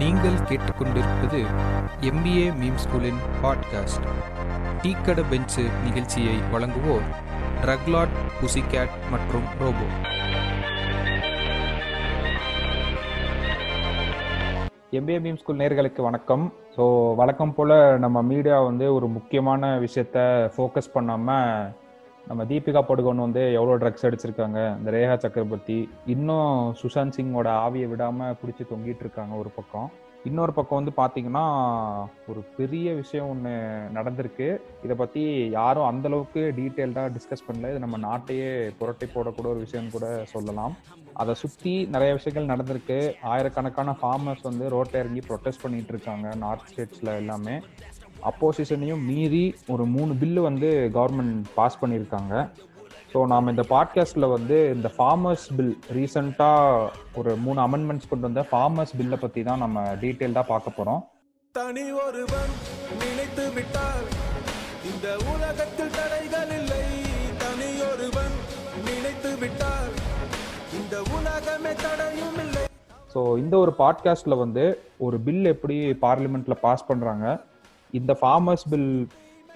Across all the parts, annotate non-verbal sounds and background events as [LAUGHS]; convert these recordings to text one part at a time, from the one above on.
நீங்கள் கேட்டுக்கொண்டிருப்பது MBA meme ஸ்கூலின் பாட்காஸ்ட் டீக்கடை பெஞ்சு நிகழ்ச்சியை வழங்குவோர் ட்ரக்லாட் புசிகேட் மற்றும் ரோபோ. எம்பிஏ மீம் ஸ்கூல் நேர்களுக்கு வணக்கம். ஸோ வழக்கம் போல் நம்ம மீடியா வந்து ஒரு முக்கியமான விஷயத்த ஃபோக்கஸ் பண்ணாமல் நம்ம தீபிகா படுகோன் வந்து எவ்வளோ ட்ரக்ஸ் அடிச்சிருக்காங்க? இந்த ரேகா சக்கரவர்த்தி இன்னும் சுஷாந்த் சிங்கோட ஆவியை விடாமல் பிடிச்சி தொங்கிட்டு இருக்காங்க ஒரு பக்கம். இன்னொரு பக்கம் வந்து பார்த்தீங்கன்னா ஒரு பெரிய விஷயம் ஒன்று நடந்திருக்கு. இதை பற்றி யாரும் அந்த அளவுக்கு டீட்டெயில்டாக டிஸ்கஸ் பண்ணல. இது நம்ம நாட்டையே புரட்டி போடக்கூட ஒரு விஷயம் கூட சொல்லலாம். அதை சுற்றி நிறைய விஷயங்கள் நடந்திருக்கு. ஆயிரக்கணக்கான ஃபார்மர்ஸ் வந்து ரோட்டில் இறங்கி ப்ரொட்டஸ்ட் பண்ணிட்டு இருக்காங்க நார்த் ஸ்டேட்ஸில் எல்லாமே. அப்போசிஷனையும் மீறி ஒரு மூணு பில்லு வந்து கவர்மெண்ட் பாஸ் பண்ணியிருக்காங்க. ஸோ நாம் இந்த பாட்காஸ்ட்டில் வந்து இந்த ஃபார்மர்ஸ் பில் ரீசண்டாக ஒரு மூணு அமெண்ட்மெண்ட்ஸ் கொண்டு வந்த ஃபார்மர்ஸ் பில்லை பற்றி தான் நம்ம டீட்டெயில்டாக பார்க்க போகிறோம் தனி ஒருவன் நினைத்து விட்டால் இந்த உலகத்தில் தடைகள் இல்லை. தனி ஒருவன் நினைத்து விட்டால் இந்த உலகமே தடையும் இல்லை. ஸோ இந்த ஒரு பாட்காஸ்ட்டில் வந்து ஒரு பில் எப்படி பார்லிமெண்ட்டில் பாஸ் பண்ணுறாங்க இந்த ஃபார்மர்ஸ் பில்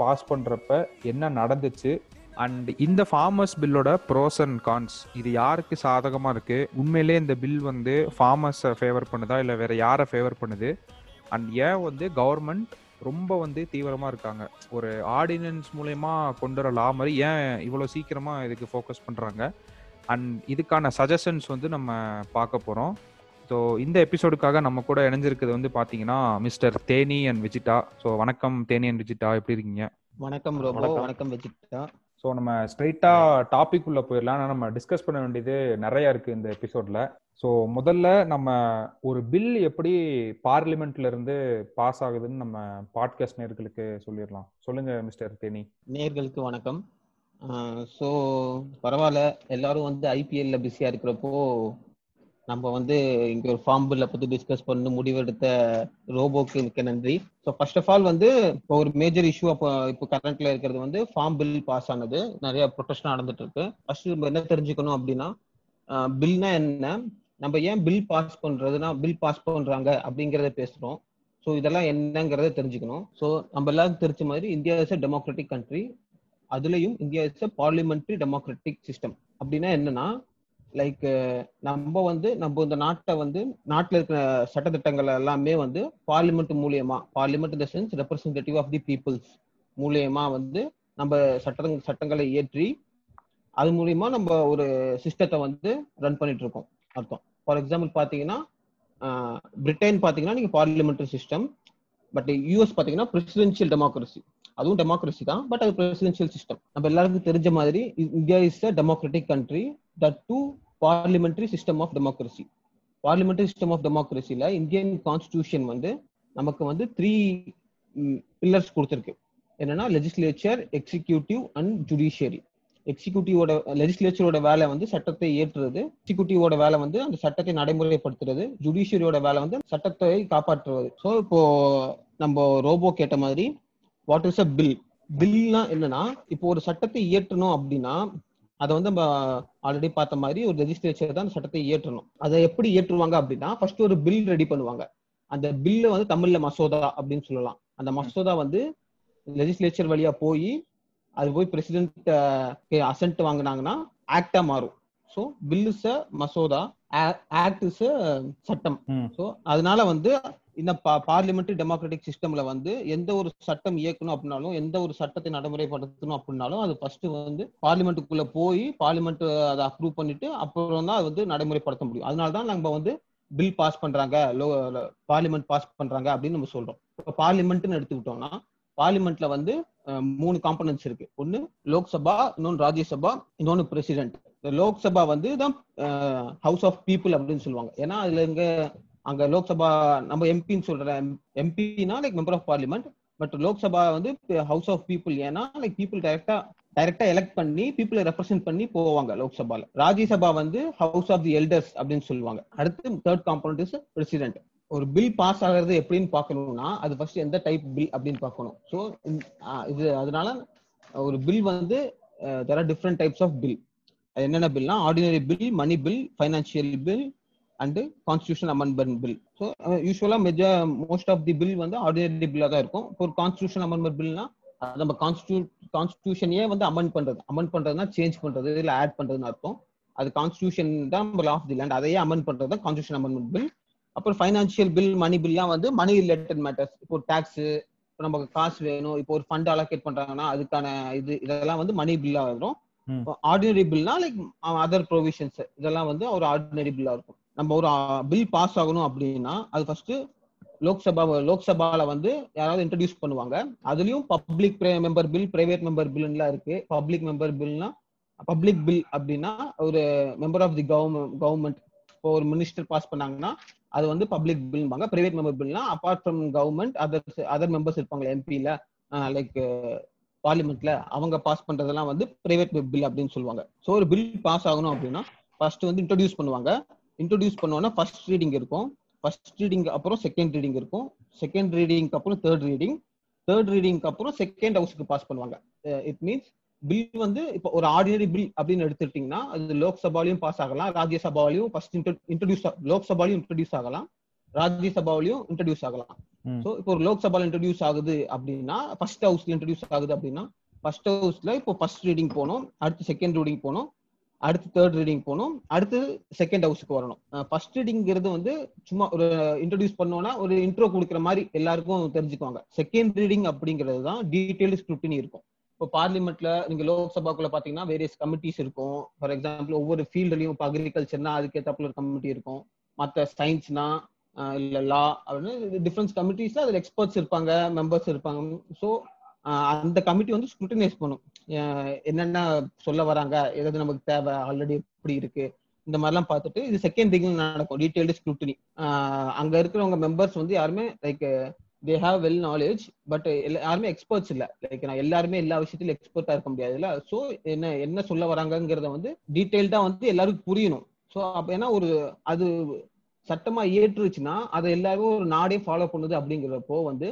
பாஸ் பண்ணுறப்ப என்ன நடந்துச்சு? அண்ட் இந்த ஃபார்மர்ஸ் பில்லோட ப்ரோஸ் அண்ட் கான்ஸ் இது யாருக்கு சாதகமாக இருக்குது உண்மையிலே இந்த பில் வந்து ஃபார்மர்ஸை ஃபேவர் பண்ணுதா? இல்லை வேற யாரை ஃபேவர் பண்ணுது? அண்ட் ஏன் வந்து கவர்மெண்ட் ரொம்ப வந்து தீவிரமாக இருக்காங்க? ஒரு ஆர்டினன்ஸ் மூலயமா கொண்டு வர லா மாதிரி ஏன் இவ்வளோ சீக்கிரமாக இதுக்கு ஃபோக்கஸ் பண்ணுறாங்க அண்ட் இதுக்கான சஜஷன்ஸ் வந்து நம்ம பார்க்க போகிறோம் ஸோ இந்த எபிசோடுக்காக நம்ம கூட இணைஞ்சிருக்கிறது வந்து பார்த்தீங்கன்னா mister Theni and Vijitha. So வணக்கம் தேனி அண்ட் விஜிட்டா. எப்படி இருக்கீங்க? வணக்கம் வணக்கம். வணக்கம் வெஜிட்டா. ஸோ நம்ம ஸ்ட்ரைட்டாக டாபிக் உள்ள போயிடலாம். ஆனால் நம்ம டிஸ்கஸ் பண்ண வேண்டியது நிறைய இருக்கு இந்த எபிசோட்ல ஸோ முதல்ல நம்ம ஒரு பில் எப்படி பார்லிமெண்ட்ல இருந்து பாஸ் ஆகுதுன்னு நம்ம பாட்காஸ்ட் நேர்களுக்கு சொல்லிடலாம். சொல்லுங்க மிஸ்டர் தேனி. நேர்களுக்கு வணக்கம். ஸோ பரவாயில்ல. எல்லாரும் வந்து ஐபிஎல்ல பிஸியா இருக்கிறப்போ நம்ம வந்து இங்க ஒரு ஃபார்ம் பில்லை பத்தி டிஸ்கஸ் பண்ணி முடிவெடுத்த ரோபோக்கு மிக்க நன்றி. ஸோ ஃபர்ஸ்ட் ஆஃப் ஆல் வந்து இப்போ ஒரு மேஜர் இஷ்யூ அப்போ இப்போ கரண்ட்ல இருக்கிறது வந்து ஃபார்ம் பில் பாஸ் ஆனது. நிறைய ப்ரொடெஸ்ட் நடந்துட்டு இருக்கு ஃபர்ஸ்ட் நம்ம என்ன தெரிஞ்சுக்கணும் அப்படின்னா பில்னா என்ன? நம்ம ஏன் பில் பாஸ் பண்றதுன்னா பில் பாஸ் பண்றாங்க அப்படிங்கறத பேசுறோம். ஸோ இதெல்லாம் என்னங்கிறத தெரிஞ்சுக்கணும். ஸோ நம்ம எல்லாரும் தெரிஞ்ச மாதிரி India is a democratic country அதுலயும் India is a parliamentary democratic system அப்படின்னா என்னன்னா லைக் நம்ம வந்து நம்ம இந்த நாட்டை வந்து நாட்டில் இருக்கிற சட்டத்திட்டங்கள் எல்லாமே வந்து பார்லிமெண்ட் மூலியமா பார்லிமெண்ட் இந்த sense representative of the people's மூலியமா வந்து நம்ம சட்ட சட்டங்களை இயற்றி அது மூலியமா நம்ம ஒரு சிஸ்டத்தை வந்து ரன் பண்ணிட்டு இருக்கோம் அர்த்தம் ஃபார் எக்ஸாம்பிள் பார்த்தீங்கன்னா பிரிட்டன் பார்த்தீங்கன்னா நீங்க பார்லிமெண்ட்ரி சிஸ்டம் பட் யூஎஸ் பார்த்தீங்கன்னா பிரசிடென்சியல் டெமோக்ரஸி அதுவும் டெமோக்ரஸி தான் பட் அது பிரசிடென்சியல் சிஸ்டம் நம்ம எல்லாருக்கும் தெரிஞ்ச மாதிரி India is a democratic country that too parliamentary system of democracy parliamentary system of டெமோக்ரஸியில் Indian constitution வந்து நமக்கு வந்து த்ரீ பில்லர்ஸ் mm, கொடுத்துருக்கு. என்னன்னா லெஜிஸ்லேச்சர் எக்ஸிக்யூட்டிவ் அண்ட் ஜுடிஷியரி எக்ஸிக்யூட்டிவோட லெஜிஸ்லேச்சரோட வேலை வந்து சட்டத்தை ஏற்றுறது எக்ஸிக்யூட்டிவோட வேலை வந்து அந்த சட்டத்தை நடைமுறைப்படுத்துறது. ஜுடிஷியரியோட வேலை வந்து சட்டத்தை காப்பாற்றுவது ஸோ இப்போ நம்ம ரோபோ கேட்ட மாதிரி வாட் இஸ் அ பில் பில்னா என்னன்னா இப்போ ஒரு சட்டத்தை இயற்றணும் அப்படின்னா அதை வந்து நம்ம ஆல்ரெடி பார்த்த மாதிரி ஒரு லெஜிஸ்லேச்சர் தான் அந்த சட்டத்தை இயற்றணும். அதை எப்படி இயற்றுவாங்க அப்படின்னா ஃபர்ஸ்ட் ஒரு பில் ரெடி பண்ணுவாங்க. அந்த பில்லு வந்து தமிழ்ல மசோதா அப்படின்னு சொல்லலாம். அந்த மசோதா வந்து லெஜிஸ்லேச்சர் வழியா போய் அது போய் பிரசிடென்ட் அசன்ட் வாங்கினாங்கன்னா ஆக்டா மாறும். ஸோ பில் இஸ் மசோதா ஆக்ட் இஸ் சட்டம். ஸோ அதனால வந்து இந்த பார்லிமெண்ட்ரி டெமோக்ராட்டிக் சிஸ்டம்ல வந்து எந்த ஒரு சட்டம் இயக்கணும் அப்படின்னாலும் எந்த ஒரு சட்டத்தை நடைமுறைப்படுத்தணும் அப்படின்னாலும் அது ஃபர்ஸ்ட் வந்து பார்லிமெண்ட்டுக்குள்ள போய் பார்லிமெண்ட் அதை அப்ரூவ் பண்ணிட்டு அப்புறம் தான் அது வந்து நடைமுறைப்படுத்த முடியும். அதனால தான் நம்ம வந்து பில் பாஸ் பண்றாங்க பார்லிமெண்ட் பாஸ் பண்றாங்க அப்படின்னு நம்ம சொல்றோம். இப்போ பார்லிமெண்ட்னு எடுத்துக்கிட்டோம்னா பார்லிமெண்ட்ல வந்து மூணு காம்பனன்ஸ் இருக்கு. ஒன்னு லோக்சபா இன்னொன்னு ராஜ்யசபா இன்னொன்னு பிரசிடென்ட் லோக்சபா வந்து தான் ஹவுஸ் ஆஃப் பீப்புள் அப்படின்னு சொல்லுவாங்க. ஏன்னா அதுல இங்க அங்க லோக்சபா நம்ம எம்பின்னு சொல்ற எம்பினா like member of parliament but Lok Sabha வந்து ஹவுஸ் ஆஃப் பீப்புள் ஏன்னா லைக் பீப்புள் டைரக்டா டைரக்டா எலெக்ட் பண்ணி பீப்புளை ரெப்ரசென்ட் பண்ணி போவாங்க லோக்சபால. ராஜ்யசபா வந்து ஹவுஸ் ஆஃப் தி எல்டர்ஸ் அப்படின்னு சொல்லுவாங்க. அடுத்து தேர்ட் காம்பனண்ட் இஸ் பிரசிடென்ட் ஒரு பில் பாஸ் ஆகிறது எப்படின்னு பார்க்கணும்னா அது ஃபர்ஸ்ட் எந்த டைப் பில் அப்படின்னு பார்க்கணும். ஸோ இது அதனால ஒரு பில் வந்து there are different types of bill என்னென்ன பில்னா ordinary bill money bill financial bill and constitution amendment bill so யூஸ்வலா major most of the bill வந்து ஆர்டினரி பில்லா தான் இருக்கும். இப்போ ஒரு கான்ஸ்டியூஷன் அமெண்ட்மெண்ட் பில்னா நம்ம கான்ஸ்டியூ கான்ஸ்டியூஷனையே வந்து அமெண்ட் பண்றது. அமெண்ட் பண்றதுனா சேஞ்ச் பண்றது இல்ல ஆட் பண்றதுன்னு அர்த்தம். அது கான்ஸ்டியூஷன் தான் நம்ம லா ஆஃப் தி லேண்ட் அதையே அமெண்ட் பண்றது தான் கான்ஸ்டியூஷன் அமெண்ட்மெண்ட் பில் அப்புறம் ஃபைனான்சியல் பில் மணி பில்லாம் வந்து மணி ரிலேட்டட் மேட்டர்ஸ் இப்போ டாக்ஸ் இப்போ நமக்கு காசு வேணும். இப்போ ஒரு ஃபண்ட் அலோகேட் பண்றாங்கன்னா அதுக்கான இது இதெல்லாம் வந்து மணி பில்லா வரும். ஆர்டினரி பில்னா லைக் அதர் ப்ரொவிஷன்ஸ் இதெல்லாம் வந்து ஒரு ஆர்டினரி பில்லா இருக்கும். நம்ம ஒரு பில் பாஸ் ஆகணும் அப்படின்னா அது ஃபர்ஸ்ட் லோக்சபா லோக்சபால வந்து யாராவது இன்ட்ரடியூஸ் பண்ணுவாங்க. அதுலயும் public member bill private member பில்லாம் இருக்கு. பப்ளிக் மெம்பர் பில்னா பப்ளிக் பில் அப்படின்னா ஒரு member of the government government இப்போ ஒரு மினிஸ்டர் பாஸ் பண்ணாங்கன்னா அது வந்து பப்ளிக் பில்பாங்க private member பில்னா apart from government other other members இருப்பாங்க எம்பியில லைக் பார்லிமெண்ட்ல அவங்க பாஸ் பண்றதெல்லாம் வந்து பிரைவேட் பில் அப்படின்னு சொல்லுவாங்க. ஸோ ஒரு பில் பாஸ் ஆகணும் அப்படின்னா ஃபர்ஸ்ட் வந்து இன்ட்ரடியூஸ் பண்ணுவாங்க. இன்ட்ரடியூஸ் பண்ணுவோம்னா ஃபர்ஸ்ட் ரீடிங் இருக்கும். ஃபர்ஸ்ட் ரீடிங் அப்புறம் செகண்ட் ரீடிங் இருக்கும். செகண்ட் ரீடிங்க்கு அப்புறம் தேர்ட் ரீடிங் தேர்ட் ரீடிங்க்கு அப்புறம் செகண்ட் ஹவுஸ்க்கு பாஸ் பண்ணுவாங்க. இட் மீன்ஸ் பில் வந்து இப்போ ஒரு ஆர்டினரி பில் அப்படின்னு எடுத்துட்டீங்கன்னா அது லோக்சபாலையும் பாஸ் ஆகலாம். ராஜ்யசபாலையும் ஃபர்ஸ்ட் இன்ட்ரடியூஸ் லோக்சபாலையும் இன்ட்ரடியூஸ் ஆகலாம். ராஜ்யசபாவிலையும் இன்ட்ரடியூஸ் ஆகலாம். ஸோ இப்போ ஒரு லோக்சபால இன்ட்ரடியூஸ் ஆகுது அப்படின்னா ஃபர்ஸ்ட் ஹவுஸ்ல இன்ட்ரடியூஸ் ஆகுது அப்படின்னா ஃபர்ஸ்ட் ஹவுஸ்ல இப்போ ஃபர்ஸ்ட் ரீடிங் போகணும் அடுத்து செகண்ட் ரீடிங் போகணும் அடுத்து தேர்ட் ரீடிங் போகணும். அடுத்து செகண்ட் ஹவுஸுக்கு வரணும். ஃபர்ஸ்ட் ரீடிங்கிறது வந்து சும்மா ஒரு இன்ட்ரடியூஸ் பண்ணோம்னா ஒரு இன்ட்ரோ கொடுக்குற மாதிரி எல்லாருக்கும் தெரிஞ்சுக்குவாங்க. செகண்ட் ரீடிங் அப்படிங்கிறது தான் டீட்டெயில் ஸ்க்ரூட்டினி இருக்கும். இப்போ பார்லிமெண்ட்ல நீங்க லோக்சபாக்குள்ள பாத்தீங்கன்னா வேரியஸ் கமிட்டிஸ் இருக்கும். ஃபார் எக்ஸாம்பிள் ஒவ்வொரு ஃபீல்ட்லயும் இப்போ அக்ரிகல்ச்சர்னா அதுக்கேற்றாப்புல ஒரு கமிட்டி இருக்கும். மற்ற சயின்ஸ்னா இல்ல லா அப்படின்னு டிஃப்ரெண்ட்ஸ் கமிட்டிஸ்ல அதுல எக்ஸ்பர்ட்ஸ் இருப்பாங்க மெம்பர்ஸ் இருப்பாங்க. ஸோ அந்த கமிட்டி வந்து ஸ்க்ரூட்டனைஸ் பண்ணும். என்னென்ன சொல்ல வராங்க எதாவது நமக்கு தேவை ஆல்ரெடி எப்படி இருக்கு. இந்த மாதிரிலாம் பார்த்துட்டு இது செகண்ட் திங் நடக்கும் டீட்டெயில்டு ஸ்க்ரூட்டனி அங்கே இருக்கிறவங்க மெம்பர்ஸ் வந்து யாருமே like they have well knowledge but யாருமே எக்ஸ்பர்ட்ஸ் இல்லை. லைக் நான் எல்லாருமே எல்லா விஷயத்திலும் எக்ஸ்பர்ட்டாக இருக்க முடியாதுல்ல. ஸோ என்ன என்ன சொல்ல வராங்கங்கிறத வந்து டீட்டெயில்டாக வந்து எல்லாருக்கும் புரியணும். ஸோ அப்போ ஏன்னா ஒரு அது சட்டமாக ஏற்றுச்சுன்னா அதை எல்லாரும் ஒரு நாடே ஃபாலோ பண்ணுது அப்படிங்கிறப்போ வந்து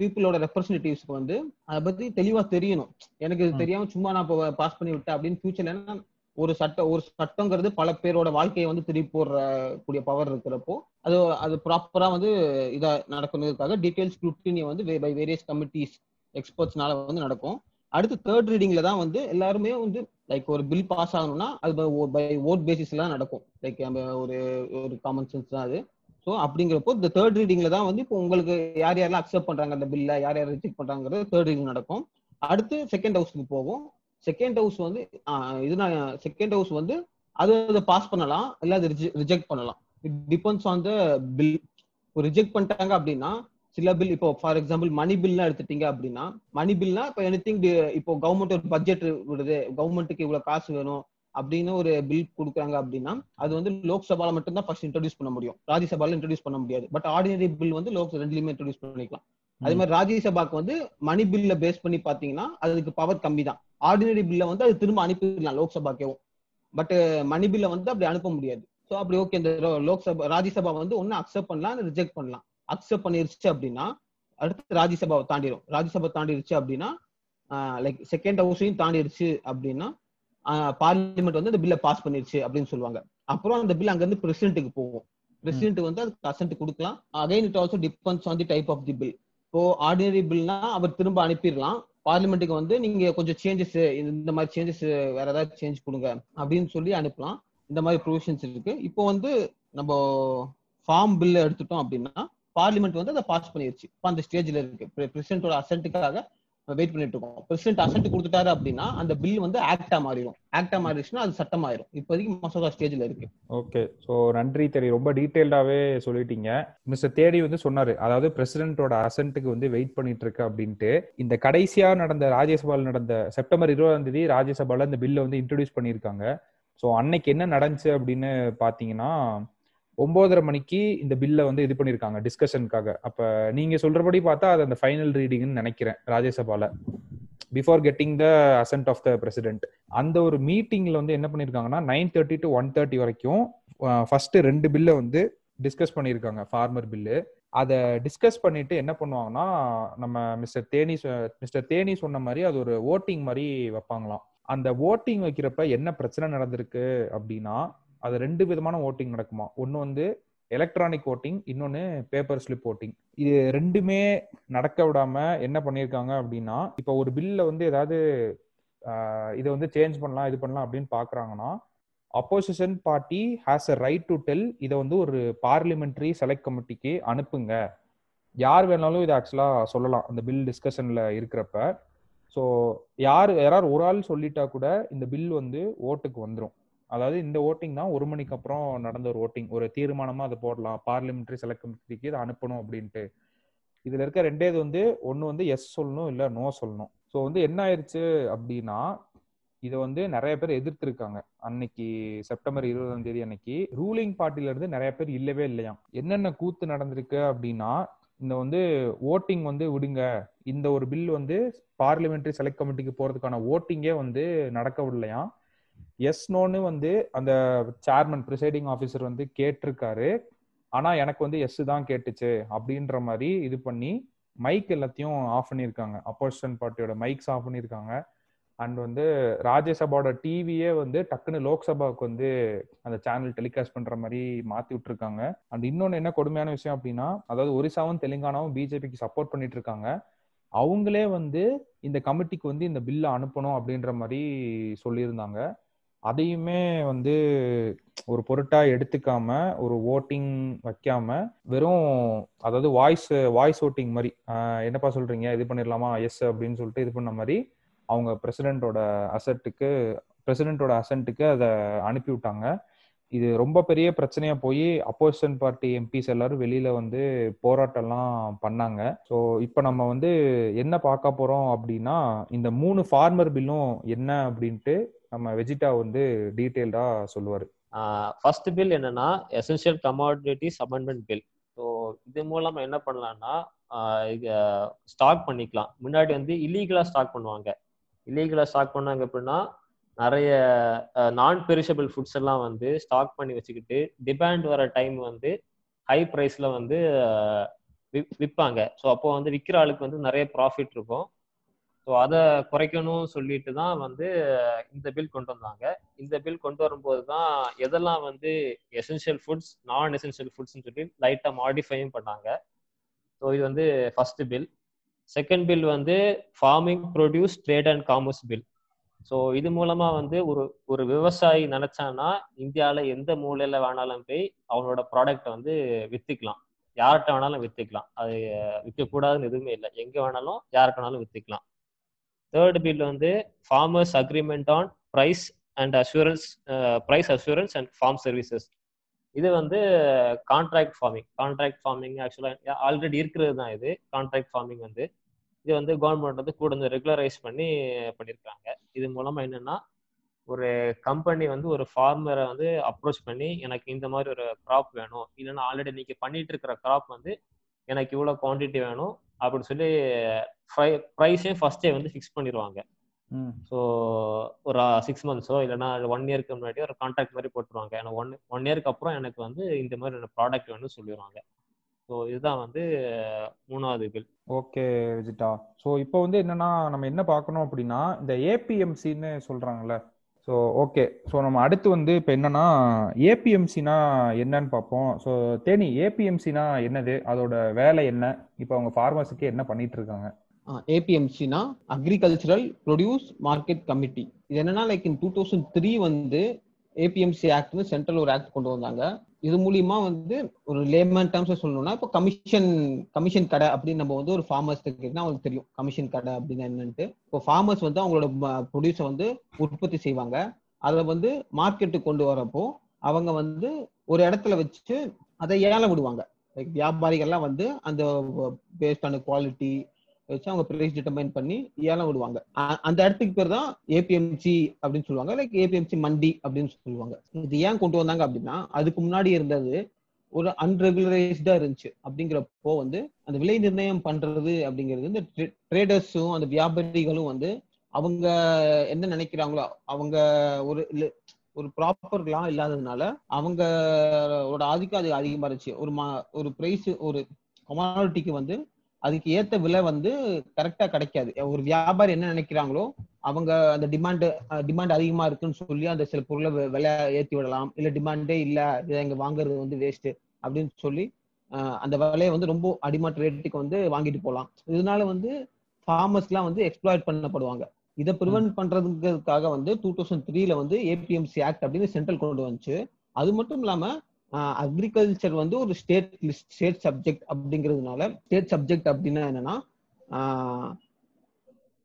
பீப்புளோட ரெப்ரஸன்டேட்டிவ்ஸ்க்கு வந்து அதை பத்தி தெளிவா தெரியணும். எனக்கு. தெரியாம சும்மா நான் இப்போ பாஸ் பண்ணி விட்டேன் அப்படின்னு ஃபியூச்சர்ல என்ன ஒரு சட்டம் ஒரு சட்டங்கிறது பல பேரோட வாழ்க்கையை வந்து திருப்பி போடுற கூடிய பவர் இருக்கிறப்போ அது அது ப்ராப்பரா வந்து இதா நடக்கணுங்கிறதுக்காக டீடைல் ஸ்க்ரூட்டினி வந்து பை வேரியஸ் கமிட்டிஸ் எக்ஸ்பர்ட்ஸ்னால வந்து நடக்கும். அடுத்து தேர்ட் ரீடிங்ல தான் வந்து எல்லாருமே வந்து லைக் ஒரு பில் பாஸ் ஆகணும்னா அது பை ஓட் பேசிஸ்ல தான் நடக்கும். லைக் ஒரு ஒரு காமன் சென்ஸ் தான் அது. ஸோ அப்படிங்கிறப்போ இந்த தேர்ட் ரீடிங்ல தான் வந்து இப்போ உங்களுக்கு யார் யாரெல்லாம் அக்செப்ட் பண்றாங்க அந்த பில்ல யார் யார் ரிஜெக்ட் பண்றாங்கிறது தேர்ட் ரீடிங் நடக்கும். அடுத்து செகண்ட் ஹவுஸ்க்கு போகும் செகண்ட் ஹவுஸ் வந்து இது நான் செகண்ட் ஹவுஸ் வந்து அது அதை பாஸ் பண்ணலாம் இல்லை அது ரிஜெக்ட் பண்ணலாம். It depends on the bill இப்போ ரிஜெக்ட் பண்ணிட்டாங்க அப்படின்னா சில பில் இப்போ ஃபார் எக்ஸாம்பிள் மணி பில்லாம் எடுத்துட்டீங்க அப்படின்னா மணி பில்னா இப்போ எனிதிங் இப்போ கவர்மெண்ட் ஒரு பட்ஜெட் விடுது கவர்மெண்ட்டுக்கு இவ்வளோ காசு வேணும் அப்படின்னு ஒரு பில் கொடுக்குறாங்க அப்படின்னா அது வந்து லோக்சபால மட்டும்தான் ஃபர்ஸ்ட் இன்ட்ரடியூஸ் பண்ண முடியும். ராஜ்யசபால இன்ட்ரடியூஸ் பண்ண முடியாது. பட் ஆர்டினரி பில் வந்து லோக் ரெண்டுலயுமே இன்ட்ரடியூஸ் பண்ணிக்கலாம். அதே மாதிரி ராஜ்யசபாக்கு வந்து மணி பில்ல பேஸ் பண்ணி பாத்தீங்கன்னா அதுக்கு பவர் கம்மி தான் ஆர்டினரி பில்ல வந்து அது திரும்ப அனுப்பிடலாம் லோக்சபாக்கேவும். பட் மணி பில்ல வந்து அப்படி அனுப்ப முடியாது. ஸோ அப்படி ஓகே இந்த லோக்சபா ராஜ்யசபா வந்து ஒன்னு அக்செப்ட் பண்ணலாம் ரிஜெக்ட் பண்ணலாம். அக்செப்ட் பண்ணிருச்சு அப்படின்னா அடுத்து ராஜ்யசபாவை தாண்டிடும் ராஜ்யசபா தாண்டிருச்சு அப்படின்னா லைக் செகண்ட் ஹவுஸையும் தாண்டிருச்சு அப்படின்னா பார்லிமெண்ட் வந்து அந்த பில்லை பாஸ் பண்ணிருச்சு அப்படின்னு சொல்லுவாங்க. அப்புறம் அந்த பில் அங்க இருந்து பிரசிடென்ட்டுக்கு போகும். பிரசிடென்ட் வந்து அதுக்கு அசன்ட் கொடுக்கலாம். Again it also depends on the type of the bill இப்போ ஆர்டினரி பில்னா அவர் திரும்ப அனுப்பிடலாம். பார்லிமெண்ட்டுக்கு வந்து நீங்க கொஞ்சம் சேஞ்சஸ் இந்த மாதிரி சேஞ்சஸ் வேற ஏதாவது சேஞ்ச் கொடுங்க அப்படின்னு சொல்லி அனுப்பலாம். இந்த மாதிரி ப்ரொவிஷன்ஸ் இருக்கு. இப்போ வந்து நம்ம ஃபார்ம் பில் எடுத்துட்டோம் அப்படின்னா பார்லிமெண்ட் வந்து அதை பாஸ் பண்ணிருச்சு. இப்போ அந்த ஸ்டேஜ்ல இருக்கு. பிரசிடென்டோட அசன்ட்டுக்காக வெயிட் பண்ணிட்டு இருக்கோம். பிரசிடென்ட் அசன்ட் கொடுத்துட்டாரு அப்படின்னா அந்த பில் வந்து ஆக்டா மாறிடும். ஆக்டா மாறிடுச்சுன்னா அது சட்டம் ஆயிரும். இப்போதைக்கு மசோதா ஸ்டேஜ்ல இருக்கு. ஓகே ஸோ நன்றி தெரி. ரொம்ப டீட்டெயில்டாவே சொல்லிட்டீங்க. மிஸ்டர் தேடி வந்து சொன்னாரு அதாவது பிரசிடென்ட்டோட அசன்ட்டுக்கு வந்து வெயிட் பண்ணிட்டு இருக்கு அப்படின்ட்டு. இந்த கடைசியா நடந்த ராஜ்யசபால நடந்த செப்டம்பர் இருபதாம் தேதி ராஜ்யசபால இந்த பில்லை வந்து இன்ட்ரடியூஸ் பண்ணியிருக்காங்க. ஸோ அன்னைக்கு என்ன நடந்துச்சு அப்படின்னு பாத்தீங்கன்னா ஒன்பதரை மணிக்கு இந்த பில்லை வந்து இது பண்ணியிருக்காங்க டிஸ்கஷனுக்காக அப்ப நீங்க சொல்றபடி பார்த்தா அது அந்த ஃபைனல் ரீடிங்னு நினைக்கிறேன் ராஜ்யசபால. Before getting the assent of the president அந்த ஒரு மீட்டிங்ல வந்து என்ன பண்ணிருக்காங்கன்னா nine thirty to one thirty வரைக்கும் ஃபர்ஸ்ட் ரெண்டு பில்லை வந்து டிஸ்கஸ் பண்ணியிருக்காங்க ஃபார்மர் பில்லு அதை டிஸ்கஸ் பண்ணிட்டு என்ன பண்ணுவாங்கன்னா நம்ம மிஸ்டர் தேனி மிஸ்டர் தேனி சொன்ன மாதிரி அது ஒரு ஓட்டிங் மாதிரி வைப்பாங்களாம். அந்த ஓட்டிங் வைக்கிறப்ப என்ன பிரச்சனை நடந்திருக்கு அப்படின்னா அது ரெண்டு விதமான ஓட்டிங் நடக்குமா? ஒன்று வந்து எலக்ட்ரானிக் ஓட்டிங் இன்னொன்று பேப்பர் ஸ்லிப் ஓட்டிங் இது ரெண்டுமே நடக்க விடாம என்ன பண்ணியிருக்காங்க அப்படின்னா இப்போ ஒரு பில்ல வந்து ஏதாவது இதை வந்து சேஞ்ச் பண்ணலாம் இது பண்ணலாம் அப்படின்னு பார்க்குறாங்கன்னா opposition party has a right to tell இதை வந்து ஒரு பார்லிமெண்ட்ரி செலக்ட் கமிட்டிக்கு அனுப்புங்க. யார் வேணாலும் இதை ஆக்சுவலாக சொல்லலாம் அந்த பில் டிஸ்கஷனில் இருக்கிறப்ப. ஸோ யார் யாராவது ஒரு ஆள் சொல்லிட்டா கூட இந்த பில் வந்து ஓட்டுக்கு வந்துடும் அதாவது இந்த ஓட்டிங் தான் ஒரு மணிக்கு அப்புறம் நடந்த ஒரு ஓட்டிங் ஒரு தீர்மானமாக அதை போடலாம். பார்லிமெண்ட்ரி செலக்ட் கமிட்டிக்கு இதை அனுப்பணும் அப்படின்ட்டு. இதில் இருக்க ரெண்டேது வந்து ஒன்று வந்து எஸ் சொல்லணும் இல்லை நோ சொல்லணும். ஸோ வந்து என்ன ஆயிடுச்சு அப்படின்னா இதை வந்து நிறைய பேர் எதிர்த்திருக்காங்க. அன்னைக்கு செப்டம்பர் இருபதாம் தேதி அன்னைக்கு ரூலிங் பார்ட்டில இருந்து நிறைய பேர் இல்லவே இல்லையாம். என்னென்ன கூத்து நடந்திருக்கு அப்படின்னா இந்த வந்து ஓட்டிங் வந்து விடுங்க. இந்த ஒரு பில் வந்து பார்லிமெண்ட்ரி செலக்ட் கமிட்டிக்கு போறதுக்கான ஓட்டிங்கே வந்து நடக்க விடலையாம் எஸ் நோன்னு வந்து அந்த சேர்மன் ப்ரிசைடிங் ஆஃபீஸர் வந்து கேட்டிருக்காரு. ஆனா எனக்கு வந்து எஸ் தான் கேட்டுச்சு அப்படின்ற மாதிரி இது பண்ணி மைக் எல்லாத்தையும் ஆஃப் பண்ணியிருக்காங்க. அப்போசிஷன் பார்ட்டியோட மைக்ஸ் ஆஃப் பண்ணியிருக்காங்க. அண்ட் வந்து ராஜ்யசபாவோட டிவியே வந்து டக்குன்னு லோக்சபாவுக்கு வந்து அந்த சேனல் டெலிகாஸ்ட் பண்ற மாதிரி மாத்தி விட்டுருக்காங்க. அண்ட் இன்னொன்னு என்ன கொடுமையான விஷயம் அப்படின்னா அதாவது ஒரிசாவும் தெலுங்கானாவும் பிஜேபிக்கு சப்போர்ட் பண்ணிட்டு இருக்காங்க அவங்களே வந்து இந்த கமிட்டிக்கு வந்து இந்த பில்லை அனுப்பணும் அப்படின்ற மாதிரி சொல்லியிருந்தாங்க. அதையுமே வந்து ஒரு பொருட்டா எடுத்துக்காம ஒரு ஓட்டிங் வைக்காம வெறும் அதாவது வாய்ஸ் வாய்ஸ் ஓட்டிங் மாதிரி என்னப்பா சொல்றீங்க? இது பண்ணிடலாமா எஸ் அப்படின்னு சொல்லிட்டு இது பண்ண மாதிரி அவங்க பிரசிடென்ட்டோட அசட்டுக்கு பிரசிடென்ட்டோட அசன்ட்டுக்கு அதை அனுப்பி விட்டாங்க. இது ரொம்ப பெரிய பிரச்சனையா போய் அப்போசிஷன் பார்ட்டி எம்பிஸ் எல்லாரும் வெளியில வந்து போராட்டம்லாம் பண்ணாங்க. ஸோ இப்போ நம்ம வந்து என்ன பார்க்க போறோம் அப்படின்னா இந்த மூணு ஃபார்மர் பில்லும் என்ன அப்படின்ட்டு நம்ம வெஜிடா வந்து டீட்டெயில்டா சொல்லுவாரு. ஃபர்ஸ்ட் பில் என்னன்னா essential commodities amendment bill so இது மூலமா என்ன பண்ணலாம்னா ஸ்டாக் பண்ணிக்கலாம். முன்னாடி வந்து இல்லீகலா ஸ்டாக் பண்ணுவாங்க. இல்லீகலா ஸ்டாக் பண்ணாங்க அப்படின்னா நிறைய நான் பெரிஷபிள் ஃபுட்ஸ் எல்லாம் வந்து ஸ்டாக் பண்ணி வச்சுக்கிட்டு டிமாண்ட் வர டைம் வந்து ஹை ப்ரைஸ்ல வந்து விற்பாங்க ஸோ அப்போ வந்து விற்கிற ஆளுக்கு வந்து நிறைய ப்ராஃபிட் இருக்கும். ஸோ அதை குறைக்கணும் சொல்லிட்டு தான் வந்து இந்த பில் கொண்டு வந்தாங்க. இந்த பில் கொண்டு வரும்போது தான் எதெல்லாம் வந்து எசென்ஷியல் ஃபுட்ஸ் நான் எசென்ஷியல் ஃபுட்ஸ்னு சொல்லி லைட்டாக மாடிஃபையும் பண்ணாங்க. ஸோ இது வந்து ஃபர்ஸ்ட் பில் செகண்ட் பில் வந்து farming produce trade and commerce bill so இது மூலமா வந்து ஒரு ஒரு விவசாயி நினைச்சான்னா இந்தியாவில் எந்த மூலையில வேணாலும் போய் அவனோட ப்ராடக்ட்டை வந்து வித்துக்கலாம். யார்கிட்ட வேணாலும் வித்துக்கலாம். அது விற்கக்கூடாதுன்னு எதுவுமே இல்லை. எங்க வேணாலும் யாருக்கு வேணாலும் வித்துக்கலாம். தேர்ட் பில் வந்து farmers agreement on price and assurance price assurance and farm services இது வந்து கான்ட்ராக்ட் ஃபார்மிங் கான்ட்ராக்ட் ஃபார்மிங் ஆக்சுவலாக ஆல்ரெடி இருக்கிறது தான் இது. கான்ட்ராக்ட் ஃபார்மிங் வந்து இது வந்து கவர்மெண்ட் வந்து கூட வந்து ரெகுலரைஸ் பண்ணி பண்ணியிருக்காங்க இது மூலமாக என்னென்னா ஒரு கம்பெனி வந்து ஒரு ஃபார்மரை வந்து அப்ரோச் பண்ணி எனக்கு இந்த மாதிரி ஒரு கிராப் வேணும். இல்லைன்னா ஆல்ரெடி நீங்கள் பண்ணிட்டு இருக்கிற கிராப் வந்து எனக்கு இவ்வளோ குவான்டிட்டி வேணும். அப்படின்னு சொல்லி ப்ரைஸையும் ஃபர்ஸ்டே வந்து ஃபிக்ஸ் பண்ணிடுவாங்க ஸோ ஒரு சிக்ஸ் மந்த்ஸோ இல்லைன்னா ஒன் இயர்க்கு முன்னாடி ஒரு கான்ட்ராக்ட் மாதிரி போட்டுருவாங்க. எனக்கு ஒன் ஒன் இயர்க்கு அப்புறம் எனக்கு வந்து இந்த மாதிரி ப்ராடக்ட் வேணும்னு சொல்லிடுவாங்க ஸோ இதுதான் வந்து மூணாவது பில் ஓகே விஜிட்டா. ஸோ இப்போ வந்து என்னன்னா நம்ம என்ன பார்க்கணும் அப்படின்னா இந்த ஏபிஎம்சின்னு சொல்றாங்கல்ல ஸோ ஓகே ஸோ நம்ம அடுத்து வந்து இப்போ என்னன்னா ஏபிஎம்சினா என்னன்னு பார்ப்போம். ஸோ தேனி ஏபிஎம்சினா என்னது? அதோட வேலை என்ன? இப்போ அவங்க ஃபார்மர்ஸுக்கு என்ன பண்ணிட்டு இருக்காங்க? ஏபிஎம்சினா அக்ரிகல்ச்சரல் ப்ரொடியூஸ் மார்க்கெட் கமிட்டி இது என்னன்னா like in two thousand three வந்து ஏபிஎம்சி ஆக்ட்னு சென்ட்ரல் ஒரு ஆக்ட் கொண்டு வந்தாங்க. இது மூலியமா வந்து ஒரு லேமன் டேர்ம்ஸ் சொல்லணும்னா இப்போ கமிஷன் கமிஷன் கடை அப்படின்னு நம்ம வந்து ஒரு ஃபார்மர்ஸ் அவங்களுக்கு தெரியும். கமிஷன் கடை அப்படின்னு என்னன்ட்டு. இப்போ ஃபார்மர்ஸ் வந்து அவங்களோட ப்ரொடியூஸை வந்து உற்பத்தி செய்வாங்க. அதை வந்து மார்க்கெட்டுக்கு கொண்டு வரப்போ அவங்க வந்து ஒரு இடத்துல வச்சு அதை ஏல விடுவாங்க. லைக் வியாபாரிகள்லாம் வந்து அந்த பேஸ்ட் ஆன குவாலிட்டி வச்சு அவங்க பிரைஸ் டிட்டர்மைன் பண்ணி ஏலம் விடுவாங்க. அந்த இடத்துக்கு பேர் தான் ஏபிஎம்சி அப்படின்னு சொல்லுவாங்க. லைக் ஏபிஎம்சி மண்டி அப்படின்னு சொல்லுவாங்க. இது ஏன் கொண்டு வந்தாங்க அப்படின்னா அதுக்கு முன்னாடி இருந்தது ஒரு அன்ரெகுலரைஸ்டா இருந்துச்சு. அப்படிங்கிறப்போ வந்து அந்த விலை நிர்ணயம் பண்றது அப்படிங்கிறது இந்த ட்ரேடர்ஸும் அந்த வியாபாரிகளும் வந்து அவங்க என்ன நினைக்கிறாங்களோ அவங்க ஒரு ஒரு ப்ராப்பர் லா இல்லாததுனால அவங்களோட ஆதிக்கம் அது அதிகமா இருந்துச்சு. ஒரு மா ஒரு பிரைஸ் ஒரு கமாடிட்டிக்கு வந்து அதுக்கு ஏத்த விலை வந்து கரெக்டா கிடைக்காது. ஒரு வியாபாரி என்ன நினைக்கிறாங்களோ அவங்க அந்த டிமாண்ட் டிமாண்ட் அதிகமா இருக்குன்னு சொல்லி அந்த சில பொருளை விலை ஏத்தி விடலாம். இல்ல டிமாண்டே இல்ல இதை இங்க வாங்குறது வந்து வேஸ்ட் அப்படின்னு சொல்லி அந்த விலையை வந்து ரொம்ப அடிமாட் ரேட்டுக்கு வந்து வாங்கிட்டு போகலாம். இதனால வந்து ஃபார்மர்ஸ்லாம் வந்து எக்ஸ்ப்ளாய்ட் பண்ணப்படுவாங்க. இதை ப்ரிவென்ட் பண்றதுக்காக வந்து டூ தௌசண்ட் த்ரீல வந்து ஏபிஎம்சி ஆக்ட் அப்படின்னு சென்ட்ரல் கொண்டு வந்துச்சு. அது மட்டும் இல்லாம அக்ரிகல்ச்சர் வந்து ஒரு ஸ்டேட் ஸ்டேட் சப்ஜெக்ட் அப்படிங்கிறதுனால ஸ்டேட் சப்ஜெக்ட் அப்படின்னா என்னன்னா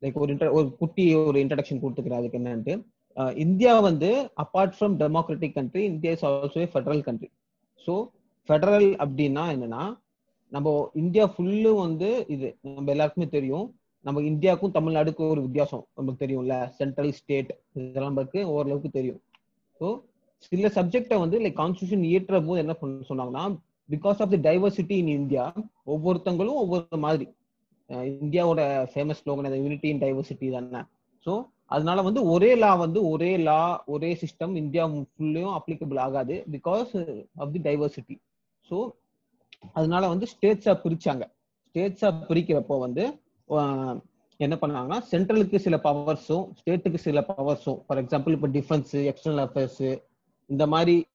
லைக் ஒரு இன்டர் ஒரு குட்டி ஒரு இன்ட்ரடக்ஷன் கொடுத்துக்கிறேன் அதுக்கு என்னன்ட்டு. இந்தியா வந்து apart from democratic country India is also federal country so federal அப்படின்னா என்னன்னா நம்ம இந்தியா ஃபுல்லும் வந்து இது நம்ம எல்லாருக்குமே தெரியும். நம்ம இந்தியாவுக்கும் தமிழ்நாடுக்கும் ஒரு வித்தியாசம் நமக்கு தெரியும்ல. சென்ட்ரல் ஸ்டேட் இதெல்லாம் நமக்கு ஓரளவுக்கு தெரியும். ஸோ சில சப்ஜெக்டை வந்து லைக் கான்ஸ்டியூஷன் இயற்ற போது என்ன பண்ண சொன்னாங்கன்னா because of the diversity in India ஒவ்வொருத்தங்களும் ஒவ்வொரு மாதிரி. இந்தியாவோட ஃபேமஸ் ஸ்லோகன் அந்த யூனிட்டி இன் டைவர்சிட்டி தானே. ஸோ அதனால வந்து ஒரே லா வந்து ஒரே லா ஒரே சிஸ்டம் இந்தியா ஃபுல்லையும் அப்ளிகபிள் ஆகாது because of the diversity so அதனால வந்து ஸ்டேட்ஸா பிரிச்சாங்க. ஸ்டேட்ஸா பிரிக்கிறப்போ வந்து என்ன பண்ணாங்கன்னா சென்ட்ரலுக்கு சில பவர்ஸும் ஸ்டேட்டுக்கு சில பவர்ஸும் ஃபார் எக்ஸாம்பிள் இப்போ டிஃபென்ஸ் எக்ஸ்டர்னல் அஃபேர்ஸ் இந்த மாதிரி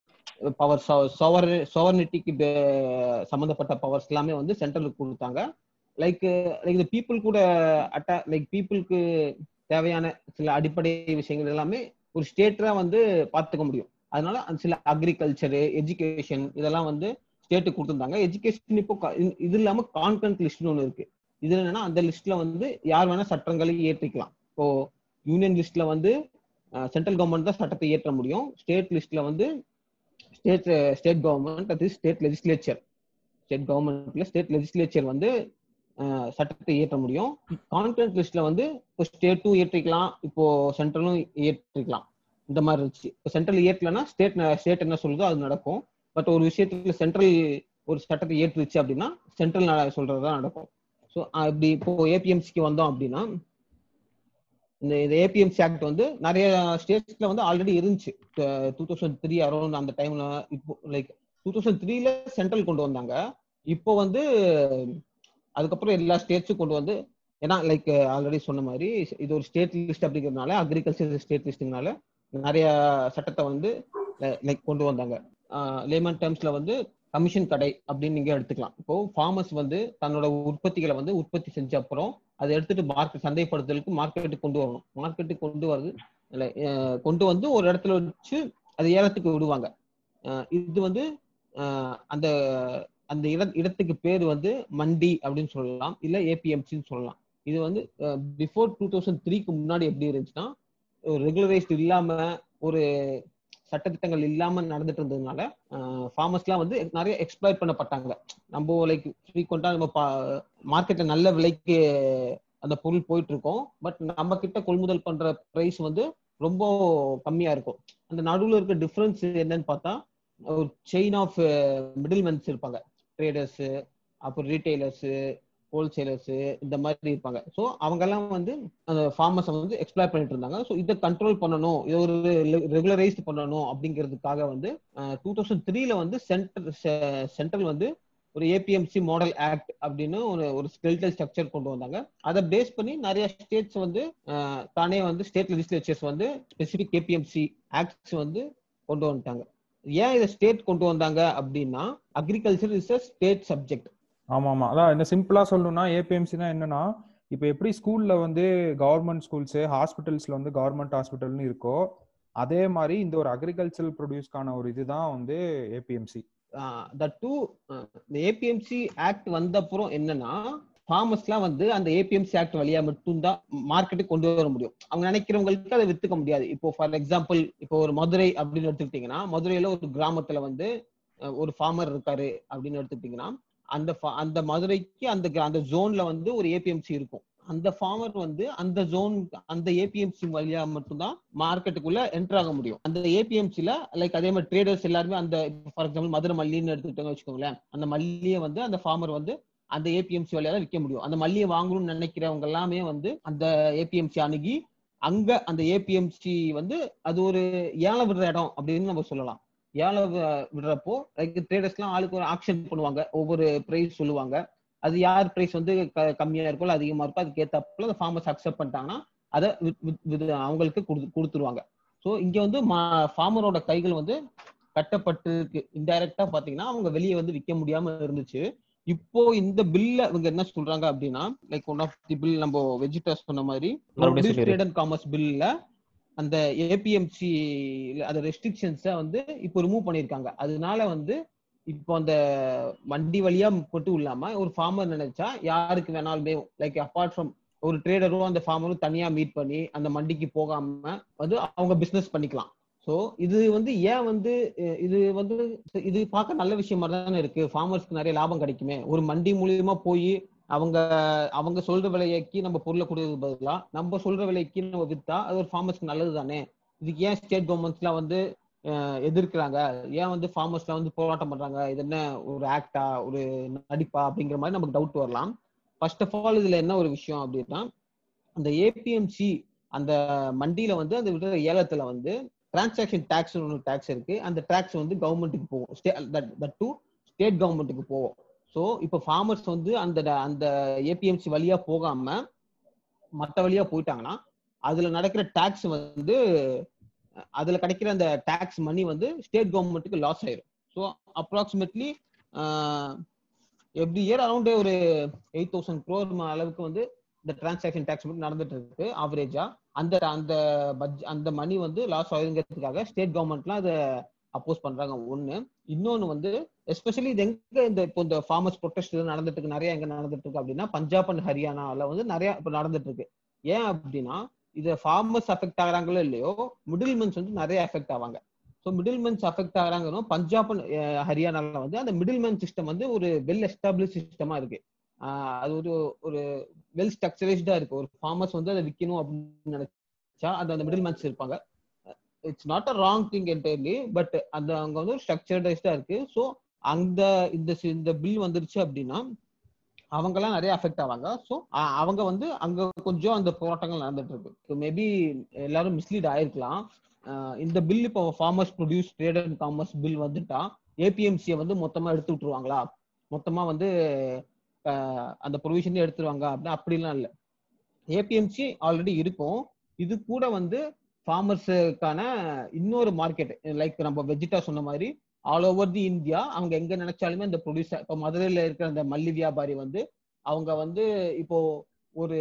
பவர் சோவர்னிட்டிக்கு சம்மந்தப்பட்ட பவர்ஸ் எல்லாமே வந்து சென்ட்ரலுக்கு கொடுத்தாங்க. லைக் லைக் இந்த பீப்புள் கூட அட்டா லைக் பீப்புளுக்கு தேவையான சில அடிப்படை விஷயங்கள் எல்லாமே ஒரு ஸ்டேட்டா வந்து பார்த்துக்க முடியும். அதனால சில அக்ரிகல்ச்சரு எஜுகேஷன் இதெல்லாம் வந்து ஸ்டேட்டுக்கு கொடுத்துருந்தாங்க. எஜுகேஷன் இப்போ இது- இது இல்லாம கான்கரண்ட் லிஸ்ட்னு ஒன்று இருக்கு. இதுல என்னன்னா அந்த லிஸ்ட்ல வந்து யார் வேணா சட்டங்களை ஏற்றிக்கலாம் இப்போ யூனியன் லிஸ்ட்ல வந்து சென்ட்ரல் கவர்மெண்ட் தான் சட்டத்தை இயற்ற முடியும். ஸ்டேட் லிஸ்ட்ல வந்து ஸ்டேட் ஸ்டேட் கவர்மெண்ட் அது ஸ்டேட் லெஜிஸ்லேச்சர் ஸ்டேட் கவர்மெண்ட்ல ஸ்டேட் லெஜிஸ்லேச்சர் வந்து சட்டத்தை இயற்ற முடியும். கான்ஃபிடன்ஸ் லிஸ்ட்ல வந்து இப்போ ஸ்டேட்டும் இயற்றிக்கலாம் இப்போ சென்ட்ரலும் இயற்றிக்கலாம். இந்த மாதிரி இருந்துச்சு. இப்போ சென்ட்ரல் இயற்றலைன்னா ஸ்டேட் ஸ்டேட் என்ன சொல்லுதோ அது நடக்கும். பட் ஒரு விஷயத்துல சென்ட்ரல் ஒரு சட்டத்தை ஏற்றுச்சு அப்படின்னா சென்ட்ரல் சொல்றதுதான் நடக்கும். ஸோ அப்படி இப்போ ஏபிஎம்சிக்கு வந்தோம் அப்படின்னா இந்த இந்த ஏபிஎம்சி ஆக்ட் வந்து நிறைய ஸ்டேட்ஸ்ல வந்து ஆல்ரெடி இருந்துச்சு. டூ தௌசண்ட் த்ரீ அரௌண்ட் அந்த டைம்ல இப்போ லைக் டூ தௌசண்ட் த்ரீல சென்ட்ரல் கொண்டு வந்தாங்க. இப்போ வந்து அதுக்கப்புறம் எல்லா ஸ்டேட்ஸும் கொண்டு வந்து ஏன்னா லைக் ஆல்ரெடி சொன்ன மாதிரி இது ஒரு ஸ்டேட் லிஸ்ட் அப்படிங்கிறதுனால அக்ரிகல்ச்சர் ஸ்டேட் லிஸ்ட்னால நிறைய சட்டத்தை வந்து லைக் கொண்டு வந்தாங்க. லேமன் டேர்ம்ஸ்ல வந்து கமிஷன் கடை அப்படின்னு நீங்க எடுத்துக்கலாம். இப்போ ஃபார்மர்ஸ் வந்து தன்னோட உற்பத்திகளை வந்து உற்பத்தி செஞ்ச அப்புறம் அதை எடுத்துட்டு மார்க்கெட் சந்தைப்படுத்தலுக்கு மார்க்கெட்டுக்கு கொண்டு வரணும். மார்க்கெட்டுக்கு கொண்டு வருது இல்லை கொண்டு வந்து ஒரு இடத்துல வச்சு அது ஏலத்துக்கு விடுவாங்க. இது வந்து அந்த அந்த இட இடத்துக்கு பேர் வந்து மண்டி அப்படின்னு சொல்லலாம் இல்ல ஏபிஎம்சின்னு சொல்லலாம். இது வந்து பிஃபோர் டூ தௌசண்ட் த்ரீக்கு முன்னாடி எப்படி இருந்துச்சுன்னா ரெகுலரைஸ்ட் இல்லாம ஒரு சட்டத்திட்டங்கள் இல்லாம நடந்துட்டு இருந்ததுனால ஃபார்மர்ஸ்லாம் வந்து நிறைய எக்ஸ்ப்ளாய்ட் பண்ணப்பட்டாங்க. நம்ம லைக் ஃப்ரீக்வெண்டா நம்ம மார்க்கெட்ல நல்ல விலைக்கு அந்த பொருள் போயிட்டு இருக்கோம் பட் நம்ம கிட்ட கொள்முதல் பண்ற பிரைஸ் வந்து ரொம்ப கம்மியா இருக்கும். அந்த நடுவில் இருக்க டிஃபரன்ஸ் என்னன்னு பார்த்தா ஒரு செயின் ஆஃப் மிடில் மென்ஸ் இருப்பாங்க. ட்ரேடர்ஸ் அப்புறம் ரீட்டைலர்ஸ் ஹோல்சேலர்ஸ் இந்த மாதிரி இருப்பாங்க. ஸோ அவங்கெல்லாம் வந்து அந்த ஃபார்மர்ஸ் வந்து எக்ஸ்ப்ளாய் பண்ணிட்டு இருந்தாங்க. ஸோ இதை கண்ட்ரோல் பண்ணணும் இதை ஒரு ரெகுலரைஸ் பண்ணணும் அப்படிங்கிறதுக்காக வந்து டூ தௌசண்ட் த்ரீல வந்து சென்ட்ரல் சென்ட்ரல் வந்து ஒரு ஏபிஎம்சி மாடல் ஆக்ட் அப்படின்னு ஒரு ஒரு ஸ்கெல்டல் ஸ்ட்ரக்சர் கொண்டு வந்தாங்க. அதை பேஸ் பண்ணி நிறைய ஸ்டேட்ஸ் வந்து தானே வந்து ஸ்டேட் லெஜிஸ்லேச்சர்ஸ் வந்து ஸ்பெசிபிக் ஏபிஎம்சி ஆக்ட்ஸ் வந்து கொண்டு வந்துட்டாங்க. ஏன் இதை ஸ்டேட் கொண்டு வந்தாங்க அப்படின்னா agriculture is a state subject ஆமா ஆமா அதான் என்ன சிம்பிளா சொல்லணும்னா ஏபிஎம்சினா என்னன்னா இப்போ எப்படி ஸ்கூல்ல வந்து கவர்மெண்ட் ஸ்கூல்ஸ் ஹாஸ்பிட்டல்ஸ்ல வந்து கவர்மெண்ட் ஹாஸ்பிட்டல்னு இருக்கோ அதே மாதிரி இந்த ஒரு அக்ரிகல்ச்சரல் ப்ரொடியூஸ்க்கான ஒரு இதுதான் வந்து ஏபிஎம்சி த டூ இந்த ஏபிஎம்சி ஆக்ட் வந்த அப்புறம் என்னன்னா ஃபார்மர்ஸ்லாம் வந்து அந்த ஏபிஎம்சி ஆக்ட் வழியா மட்டும்தான் மார்க்கெட்டுக்கு கொண்டு வர முடியும். அவங்க நினைக்கிறவங்களுக்கு அதை வித்துக்க முடியாது. இப்போ ஃபார் எக்ஸாம்பிள் இப்போ ஒரு மதுரை அப்படின்னு எடுத்துக்கிட்டீங்கன்னா மதுரையில ஒரு கிராமத்துல வந்து ஒரு ஃபார்மர் இருக்காரு அப்படின்னு எடுத்துக்கிட்டீங்கன்னா அந்த அந்த மதுரைக்கு அந்த கிரா- அந்த ஜோன்ல வந்து ஒரு ஏபிஎம்சி இருக்கும். அந்த ஃபார்மர் வந்து அந்த ஜோன் அந்த ஏபிஎம்சி வழியா மட்டும்தான் மார்க்கெட்டுக்குள்ள என்டர் ஆக முடியும். அந்த ஏபிஎம்சில லைக் அதே மாதிரி ட்ரேடர்ஸ் எல்லாருமே அந்த ஃபார் எக்ஸாம்பிள் மதுரை மல்லின்னு எடுத்துக்கிட்டோங்க வச்சுக்கோங்களேன். அந்த மல்லியை வந்து அந்த ஃபார்மர் வந்து அந்த ஏபிஎம்சி வழியா தான் விற்க முடியும். அந்த மல்லியை வாங்கணும்னு நினைக்கிறவங்க எல்லாமே வந்து அந்த ஏபிஎம்சி அணுகி அங்க அந்த ஏபிஎம்சி வந்து அது ஒரு ஏழை விடுற இடம் அப்படின்னு நம்ம சொல்லலாம். வி- விடுறப்போ லைக் ட்ரேடர்ஸ்லாம் ஆளுக்கு ஒரு ஆக்ஷன் பண்ணுவாங்க. ஒவ்வொரு பிரைஸ் சொல்லுவாங்க. அது யார் பிரைஸ் வந்து கம்மியா இருக்கோ இல்ல அதிகமா இருக்கோ அதுக்கு ஏத்தாப்புல அந்த ஃபார்மர்ஸ் அக்செப்ட் பண்ணிட்டாங்கன்னா அதை அவங்களுக்கு கொடுத்துருவாங்க. ஸோ இங்க வந்து ஃபார்மரோட கைகள் வந்து கட்டப்பட்டிருக்கு இன்டைரக்டா பாத்தீங்கன்னா அவங்க வெளியே வந்து விற்க முடியாம இருந்துச்சு. இப்போ இந்த பில்ல இவங்க என்ன சொல்றாங்க அப்படின்னா like one of the bill நம்ம வெஜிடர்ஸ் சொன்ன மாதிரி ட்ரேட் அண்ட் காமர்ஸ் பில்ல அந்த ஏபிஎம்சி அந்த ரெஸ்ட்ரிக்ஷன்ஸை வந்து இப்போ ரிமூவ் பண்ணியிருக்காங்க. அதனால வந்து இப்போ அந்த வண்டி வழியா மட்டும் இல்லாம ஒரு ஃபார்மர் நினைச்சா யாருக்கு வேணாலுமே லைக் அப்பார்ட் ஃப்ரம் ஒரு ட்ரேடரும் அந்த ஃபார்மரும் தனியா மீட் பண்ணி அந்த மண்டிக்கு போகாம வந்து அவங்க பிசினஸ் பண்ணிக்கலாம். ஸோ இது வந்து ஏன் வந்து இது வந்து இது பார்க்க நல்ல விஷயம் மாதிரி தானே இருக்கு. ஃபார்மர்ஸ்க்கு நிறைய லாபம் கிடைக்குமே. ஒரு மண்டி மூலியமா போய் அவங்க அவங்க சொல்ற விலைக்கு நம்ம பொருளை கொடுக்கறது பதிலாக நம்ம சொல்ற விலைக்கு நம்ம வித்தா அது ஒரு ஃபார்மர்ஸ்க்கு நல்லது தானே இதுக்கு ஏன் ஸ்டேட் கவர்மெண்ட்ஸ்லாம் வந்து எதிர்க்கிறாங்க? ஏன் வந்து ஃபார்மர்ஸ்லாம் வந்து போராட்டம் பண்றாங்க? இது என்ன ஒரு ஆக்டா ஒரு நடிப்பா? அப்படிங்கிற மாதிரி நமக்கு டவுட் வரலாம். ஃபர்ஸ்ட் ஆஃப் ஆல் இதுல என்ன ஒரு விஷயம் அப்படின்னா அந்த ஏபிஎம்சி அந்த மண்டியில வந்து அந்த விடுற ஏலத்துல வந்து டிரான்சாக்ஷன் டேக்ஸ் ஒன்று டேக்ஸ் இருக்கு. அந்த டேக்ஸ் வந்து கவர்மெண்ட்டுக்கு போகும். ஸ்டே தட் டு ஸ்டேட் கவர்மெண்ட்டுக்கு போவோம் ஸோ இப்போ ஃபார்மர்ஸ் வந்து அந்த அந்த ஏபிஎம்சி வழியா போகாம மற்ற வழியா போயிட்டாங்கன்னா அதுல நடக்கிற டேக்ஸ் வந்து அதுல கிடைக்கிற அந்த டேக்ஸ் மணி வந்து ஸ்டேட் கவர்மெண்ட்டுக்கு லாஸ் ஆயிரும். So approximately every year around ஒரு எயிட் தௌசண்ட் க்ரோர் அளவுக்கு வந்து இந்த டிரான்சாக்ஷன் டேக்ஸ் மட்டும் நடந்துட்டு இருக்கு ஆவரேஜா அந்த அந்த பட்ஜ் அந்த மணி வந்து லாஸ் ஆயிருங்கிறதுக்காக ஸ்டேட் கவர்மெண்ட்லாம் அதை அப்போஸ் பண்றாங்க. ஒண்ணு இன்னொன்னு வந்து எஸ்பெஷலி இது எங்க இந்த இப்போ இந்த ஃபார்மர்ஸ் ப்ரொடெஸ்ட் நடந்துட்டு இருக்கு நிறைய எங்க நடந்துட்டு இருக்கு அப்படின்னா பஞ்சாப் அண்ட் ஹரியானால வந்து நிறைய இப்போ நடந்துட்டு இருக்கு ஏன் அப்படின்னா இது ஃபார்மர்ஸ் அஃபெக்ட் ஆகுறாங்களோ இல்லையோ மிடில் மென்ஸ் வந்து நிறைய அஃபெக்ட் ஆவாங்க. ஸோ மிடில் மென்ஸ் அஃபெக்ட் ஆகுறாங்கன்னு பஞ்சாப் அண்ட் ஹரியானால வந்து அந்த மிடில் மேன் சிஸ்டம் வந்து ஒரு வெல் எஸ்டாப்ளிஷ் சிஸ்டமா இருக்கு. அது ஒரு ஒரு வெல் ஸ்ட்ரக்சரைஸ்டா இருக்கு. ஒரு ஃபார்மர்ஸ் வந்து அதை விற்கணும் அப்படின்னு நினைச்சா அது அந்த மிடில் மேன்ஸ் இருப்பாங்க. It's not a wrong thing entirely but அந்த அங்க வந்து ஸ்ட்ரக்சர்டைஸ்டா இருக்கு. ஸோ அந்த இந்த இந்த பில் வந்துருச்சு அப்படின்னா அவங்க எல்லாம் நிறைய அஃபெக்ட் ஆவாங்க. ஸோ அவங்க வந்து அங்க கொஞ்சம் அந்த போராட்டங்கள் நடந்துட்டு இருக்கு மேபி எல்லாரும் மிஸ்லீட் ஆயிருக்கலாம். இந்த பில் இப்போ farmers produce trade and commerce bill வந்துட்டா ஏபிஎம்சியை வந்து மொத்தமா எடுத்து விட்டுருவாங்களா? மொத்தமா வந்து அந்த ப்ரொவிஷன் எடுத்துருவாங்க அப்படின்னா அப்படிலாம் இல்லை. ஏபிஎம்சி ஆல்ரெடி இருக்கும். இது கூட வந்து ஃபார்மர்ஸுக்கான இன்னொரு மார்க்கெட் லைக் நம்ம வெஜிடா சொன்ன மாதிரி ஆல் ஓவர் தி இந்தியா அவங்க எங்க நினைச்சாலுமே அந்த ப்ரொடியூசர் இப்போ மதுரையில இருக்கிற அந்த மல்லி வியாபாரி வந்து அவங்க வந்து இப்போ ஒரு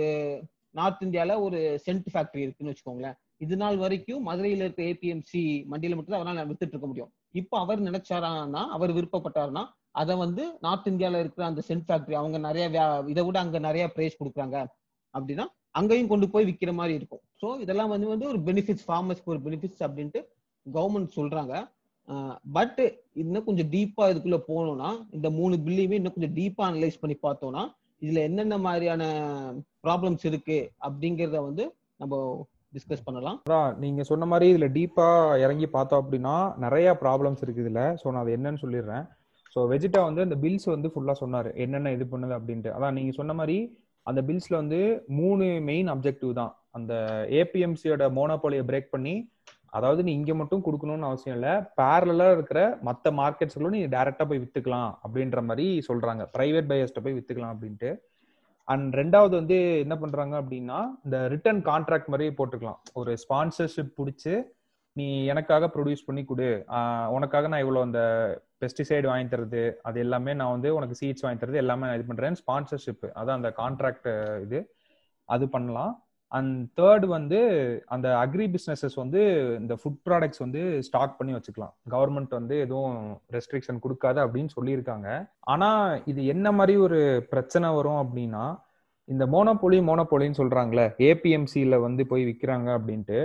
நார்த் இந்தியால ஒரு சென்ட் ஃபேக்டரி இருக்குன்னு வச்சுக்கோங்களேன். இது நாள் வரைக்கும் மதுரையில இருக்க ஏபிஎம்சி மண்டியில மட்டும் தான் அவரால் வித்துட்டு இருக்க முடியும். இப்போ அவர் நினைச்சாரான்னா அவர் விருப்பப்பட்டாருன்னா அதை வந்து நார்த் இந்தியாவில் இருக்கிற அந்த சென்ட் ஃபேக்டரி அவங்க நிறைய இதை விட அங்கே நிறைய பிரைஸ் கொடுக்குறாங்க. அப்படின்னா அங்கேயும் கொண்டு போய் விற்கிற மாதிரி இருக்கும். ஸோ இதெல்லாம் வந்து வந்து ஒரு பெனிஃபிட்ஸ் ஃபார்மர்ஸ்க்கு ஒரு பெனிஃபிட்ஸ் அப்படின்ட்டு கவர்மெண்ட் சொல்றாங்க. பட் இன்னும் கொஞ்சம் டீப்பா இதுக்குள்ள போனோம்னா இந்த மூணு பில்லையுமே இன்னும் கொஞ்சம் டீப்பா அனலைஸ் பண்ணி பார்த்தோம்னா இதுல என்னென்ன மாதிரியான ப்ராப்ளம்ஸ் இருக்கு அப்படிங்கிறத வந்து நம்ம டிஸ்கஸ் பண்ணலாம். அதான் நீங்க சொன்ன மாதிரி இதுல டீப்பா இறங்கி பார்த்தோம் அப்படின்னா நிறைய ப்ராப்ளம்ஸ் இருக்கு இதுல. ஸோ நான் அது என்னன்னு சொல்லிடுறேன். ஸோ வெஜிடா வந்து அந்த பில்ஸ் வந்து ஃபுல்லா சொன்னாரு. என்னென்ன இது பண்ணுது அப்படின்ட்டு. அதான் நீங்க சொன்ன மாதிரி அந்த பில்ஸ்ல வந்து மூணு மெயின் அப்ஜெக்டிவ் தான். அந்த ஏபிஎம்சியோட மோனோபாலியை பிரேக் பண்ணி அதாவது நீ இங்க மட்டும் கொடுக்கணும்னு அவசியம் இல்லை பேரலா இருக்கிற மற்ற மார்க்கெட்ஸ்களும் நீ டைரக்டா போய் வித்துக்கலாம் அப்படின்ற மாதிரி சொல்றாங்க. பிரைவேட் பையர்ஸ்ட போய் வித்துக்கலாம் அப்படின்ட்டு. அண்ட் ரெண்டாவது வந்து என்ன பண்றாங்க அப்படின்னா இந்த ரிட்டர்ன் கான்ட்ராக்ட் மாதிரி போட்டுக்கலாம். ஒரு ஸ்பான்சர்ஷிப் பிடிச்சி நீ எனக்காக ப்ரொடியூஸ் பண்ணி கொடு. உனக்காக நான் இவ்வளோ அந்த பெஸ்டிசைடு வாங்கி தருது அது எல்லாமே நான் வந்து உனக்கு சீட்ஸ் வாங்கி தருது எல்லாமே நான் இது பண்ணுறேன் ஸ்பான்சர்ஷிப் அதான் அந்த கான்ட்ராக்ட் இது. அது பண்ணலாம். அண்ட் தேர்ட் வந்து அந்த அக்ரி பிஸ்னஸஸ் வந்து இந்த ஃபுட் ப்ராடக்ட்ஸ் வந்து ஸ்டாக் பண்ணி வச்சுக்கலாம். கவர்மெண்ட் வந்து எதுவும் ரெஸ்ட்ரிக்ஷன் கொடுக்காது அப்படின்னு சொல்லியிருக்காங்க. ஆனால் இது என்ன மாதிரி ஒரு பிரச்சனை வரும் அப்படின்னா இந்த மோனோபோலி மோனோபோலின்னு சொல்கிறாங்களே ஏபிஎம்சியில் வந்து போய் விற்கிறாங்க அப்படின்ட்டு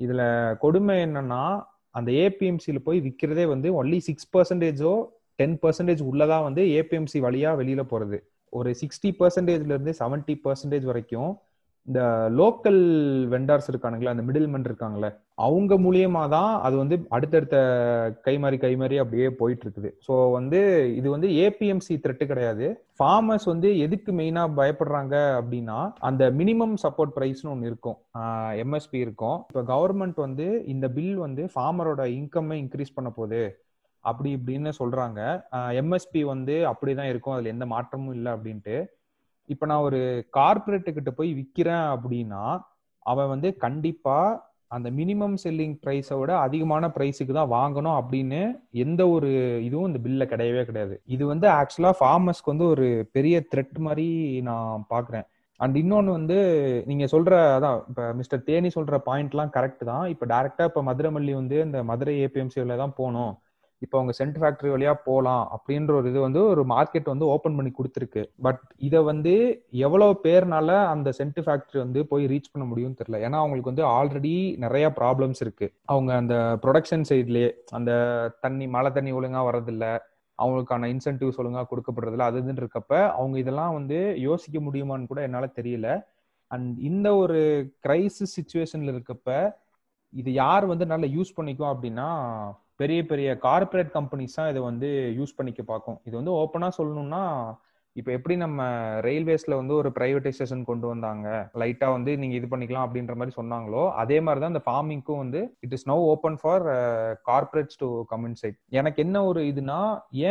இதுல கொடுமை என்னன்னா அந்த ஏபிஎம்சியில போய் விற்கிறதே வந்து ஒன்லி சிக்ஸ் பர்சன்டேஜோ டென் பர்சன்டேஜ் உள்ளதான் வந்து ஏபிஎம்சி வழியா வெளியில போறது. ஒரு சிக்ஸ்டி பர்சன்டேஜ்ல இருந்து செவன்டி பர்சன்டேஜ் வரைக்கும் இந்த லோக்கல் வெண்டார்ஸ் இருக்கானுங்களே அந்த மிடில்மென் இருக்காங்களே அவங்க மூலியமா தான் அது வந்து அடுத்தடுத்த கைமாறி கைமாறி கை மாறி அப்படியே போயிட்டு இருக்குது ஸோ வந்து இது வந்து ஏபிஎம்சி த்ரெட்டு கிடையாது. ஃபார்மர்ஸ் வந்து எதுக்கு மெயினா பயப்படுறாங்க அப்படின்னா அந்த மினிமம் சப்போர்ட் ப்ரைஸ்னு ஒன்று இருக்கும். எம்எஸ்பி இருக்கும். இப்போ கவர்மெண்ட் வந்து இந்த பில் வந்து ஃபார்மரோட இன்கம்மை இன்க்ரீஸ் பண்ண போகுது. அப்படி இப்படின்னு சொல்றாங்க. எம்எஸ்பி வந்து அப்படிதான் இருக்கும். அதுல எந்த மாற்றமும் இல்லை அப்படின்ட்டு. இப்ப நான் ஒரு கார்பரேட்டு கிட்ட போய் விற்கிறேன் அப்படின்னா அவன் வந்து கண்டிப்பா அந்த மினிமம் செல்லிங் ப்ரைஸை விட அதிகமான ப்ரைஸுக்கு தான் வாங்கணும் அப்படின்னு எந்த ஒரு இதுவும் இந்த பில்ல கிடையவே கிடையாது. இது வந்து ஆக்சுவலா ஃபார்மர்ஸ்க்கு வந்து ஒரு பெரிய த்ரெட் மாதிரி நான் பாக்குறேன் அண்ட் இன்னொன்று வந்து நீங்க சொல்ற அதான் இப்ப மிஸ்டர் தேனி சொல்ற பாயிண்ட்லாம் கரெக்ட் தான். இப்ப இப்போ இப்ப மதுரமல்லி வந்து இந்த மதுரை ஏபிஎம்சியில தான் போகணும் இப்போ அவங்க சென்ட் ஃபேக்டரி வழியா போகலாம் அப்படின்ற ஒரு இது வந்து ஒரு மார்க்கெட் வந்து ஓப்பன் பண்ணி கொடுத்துருக்கு. பட் இதை வந்து எவ்வளவு பேர்னால அந்த சென்ட் ஃபேக்டரி வந்து போய் ரீச் பண்ண முடியும்னு தெரியல. ஏன்னா அவங்களுக்கு வந்து ஆல்ரெடி நிறைய ப்ராப்ளம்ஸ் இருக்கு. அவங்க அந்த ப்ரொடக்ஷன் சைட்லயே அந்த தண்ணி மழை தண்ணி ஒழுங்கா வர்றதில்ல. அவங்களுக்கான இன்சென்டிவ்ஸ் ஒழுங்கா கொடுக்கப்படுறதில்ல அது இதுன்னு இருக்கப்ப அவங்க இதெல்லாம் வந்து யோசிக்க முடியுமான்னு கூட என்னால தெரியல. அண்ட் இந்த ஒரு கிரைசிஸ் சுச்சுவேஷன்ல இருக்கப்ப இது யார் வந்து நல்லா யூஸ் பண்ணிக்கும் அப்படின்னா பெரிய பெரிய கார்பரேட் கம்பெனிஸ் தான் இதை வந்து யூஸ் பண்ணிக்க பார்க்கும். இது வந்து ஓப்பனாக சொல்லணும்னா இப்போ எப்படி நம்ம ரயில்வேஸ்ல வந்து ஒரு பிரைவேட்டைசேஷன் கொண்டு வந்தாங்க? லைட்டா வந்து நீங்க இது பண்ணிக்கலாம் அப்படின்ற மாதிரி சொன்னாங்களோ? அதே மாதிரி தான் இந்த ஃபார்மிங்க்கும் வந்து it is no open for corporates to comment side எனக்கு என்ன ஒரு இதுனா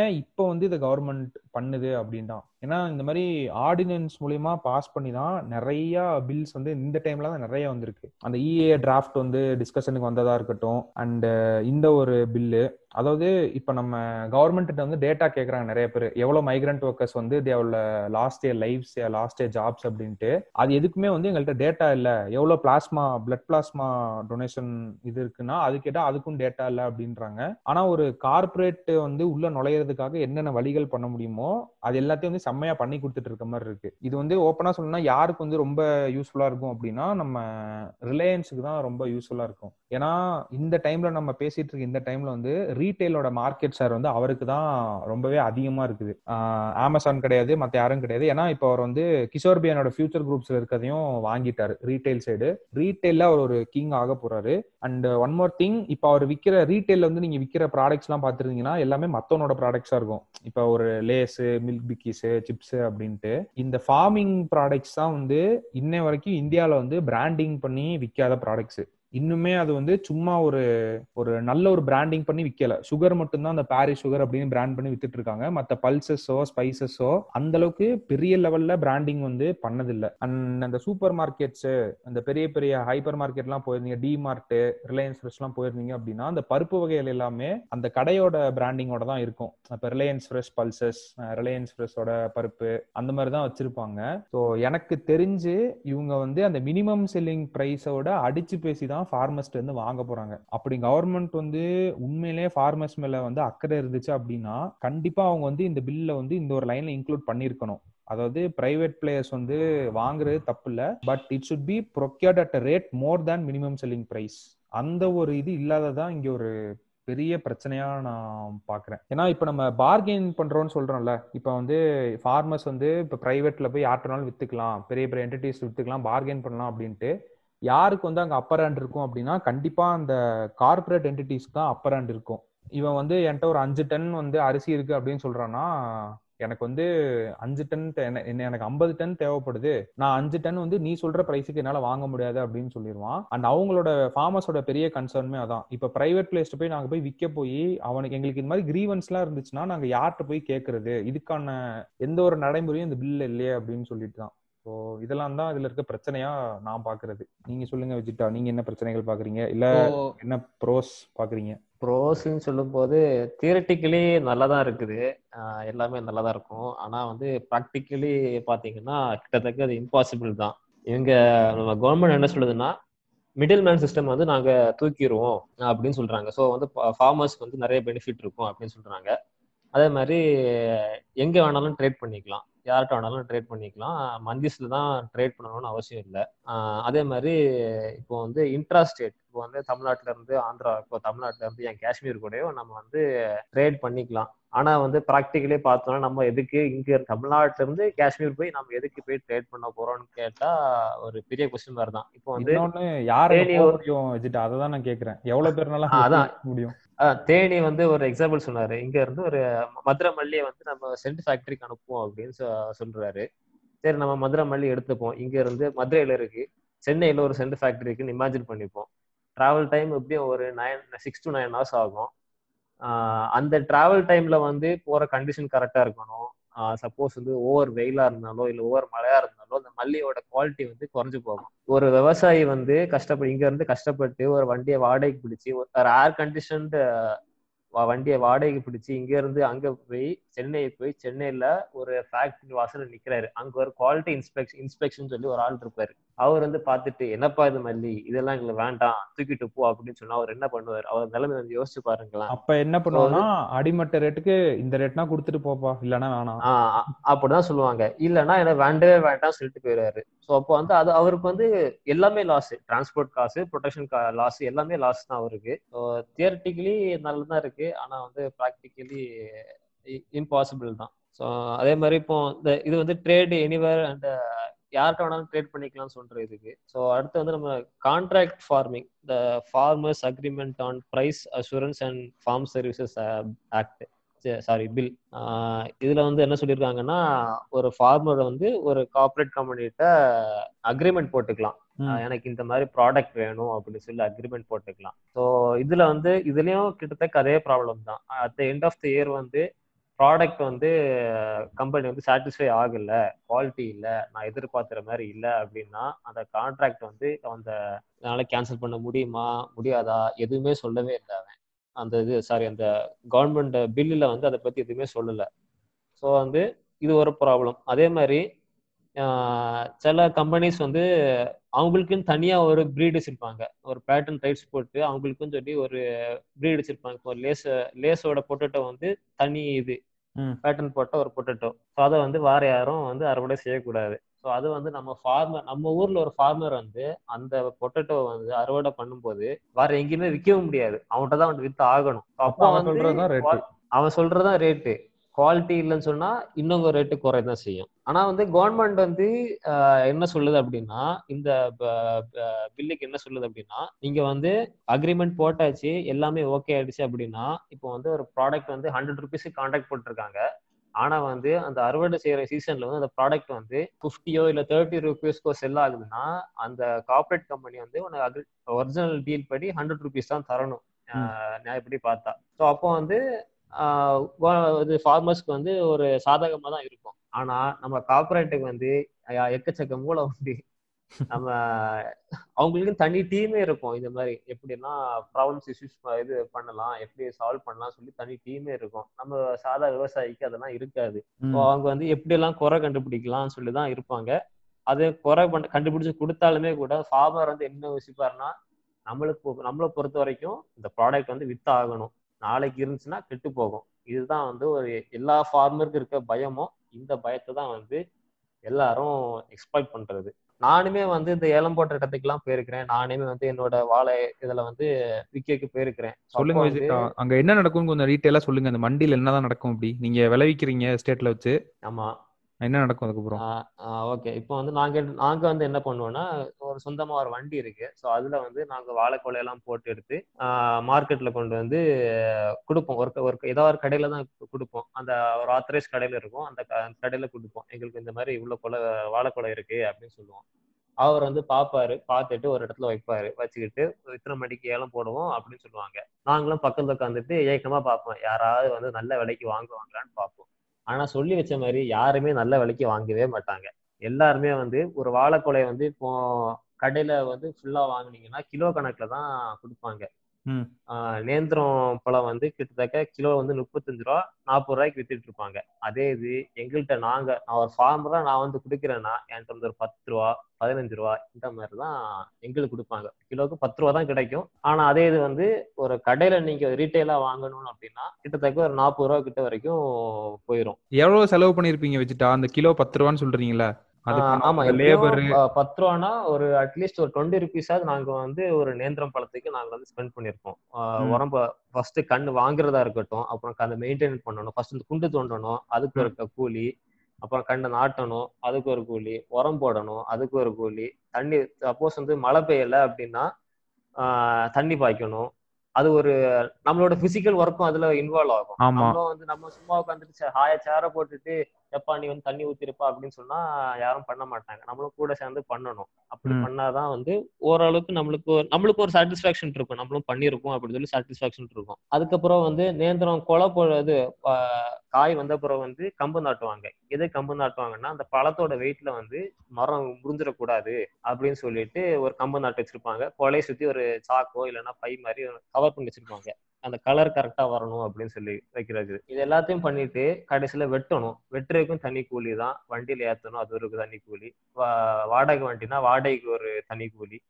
ஏன் இப்போ வந்து இதை கவர்மெண்ட் பண்ணுது அப்படின்னா ஏன்னா இந்த மாதிரி ஆர்டினன்ஸ் மூலியமா பாஸ் பண்ணி தான் நிறைய பில்ஸ் வந்து இந்த டைம்ல தான் நிறைய வந்திருக்கு. அந்த இஏ டிராஃப்ட் வந்து டிஸ்கஷனுக்கு வந்ததா இருக்கட்டும் அண்ட் இந்த ஒரு பில்லு அதாவது இப்போ நம்ம கவர்மெண்ட் வந்து டேட்டா கேட்குறாங்க நிறைய பேர். எவ்வளோ மைக்ரண்ட் ஒர்க்கர்ஸ் வந்து தேவல last year lifes last year jobs அப்படின்ட்டு. அது எதுக்குமே வந்து எங்கள்கிட்ட டேட்டா இல்லை. எவ்வளோ பிளாஸ்மா பிளட் பிளாஸ்மா டொனேஷன் இது இருக்குன்னா அது கேட்டால் அதுக்கும் டேட்டா இல்லை அப்படின்றாங்க. ஆனால் ஒரு கார்பரேட் வந்து உள்ள நுழையிறதுக்காக என்னென்ன வழிகள் பண்ண முடியுமோ அது எல்லாத்தையும் வந்து செம்மையா பண்ணி கொடுத்துட்டு இருக்க மாதிரி இருக்கு. இது வந்து ஓப்பனாக சொல்லணும்னா யாருக்கு வந்து ரொம்ப யூஸ்ஃபுல்லாக இருக்கும் அப்படின்னா நம்ம ரிலையன்ஸுக்கு தான் ரொம்ப யூஸ்ஃபுல்லாக இருக்கும். ஏன்னா இந்த டைம்ல நம்ம பேசிட்டு இருக்க இந்த டைம்ல வந்து ரீட்டைலோட மார்க்கெட் ஷேர் வந்து அவருக்கு தான் ரொம்பவே அதிகமா இருக்குது. அமேசான் கிடையாது மற்ற யாரும் கிடையாது. ஏன்னா இப்போ அவர் வந்து கிஷோர் பியானோட ஃபியூச்சர் குரூப்ஸ்ல இருக்கிறதையும் வாங்கிட்டாரு ரீட்டைல் சைடு ரீட்டைல்ல அவர் ஒரு கிங் ஆக போறாரு. அண்ட் ஒன் மோர் திங் இப்போ அவர் விற்கிற ரீட்டைல்ல வந்து நீங்க விற்கிற ப்ராடக்ட்ஸ் எல்லாம் பாத்துருந்தீங்கன்னா எல்லாமே மத்தவனோட ப்ராடக்ட்ஸா இருக்கும். இப்போ ஒரு லேஸு மில்க் பிக்கிஸ் சிப்ஸ் அப்படின்ட்டு. இந்த ஃபார்மிங் ப்ராடக்ட்ஸ் தான் வந்து இன்ன வரைக்கும் இந்தியாவில் வந்து பிராண்டிங் பண்ணி விற்காத ப்ராடக்ட்ஸ் இன்னுமே அது வந்து சும்மா ஒரு ஒரு நல்ல ஒரு பிராண்டிங் பண்ணி விற்கல சுகர் மட்டும்தான் அந்த பாரிஸ் சுகர் அப்படின்னு பிராண்ட் பண்ணி வித்துட்டு இருக்காங்க. மற்ற பல்சஸோ ஸ்பைசஸோ அந்த அளவுக்கு பெரிய லெவல்ல பிராண்டிங் வந்து பண்ணதில்லை. அண்ட் அந்த சூப்பர் மார்க்கெட்ஸ் அந்த பெரிய பெரிய ஹைப்பர் மார்க்கெட்லாம் போயிருந்தீங்க டி மார்ட் ரிலையன்ஸ் ஃப்ரெஷ்லாம் போயிருந்தீங்க அப்படின்னா அந்த பருப்பு வகைகள் எல்லாமே அந்த கடையோட பிராண்டிங்கோட தான் இருக்கும். இப்போ ரிலையன்ஸ் ஃப்ரெஷ் பல்சஸ் ரிலையன்ஸ் ஃப்ரெஷ்ஷோட பருப்பு அந்த மாதிரி தான் வச்சிருப்பாங்க. ஸோ எனக்கு தெரிஞ்சு இவங்க வந்து அந்த மினிமம் செல்லிங் ப்ரைஸோட அடிச்சு பேசி தான் ஃபார்மஸ்ட் வந்து வாங்க போறாங்க. அப்படி கவர்மெண்ட் வந்து உண்மையிலேயே ஃபார்மர்ஸ் மேல வந்து அக்கறை இருந்துச்சு அப்படின்னா கண்டிப்பா அவங்க வந்து இந்த பில்ல வந்து இந்த ஒரு லைன்ல இன்க்ளூட் பண்ணிருக்கணும் அதாவது பிரைவேட் பிளேயர்ஸ் வந்து வாங்குறது தப்பு இல்ல but it should be procured at a rate more than minimum selling price அந்த ஒரு இது இல்லாததான் இங்க ஒரு பெரிய பிரச்சனையா நான் பாக்குறேன் ஏன்னா இப்ப நம்ம பார்கெயின் பண்றோம்னு சொல்றோம்ல. இப்ப வந்து ஃபார்மர்ஸ் வந்து இப்ப பிரைவேட்ல போய் யார்ட்டனாலும் வித்துக்கலாம். பெரிய பெரிய என்டிட்டிஸ் வித்துக்கலாம் பார்கெயின் பண்ணலாம் அப்படின்ட்டு. யாருக்கு வந்து அங்க அப்பர் ஹேண்ட் இருக்கும் அப்படின்னா கண்டிப்பா அந்த கார்பரேட் என்டிட்டிஸ்க்கு தான் அப்பர் ஹேண்ட் இருக்கும். இவன் வந்து என்கிட்ட ஒரு அஞ்சு டன் வந்து அரிசி இருக்கு அப்படின்னு சொல்றான்னா எனக்கு வந்து அஞ்சு டன் என்ன எனக்கு ஐம்பது டன் தேவைப்படுது. நான் அஞ்சு டன் வந்து நீ சொல்ற பிரைஸுக்கு என்னால வாங்க முடியாது அப்படின்னு சொல்லிடுவான் அண்ட் அவங்களோட ஃபார்மர்ஸோட பெரிய கன்சர்னுமே அதான். இப்ப பிரைவேட் பிளேஸ்ல போய் நாங்க போய் விற்க போய் அவனுக்கு எங்களுக்கு இந்த மாதிரி கிரீவன்ஸ் எல்லாம் இருந்துச்சுன்னா நாங்க யார்கிட்ட போய் கேட்கறது இதுக்கான எந்த ஒரு நடைமுறையும் இந்த பில்ல இல்லையே அப்படின்னு சொல்லிட்டு தான் ஸோ இதெல்லாம் தான் இதுல இருக்க பிரச்சனையா நான் பாக்குறது. நீங்க சொல்லுங்க விஜிட்டா நீங்க என்ன பிரச்சனைகள் பாக்குறீங்க? இல்ல என்ன ப்ரோஸ் பாக்குறீங்க? ப்ரோஸ்ன்னு சொல்லும்போது தியரட்டிக்கலி நல்லா தான் இருக்குது எல்லாமே நல்லா தான் இருக்கும். ஆனா வந்து ப்ராக்டிக்கலி பாத்தீங்கன்னா கிட்டத்தட்ட அது இம்பாசிபிள் தான். இவங்க நம்ம கவர்மெண்ட் என்ன சொல்லுதுன்னா மிடில் மேன் சிஸ்டம் வந்து நாங்க தூக்கிடுவோம் அப்படின்னு சொல்றாங்க. ஸோ வந்து ஃபார்மர்ஸ்க்கு வந்து நிறைய பெனிஃபிட் இருக்கும் அப்படின்னு சொல்றாங்க. அதே மாதிரி எங்க வேணாலும் ட்ரேட் பண்ணிக்கலாம். யார்கிட்ட வேணாலும் ட்ரேட் பண்ணிக்கலாம். மந்திஸ்ல தான் ட்ரேட் பண்ணணும்னு அவசியம் இல்லை. அதே மாதிரி இப்போ வந்து இன்ட்ராஸ்டேட் இப்போ வந்து தமிழ்நாட்டுல இருந்து ஆந்திரா இப்போ தமிழ்நாட்டுல இருந்து என் காஷ்மீர் கூடயும் நம்ம வந்து ட்ரேட் பண்ணிக்கலாம். ஆனா வந்து ப்ராக்டிக்கலே பார்த்தோம்னா நம்ம எதுக்கு இங்க தமிழ்நாட்டுல இருந்து காஷ்மீர் போய் நம்ம எதுக்கு போய் ட்ரேட் பண்ண போறோம்னு கேட்டா ஒரு பெரிய கொஸ்டின் மாதிரி தான். இப்போ வந்து யாரு முடியும் அதை தான் நான் கேக்குறேன். எவ்வளவு பேர்னால அதான். முடியும். தேனி வந்து ஒரு எக்ஸாம்பிள் சொன்னாரு. இங்க இருந்து ஒரு மதுரை மல்லியை வந்து நம்ம சென்ட் ஃபேக்டரிக்கு அனுப்புவோம் அப்படின்னு சொல்றாரு. சரி நம்ம மதுரை மல்லி எடுத்துப்போம். இங்க இருந்து மதுரையில இருக்கு. சென்னையில ஒரு சென்ட் ஃபேக்டரி இருக்குன்னு இமேஜின் பண்ணிப்போம். ட்ராவல் டைம் எப்படியும் ஒரு nine six to nine hours ஆகும். அந்த ட்ராவல் டைம்ல வந்து போற கண்டிஷன் கரெக்டா இருக்கணும். சப்போஸ் வந்து ஓவர் வெயிலா இருந்தாலோ இல்ல ஓவர் மழையா இருந்தாலோ அந்த மல்லியோட குவாலிட்டி வந்து குறைஞ்சு போகும். ஒரு விவசாயி வந்து கஷ்டப்பட்டு இங்க இருந்து கஷ்டப்பட்டு ஒரு வண்டியை வாடகைக்கு பிடிச்சி ஒரு ஏர் கண்டிஷன்டு வண்டியை வாடகைக்கு பிடிச்சி இங்க இருந்து அங்க போய் சென்னை போய் சென்னையில ஒரு ஃபேக்டரி வாசல்ல நிக்கிறாரு. அங்க ஒரு குவாலிட்டி இன்ஸ்பெக்ஷன் இன்ஸ்பெக்ஷன் சொல்லி ஒரு ஆள் இருப்பாரு. அவர் வந்து பார்த்துட்டு என்னப்பா இது மல்லி? இதெல்லாம் எங்களுக்கு வேண்டாம். தூக்கிட்டு போ அப்படின்னு சொன்னா அவர் என்ன பண்ணுவார்? அவர் நிலைமை வந்து யோசிச்சு பாருங்களேன். அப்ப என்ன பண்ணுவோம்னா அடிமட்ட ரேட்டுக்கு இந்த ரேட்னா கொடுத்துட்டு போப்பா இல்லனா வேணாம். அப்படிதான் சொல்லுவாங்க. இல்லைன்னா எனக்கு வேண்டவே வேண்டாம் சொல்லிட்டு போயிடுவாரு. ஸோ அப்போ வந்து அது அவருக்கு வந்து எல்லாமே லாஸ் டிரான்ஸ்போர்ட் காசு ப்ரொடெக்ஷன் லாஸ் எல்லாமே லாஸ் தான் அவருக்கு. ஸோ தியரட்டிக்கலி நல்லதான் இருக்கு. ஆனா வந்து ப்ராக்டிக்கலி இம்பாசிபிள் தான். ஸோ அதே மாதிரி இப்போ இந்த இது வந்து ட்ரேட் எனிவேர் அண்ட் யார்கிட்ட வேணாலும் ட்ரேட் பண்ணிக்கலாம்னு சொல்ற இதுக்கு. ஸோ அடுத்து வந்து நம்ம contract farming the farmers agreement on price assurance and farm services act sorry bill இதுல வந்து என்ன சொல்லியிருக்காங்கன்னா ஒரு ஃபார்மர் வந்து ஒரு கார்ப்பரேட் கம்பெனிகிட்ட அக்ரிமெண்ட் போட்டுக்கலாம். ஆஹ் எனக்கு இந்த மாதிரி ப்ராடக்ட் வேணும் அப்படின்னு சொல்லி அக்ரிமெண்ட் போட்டுக்கலாம். ஸோ இதுல வந்து இதுலயும் கிட்டத்தட்ட அதே ப்ராப்ளம் தான். At the end of the year வந்து ப்ராடக்ட் வந்து கம்பெனி வந்து சாட்டிஸ்ஃபை ஆகல குவாலிட்டி இல்லை நான் எதிர்பார்க்குற மாதிரி இல்லை அப்படின்னா அந்த கான்ட்ராக்ட் வந்து அந்த என்னால் கேன்சல் பண்ண முடியுமா முடியாதா எதுவுமே சொல்லவே இல்லை அவன். அந்த இது சாரி அந்த கவர்மெண்ட் பில்லில் வந்து அதை பற்றி எதுவுமே சொல்லலை. ஸோ வந்து இது ஒரு ப்ராப்ளம் அதே மாதிரி சில கம்பெனிஸ் வந்து அவங்களுக்குன்னு தனியாக ஒரு ப்ரீட் வச்சிருப்பாங்க. ஒரு பேட்டர்ன் ரைட்ஸ் போட்டு அவங்களுக்குன்னு சொல்லி ஒரு ப்ரீட் வச்சிருப்பாங்க. இப்போ லேஸ் லேஸோட பொட்டோட்டோ வந்து தனி இது. பேட்டர்ன் போட்ட ஒரு பொட்டேட்டோ ஸோ அதை வந்து வேற யாரும் வந்து அறுவடை செய்யக்கூடாது. ஸோ அது வந்து நம்ம ஃபார்மர் நம்ம ஊர்ல ஒரு ஃபார்மர் வந்து அந்த பொட்டேட்டோ வந்து அறுவடை பண்ணும்போது வேற எங்கேயுமே விற்கவும் முடியாது. அவன்கிட்ட தான் வந்து வித்து ஆகணும். அப்ப அவன் சொல்றதுதான் ரேட்டு குவாலிட்டி இல்லைன்னு சொன்னா இன்னும் ரேட்டு குறையதான் செய்யும். ஆனா வந்து கவர்மெண்ட் வந்து என்ன சொல்லுது அப்படின்னா இந்த பில்லுக்கு என்ன சொல்லுது அப்படின்னா நீங்க வந்து அக்ரிமெண்ட் போட்டாச்சு எல்லாமே ஓகே ஆயிடுச்சு அப்படின்னா இப்போ வந்து ஒரு ப்ராடக்ட் வந்து ஹண்ட்ரட் ருபீஸ்க்கு கான்ட்ராக்ட் போட்டிருக்காங்க. ஆனா வந்து அந்த அறுவடை செய்யற சீசன்ல வந்து அந்த ப்ராடக்ட் வந்து ஃபிஃப்டியோ இல்ல தேர்ட்டி ருபீஸ்க்கோ செல் ஆகுதுன்னா அந்த கார்ப்பரேட் கம்பெனி வந்து உனக்கு ஒரிஜினல் டீல் படி ஹண்ட்ரட் ருபீஸ் தான் தரணும். நான் எப்படி பார்த்தா. ஸோ அப்போ வந்து இது ஃபார்மர்ஸ்க்கு வந்து ஒரு சாதகமா தான் இருக்கும். ஆனா நம்ம கார்பரேட்டுக்கு வந்து எக்கச்சக்க மூளை உண்டு. நம்ம அவங்களுக்கு தனி டீமே இருக்கும். இந்த மாதிரி எப்படின்னா ப்ராப்ளம்ஸ் இஷ்யூஸ் இது பண்ணலாம் எப்படி சால்வ் பண்ணலாம் சொல்லி தனி டீமே இருக்கும். நம்ம சாதா விவசாயிக்கு அதெல்லாம் இருக்காது. அவங்க வந்து எப்படி எல்லாம் குறை கண்டுபிடிக்கலாம்னு சொல்லி தான் இருப்பாங்க. அது குறை பண்ண கண்டுபிடிச்சு கொடுத்தாலுமே கூட ஃபார்மர் வந்து என்ன யோசிப்பாருன்னா நம்மளுக்கு நம்மளை பொறுத்த வரைக்கும் இந்த ப்ராடக்ட் வந்து வித்து ஆகணும் நாளைக்கு இருந்துச்சுன்னா கெட்டு போகும். இதுதான் வந்து ஒரு எல்லா ஃபார்மருக்கும் இருக்க பயமும் இந்த பயத்தை தான் வந்து எல்லாரும் எக்ஸ்ப்ளாய்ட் பண்றது. நானுமே வந்து இந்த ஏலம் போட்ட இடத்துக்குலாம் போயிருக்கிறேன். நானுமே வந்து என்னோட வாழை இதுல வந்து விற்கக்கு போயிருக்கிறேன். சொல்லுங்க அங்க என்ன நடக்கும்னு கொஞ்சம் டீட்டெயிலா சொல்லுங்க. அந்த மண்டியில என்னதான் நடக்கும் அப்படி? நீங்க விளைவிக்கிறீங்க ஸ்டேட்ல வச்சு. ஆமா. என்ன நடக்கும் அதுக்கப்புறம்? ஓகே. இப்போ வந்து நாங்க நாங்க வந்து என்ன பண்ணுவோம்னா ஒரு சொந்தமா ஒரு வண்டி இருக்கு. ஸோ அதுல வந்து நாங்க வாழைக்கொலையெல்லாம் போட்டு எடுத்து மார்க்கெட்ல கொண்டு வந்து கொடுப்போம். ஒரு ஒரு ஏதாவது ஒரு கடையில தான் கொடுப்போம். அந்த ஒரு ஆத்தரைஸ் கடையில இருக்கும். அந்த அந்த கடையில கொடுப்போம். எங்களுக்கு இந்த மாதிரி இவ்வளவு கொலை வாழைக்கொலை இருக்கு அப்படின்னு சொல்லுவோம். அவர் வந்து பார்ப்பாரு பார்த்துட்டு ஒரு இடத்துல வைப்பாரு. வச்சுக்கிட்டு இத்தனை மணிக்கு ஏலம் போடுவோம் அப்படின்னு சொல்லுவாங்க. நாங்களும் பக்கத்துல உட்காந்துட்டு ஏக்கமா பார்ப்போம். யாராவது வந்து நல்ல விலைக்கு வாங்குவாங்களான்னு பார்ப்போம். ஆனா சொல்லி வச்ச மாதிரி யாருமே நல்ல விலைக்கு வாங்கவே மாட்டாங்க. எல்லாருமே வந்து ஒரு வாழைக்கொலை வந்து இப்போ கடையில வந்து ஃபுல்லா வாங்கினீங்கன்னா கிலோ கணக்குல தான் கொடுப்பாங்க. நேந்திரம் பழம் வந்து கிட்டத்தட்ட கிலோ வந்து முப்பத்தஞ்சு ரூபா நாற்பது ரூபாய்க்கு வித்துட்டு இருப்பாங்க. அதே இது எங்கள்கிட்ட நாங்க நான் ஒரு ஃபார்மரா நான் வந்து கொடுக்குறேன்னா என்கிட்ட வந்து ஒரு பத்து ரூபா பதினஞ்சு ரூபா இந்த மாதிரி தான் எங்களுக்கு கொடுப்பாங்க. கிலோவுக்கு பத்து ரூபா தான் கிடைக்கும். ஆனா அதே இது வந்து ஒரு கடையில நீங்க ரீட்டைலா வாங்கணும் அப்படின்னா கிட்டத்தட்ட ஒரு நாற்பது ரூபா கிட்ட வரைக்கும் போயிடும் எவ்வளவு செலவு பண்ணிருப்பீங்க வச்சுட்டா? அந்த கிலோ பத்து ரூபான்னு சொல்றீங்களா ஆமா லேபர் பத்து ரூபானா ஒரு அட்லீஸ்ட் ஒரு டுவெண்ட்டி ருபீஸாவது நாங்க வந்து ஒரு நேந்திரம் பழத்துக்கு நாங்க வந்து ஸ்பெண்ட் பண்ணிருப்போம். உரம்ப ஃபர்ஸ்ட் கண்ணு வாங்குறதா இருக்கட்டும் அப்புறம் அந்த மெயின்டைன் பண்ணணும். ஃபர்ஸ்ட் இந்த குண்டு தோண்டணும் அதுக்கு ஒரு கூலி அப்புறம் கண்ணை நாட்டணும் அதுக்கு ஒரு கூலி உரம் போடணும் அதுக்கு ஒரு கூலி தண்ணி சப்போஸ் வந்து மழை பெய்யல அப்படின்னா தண்ணி பாய்க்கணும். அது ஒரு நம்மளோட பிசிக்கல் ஒர்க்கும் அதுல இன்வால்வ் ஆகும். நம்ம வந்து நம்ம சும்மா உட்காந்துட்டு ஹாய சேர போட்டுட்டு எப்பா நீ வந்து தண்ணி ஊத்திருப்பா அப்படின்னு சொன்னா யாரும் பண்ண மாட்டாங்க. நம்மளும் கூட சேர்ந்து பண்ணணும். அப்படி. பண்ணாதான் வந்து ஓரளவுக்கு நம்மளுக்கு ஒரு- நம்மளுக்கு ஒரு சாட்டிஸ்ஃபேக்ஷன் இருக்கும். நம்மளும் பண்ணியிருக்கோம் அப்படின்னு சொல்லி சாட்டிஸ்ஃபேக்ஷன் இருக்கும். அதுக்கப்புறம் வந்து நேந்திரம் கொலை போடுறது காய் வந்த பிறகு வந்து கம்பு நாட்டுவாங்க. எது கம்பு நாட்டுவாங்கன்னா அந்த பழத்தோட வெயிட்ல வந்து மரம் முறிஞ்சிடக்கூடாது அப்படின்னு சொல்லிட்டு ஒரு கம்பு நாட்டு வச்சிருப்பாங்க. கொலையை சுத்தி ஒரு சாக்கோ இல்லைன்னா பை மாதிரி கவர் பண்ணி வச்சிருப்பாங்க. அந்த கலர் கரெக்டா வரணும் அப்படின்னு சொல்லி வைக்கிறது. இது எல்லாத்தையும் பண்ணிட்டு கடைசியில வெட்டணும். வெட்டுறதுக்கும் தனி கூலி தான். வண்டியில ஏத்தணும் அது ஒரு தனி கூலி. வா- வாடகை வண்டினா வாடகைக்கு ஒரு தனி கூலி.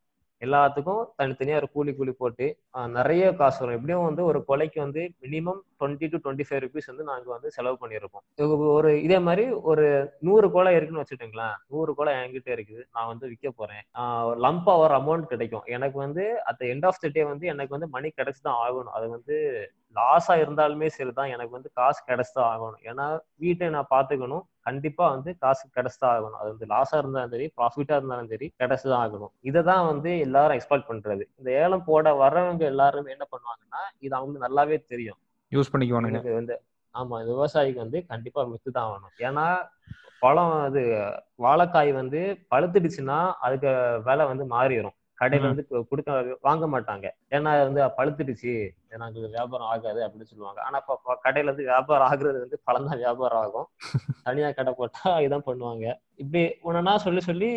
எல்லாத்துக்கும் தனித்தனியா ஒரு கூலி கூலி போட்டு நிறைய காசு வரும். எப்படியும் வந்து ஒரு கொலைக்கு வந்து minimum twenty two twenty five rupees வந்து நாங்க வந்து செலவு பண்ணியிருப்போம் ஒரு இதே மாதிரி ஒரு நூறு கொலை இருக்குன்னு வச்சுட்டுங்களேன் நூறு கொலை என்கிட்ட இருக்குது. நான் வந்து விற்க போறேன். ஒரு லம்பா ஒரு அமௌண்ட் கிடைக்கும். எனக்கு வந்து at end of the day வந்து எனக்கு வந்து மணி கிடைச்சு தான் ஆகணும். அது வந்து லாஸா இருந்தாலுமே சரிதான். எனக்கு வந்து காசு கிடைச்சுதான் ஆகணும். ஏன்னா வீட்டை நான் பாத்துக்கணும் கண்டிப்பா வந்து காசு கிடைச்சுதான் ஆகணும். அது வந்து லாஸா இருந்தாலும் சரி ப்ராஃபிட்டா இருந்தாலும் சரி கிடைச்சுதான் ஆகணும். இதை தான் வந்து எல்லாரும் எக்ஸ்பெக்ட் பண்றது. இந்த ஏலம் போட வர்றவங்க எல்லாருமே என்ன பண்ணுவாங்கன்னா இது அவங்களுக்கு நல்லாவே தெரியும். யூஸ் பண்ணிக்குவானுங்க. எனக்கு வந்து ஆமா விவசாயிக்கு வந்து கண்டிப்பா வித்து தான் ஆகணும். ஏன்னா பழம் அது வாழைக்காய் வந்து பழுத்துடுச்சுன்னா அதுக்கு விலை வந்து மாறிடும். கடையில. வந்து கொடுக்க வாங்க மாட்டாங்க. ஏன்னா வந்து பழுத்துடுச்சு. நாங்க வியாபாரம் ஆகாது அப்படின்னு சொல்லுவாங்க. ஆனா இப்ப கடையில வந்து வியாபாரம் ஆகுறது வந்து பழம் தான் வியாபாரம் ஆகும். [LAUGHS] தனியா கடை போட்டா இதான் பண்ணுவாங்க. இப்படி ஒன்னா சொல்லி சொல்லி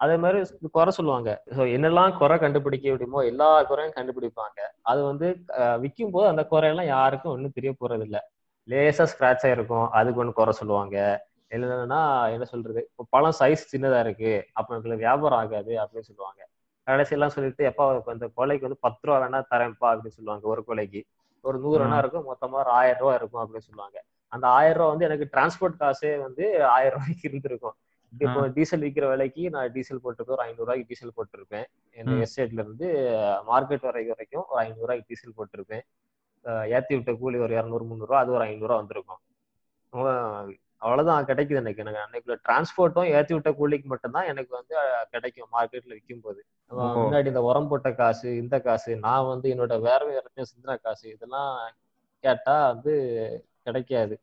அதே மாதிரி குறை சொல்லுவாங்க. ஸோ என்னெல்லாம் குறை கண்டுபிடிக்க முடியுமோ எல்லா குறையும் கண்டுபிடிப்பாங்க. அது வந்து விற்கும் போது அந்த குறையெல்லாம் யாருக்கும் ஒன்றும் தெரிய போறது இல்ல லேசா ஸ்கிராட்ச் ஆயிருக்கும். அதுக்கு ஒன்று குறை சொல்லுவாங்க. இல்லைன்னா என்ன சொல்றது? இப்போ பழம் சைஸ் சின்னதா இருக்கு. அப்ப எங்களுக்கு வியாபாரம் ஆகாது அப்படின்னு சொல்லுவாங்க. கடைசியெல்லாம் சொல்லிட்டு எப்பா இந்த கொலைக்கு வந்து பத்து ரூபா வேணா தரேன்ப்பா அப்படின்னு சொல்லுவாங்க ஒரு கொலைக்கு. ஒரு நூறு வேணா இருக்கும் மொத்தமா ஒரு ஆயிரம் ரூபா இருக்கும் அப்படின்னு சொல்லுவாங்க. அந்த ஆயிரம் ரூபா வந்து எனக்கு டிரான்ஸ்போர்ட் காசே வந்து ஆயிரம் ரூபாய்க்கு இருந்திருக்கும். இப்போ டீசல் விற்கிற விலைக்கு நான் டீசல் போட்டுருக்கேன் ஒரு ஐநூறு ரூபாய்க்கு டீசல் போட்டிருப்பேன். என். எஸ்டேட்ல இருந்து மார்க்கெட் வரைக்கும் வரைக்கும் ஒரு ஐநூறு ரூபாய்க்கு டீசல் போட்டிருப்பேன். ஏத்தி விட்ட கூலி ஒரு இரநூறு முந்நூறுரூவா அது ஒரு ஐநூறுரூவா வந்திருக்கும். அவ்வளவுதான் கிடைக்குது எனக்கு. எனக்கு அன்னைக்குள்ள டிரான்ஸ்போர்ட்டும் ஏத்தி விட்ட கூலிக்கு மட்டும்தான் எனக்கு வந்து கிடைக்கும் மார்க்கெட்ல விற்கும் போது. முன்னாடி இந்த உரம் போட்ட காசு இந்த காசு நான் வந்து என்னோட வேற வேற சிந்தின காசு இதெல்லாம் கேட்டா வந்து கிடைக்காது.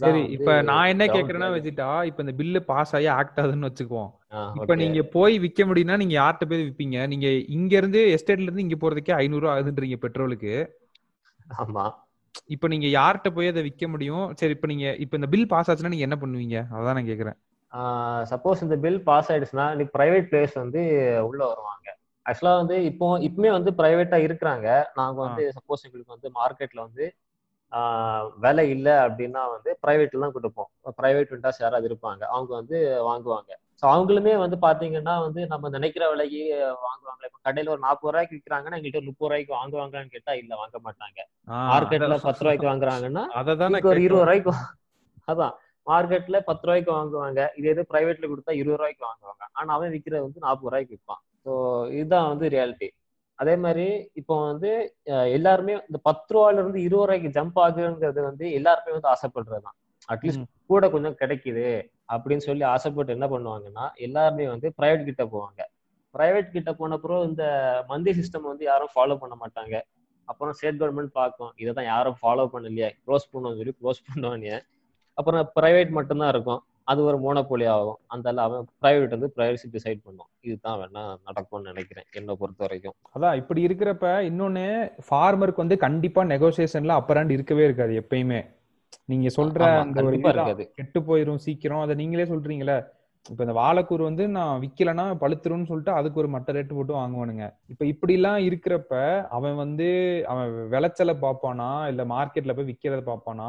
சரி இப்ப நான் என்ன கேக்குறேன்னா. வச்சுட்டா இப்ப இந்த பில்லு பாஸ் ஆகி ஆக்ட் ஆகுதுன்னு வச்சுக்குவோம். இப்ப. நீங்க போய் விக்க முடியும்னா நீங்க யார்கிட்ட போய் விப்பீங்க? நீங்க இங்க இருந்து எஸ்டேட்ல இருந்து இங்க போறதுக்கே ஐநூறு ரூபா ஆகுதுன்றீங்க பெட்ரோலுக்கு ஆமா. இப்ப நீங்க யார்கிட்ட போய் அதை விக்க முடியும்? சரி இப்ப நீங்க இப்ப இந்த பில் பாஸ் ஆச்சுன்னா நீங்க என்ன பண்ணுவீங்க? அதான் நான் கேக்குறேன். சப்போஸ் இந்த பில் பாஸ் ஆயிடுச்சுன்னா நீ பிரைவேட் பிளேஸ் வந்து உள்ள வருவாங்க. ஆக்சுவலா வந்து இப்போ இப்பவுமே வந்து பிரைவேட்டா இருக்கிறாங்க. நாங்க வந்து சப்போஸ் எங்களுக்கு வந்து மார்க்கெட்ல வந்து விலை இல்லை அப்படின்னா வந்து பிரைவேட்ல தான் கொடுப்போம். பிரைவேட் விண்டாஸ் யாராவது இருப்பாங்க. அவங்க வந்து வாங்குவாங்க. ஸோ அவங்களுமே வந்து பாத்தீங்கன்னா வந்து நம்ம நினைக்கிற விலைக்கு வாங்குவாங்க இப்போ கடையில ஒரு நாற்பது ரூபாய்க்கு விற்கிறாங்கன்னா எங்கள்கிட்ட முப்பது ரூபாய்க்கு வாங்குவாங்களான்னு கேட்டா இல்ல வாங்க மாட்டாங்க. மார்க்கெட்ல பத்து ரூபாய்க்கு வாங்குறாங்கன்னா ஒரு இருபது ரூபாய்க்கு அதான் மார்க்கெட்ல பத்து ரூபாய்க்கு வாங்குவாங்க. இதே இது பிரைவேட்ல கொடுத்தா இருபது ரூபாய்க்கு வாங்குவாங்க. ஆனா அவன் விற்கிறது வந்து நாற்பது ரூபாய்க்கு விற்பான். ஸோ இதுதான் வந்து ரியாலிட்டி அதே மாதிரி இப்போ வந்து எல்லாருமே இந்த பத்து ரூபாயில இருந்து இருபது ரூபாய்க்கு ஜம்ப் ஆகுங்கிறது வந்து எல்லாருமே வந்து ஆசைப்படுறதுதான். அட்லீஸ்ட் கூட கொஞ்சம் கிடைக்குது அப்படின்னு சொல்லி ஆசைப்பட்டு என்ன பண்ணுவாங்கன்னா எல்லாருமே வந்து பிரைவேட் கிட்ட போவாங்க. பிரைவேட் கிட்ட போன அப்புறம் இந்த மந்தி சிஸ்டம் வந்து யாரும் ஃபாலோ பண்ண மாட்டாங்க. அப்புறம் ஸ்டேட் கவர்மெண்ட் பார்க்கும் இதை தான் யாரும் ஃபாலோ பண்ணலையே க்ளோஸ் பண்ணுவோம் சொல்லி க்ளோஸ் பண்ணுவாங்க அப்புறம் பிரைவேட் மட்டும்தான் இருக்கும். அது ஒரு மோனோபோலி ஆகும். அந்த அவன் பிரைவேட் வந்து பிரைவசி டிசைட் பண்ணும். இதுதான் வேணா நடக்கும்னு நினைக்கிறேன் என்னை பொறுத்த வரைக்கும். அதான் இப்படி இருக்கிறப்ப இன்னொன்னு ஃபார்மருக்கு வந்து கண்டிப்பா நெகோசியேஷன்ல அப்பராண்ட் இருக்கவே இருக்காது எப்பயுமே. நீங்க சொல்ற அந்த ஒரு கெட்டு போயிரும் சீக்கிரம். அதை நீங்களே சொல்றீங்களே இப்ப இந்த வாழைக்கூறு வந்து நான் விக்கலன்னா பழுத்துரும்னு சொல்லிட்டு அதுக்கு ஒரு மட்ட ரேட்டு போட்டு வாங்குவானுங்க. இப்ப இப்படி எல்லாம் இருக்கிறப்ப அவன் வந்து அவன் விளைச்சலை பார்ப்பானா? இல்ல மார்க்கெட்ல போய் விக்கிறத பார்ப்பானா?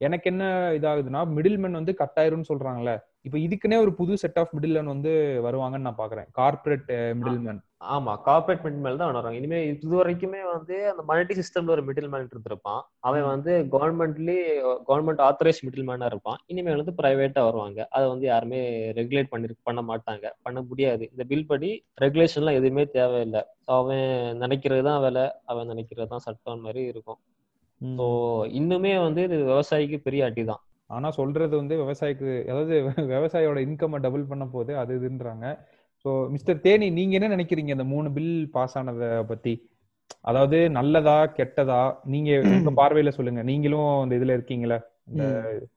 எனக்கு என்ன இதாகுதுன்னா மிடில் மேன் வந்து கட்டாயிரும்னு சொல்றாங்கல்ல. இப்ப இதுக்குன்னே ஒரு புது செட் ஆஃப் மிடில் மேன் வந்து வருவாங்கன்னு நான் பாக்குறேன். கார்பரேட் மிடில் மேன் ஆமா கார்பரேட் மிடில் மேல் தான் வராங்க இனிமே இது வரைக்குமே வந்து அந்த மல்டி சிஸ்டம்ல ஒரு மிடில் மேன் இருந்திருப்பான். அவன் வந்து கவர்மெண்ட்லயே கவர்மெண்ட் ஆத்தரைஸ் மிடில் மேனா இருப்பான். இனிமேல் வந்து பிரைவேட்டா வருவாங்க. அதை வந்து யாருமே ரெகுலேட் பண்ணி பண்ண மாட்டாங்க. பண்ண முடியாது. இந்த பில் படி ரெகுலேஷன்லாம் எதுவுமே தேவையில்லை. அவன் நினைக்கிறது தான் வேலை. அவன் நினைக்கிறது தான் சட்டம் மாதிரி இருக்கும். ஸோ இன்னுமே வந்து இது விவசாயிக்கு பெரிய அடி தான் ஆனா சொல்றது வந்து விவசாயிக்கு அதாவது [LAUGHS] விவசாயியோட இன்கம் டபுள் பண்ண போகுது அது இதுன்றாங்க. ஸோ மிஸ்டர் தேனி நீங்க என்ன நினைக்கிறீங்க? இந்த மூணு பில் பாஸ் ஆனதை பத்தி. அதாவது நல்லதா கெட்டதா? நீங்க [CLEARS THROAT] உங்க பார்வையில சொல்லுங்க. நீங்களும் இந்த இதுல இருக்கீங்களே? இந்த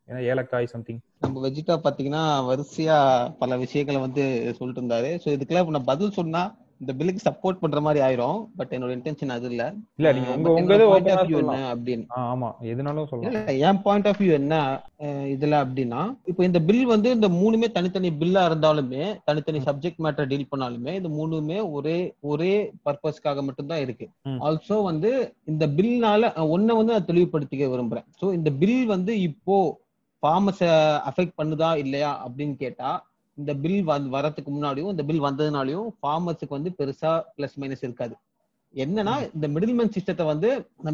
ஏன்னா ஏலக்காய் சம்திங் நம்ம வெஜிடா பாத்தீங்கன்னா வரிசையா பல விஷயங்களை வந்து சொல்லிட்டு இருந்தாரு. சோ இதுக்கெல்லாம் நான் பதில் சொன்னா இந்த பில்லுக்கு சப்போர்ட் பண்ற மாதிரி ஆயிரும் பட் என்னோட இன்டென்ஷன் அது இல்ல. இல்ல நீங்க உங்க ஓபனா view என்ன அப்படின்னு. ஆமா. எதுனாலும் சொல்லலாம். என் பாயிண்ட் ஆஃப் வியூ என்ன இதுல அப்படின்னா இப்போ இந்த பில் வந்து இந்த மூணுமே தனித்தனி பில்லா இருந்தாலுமே தனித்தனி சப்ஜெக்ட் மேட்டர் டீல் பண்ணாலுமே இந்த மூணுமே ஒரே ஒரே பர்பஸ்க்காக மட்டும்தான் இருக்கு. ஆல்சோ வந்து இந்த பில்னால ஒன்ன வந்து நான் தெளிவுபடுத்திக்க விரும்புறேன். சோ இந்த பில் வந்து இப்போ ஃபார்மஸ அஃபெக்ட் பண்ணுதா இல்லையா அப்படின்னு கேட்டா இந்த பில் வரதுக்கு முன்னாடியும் இந்த பில் வந்ததுனாலயும் ஃபார்மர்ஸுக்கு வந்து பெருசா பிளஸ் மைனஸ் இருக்காது. என்னன்னா இந்த மிடில்மேன் சிஸ்டத்தை வந்து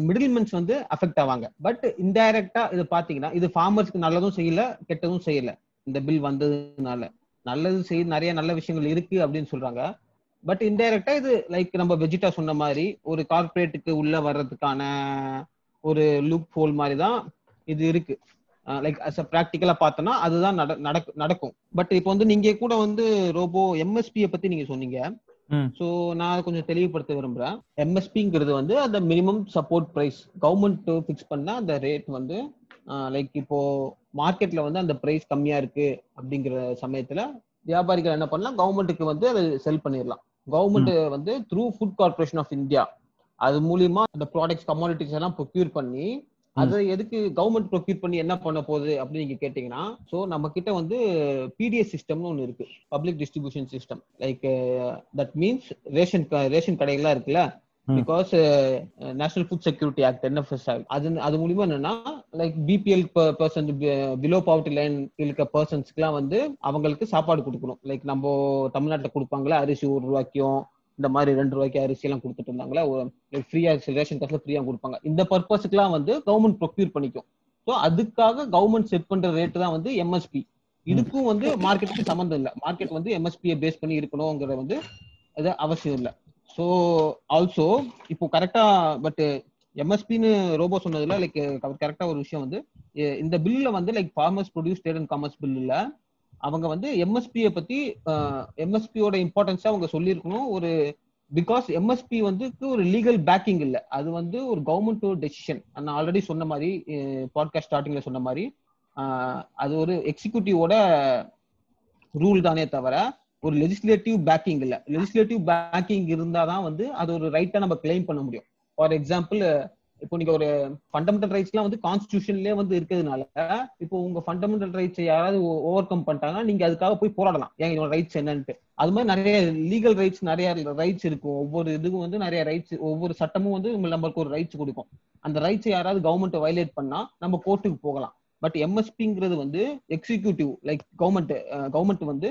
மிடில்மென்ஸ் வந்து அஃபெக்ட் ஆவாங்க. பட் இன்டைரக்டா இது பாத்தீங்கன்னா இது ஃபார்மர்ஸ்க்கு நல்லதும் செய்யல கெட்டதும் செய்யல இந்த பில் வந்ததுனால. நல்லது செய்ய நிறைய நல்ல விஷயங்கள் இருக்கு அப்படின்னு சொல்றாங்க. பட் இன்டைரக்டா இது லைக் நம்ம வெஜிடா சொன்ன மாதிரி ஒரு கார்பரேட்டுக்கு உள்ள வர்றதுக்கான ஒரு லூப் ஹோல் மாதிரி தான் இது இருக்கு. லைக் அஸ் அ ப்ராக்டிக்கலா பார்த்தோம்னா அதுதான் நட- நடக்கு- நடக்கும். பட் இப்போ வந்து நீங்க கூட வந்து ரோபோ எம்எஸ்பியை பத்தி நீங்க சொன்னீங்க. ஸோ நான் கொஞ்சம் தெளிவுபடுத்த விரும்புறேன். எம்எஸ்பிங்கிறது வந்து அந்த minimum support price government fix பண்ண அந்த ரேட் வந்து லைக் இப்போ மார்க்கெட்ல வந்து அந்த பிரைஸ் கம்மியா இருக்கு அப்படிங்கிற சமயத்துல வியாபாரிகள் என்ன பண்ணலாம் கவர்மெண்ட்டுக்கு வந்து அதை செல் பண்ணிடலாம். கவர்மெண்ட் வந்து through food corporation of India அது மூலியமா அந்த ப்ராடக்ட்ஸ் கமாடிட்டிஸ் எல்லாம் ப்ரொக்யூர் பண்ணி அதை எதுக்கு கவர்மெண்ட் ப்ரொக்யூர் பண்ணி என்ன பண்ண போகுது அப்படின்னு நீங்க கேட்டீங்கன்னா சோ நம்ம கிட்ட வந்து பிடிஎஸ் சிஸ்டம்னு ஒன்று இருக்கு. Public distribution system like that means ration ration கடைகள்லாம் இருக்குல்ல. Because national food security act NFS act அது அது மூலியமா என்னன்னா like BPL person below poverty line இருக்க பர்சன்ஸ்க்குலாம் வந்து அவங்களுக்கு சாப்பாடு கொடுக்கணும். லைக் நம்ம தமிழ்நாட்டுல கொடுப்பாங்களா அரிசி ஒரு ரூபாய்க்கும் இந்த மாதிரி ரெண்டு ரூபாய்க்கு அரிசி எல்லாம் கொடுத்துட்டு இருந்தாங்களா ஃப்ரீயா ரேஷன் கார்ட்ல ஃப்ரீயா கொடுப்பாங்க. இந்த பர்பஸ்க்குலாம் வந்து கவர்மெண்ட் ப்ரொக்யூர் பண்ணிக்கும். ஸோ அதுக்காக கவர்மெண்ட் செட் பண்ற ரேட் தான் வந்து எம்எஸ்பி இதுக்கும் வந்து மார்க்கெட்டுக்கு சம்மந்தம் இல்லை. மார்க்கெட் வந்து எம்எஸ்பியை பேஸ் பண்ணி இருக்கணுங்கிறத வந்து அது அவசியம் இல்லை. ஸோ ஆல்சோ இப்போ கரெக்டா பட் எம்எஸ்பின்னு ரோபோ சொன்னதுல லைக் கரெக்டா ஒரு விஷயம் வந்து இந்த பில்ல வந்து like farmers produce trade and commerce பில்லுல அவங்க வந்து எம்எஸ்பியை பத்தி எம்எஸ்பியோட இம்பார்ட்டன்ஸா அவங்க சொல்லியிருக்கணும். ஒரு பிகாஸ் எம்எஸ்பி வந்து ஒரு லீகல் பேக்கிங் இல்ல. அது வந்து ஒரு கவர்மெண்ட் டெசிஷன் நான் ஆல்ரெடி சொன்ன மாதிரி பாட்காஸ்ட் ஸ்டார்டிங்ல சொன்ன மாதிரி அது ஒரு எக்ஸிக்யூட்டிவோட ரூல் தானே தவிர ஒரு லெஜிஸ்லேட்டிவ் பேக்கிங் இல்ல. லெஜிஸ்லேட்டிவ் பேக்கிங் இருந்தாதான் வந்து அது ஒரு ரைட்டா நம்ம கிளைம் பண்ண முடியும். ஃபார் எக்ஸாம்பிள் இப்போ நீங்க ஒரு ஃபண்டமெண்டல் ரைட்ஸ்லாம் வந்து கான்ஸ்டியூஷன்லயே வந்து இருக்கிறதுனால இப்போ உங்க ஃபண்டமெண்டல் ரைட்ஸ் யாராவது ஓவர் கம் பண்ணிட்டாங்கன்னா நீங்க அதுக்காக போய் போராடலாம். ஏன் இதோட ரைட்ஸ் என்னன்ட்டு. அது மாதிரி நிறைய லீகல் ரைட்ஸ் நிறைய ரைட்ஸ் இருக்கும். ஒவ்வொரு இதுக்கும் வந்து நிறைய ரைட்ஸ் ஒவ்வொரு சட்டமும் வந்து நம்மளுக்கு ஒரு ரைட்ஸ் கொடுக்கும். அந்த ரைட்ஸ் யாராவது கவர்மெண்ட் வயலேட் பண்ணா நம்ம கோர்ட்டுக்கு போகலாம். பட் எம்எஸ்பிங்கிறது வந்து எக்ஸிக்யூட்டிவ் லைக் கவர்மெண்ட் கவர்மெண்ட் வந்து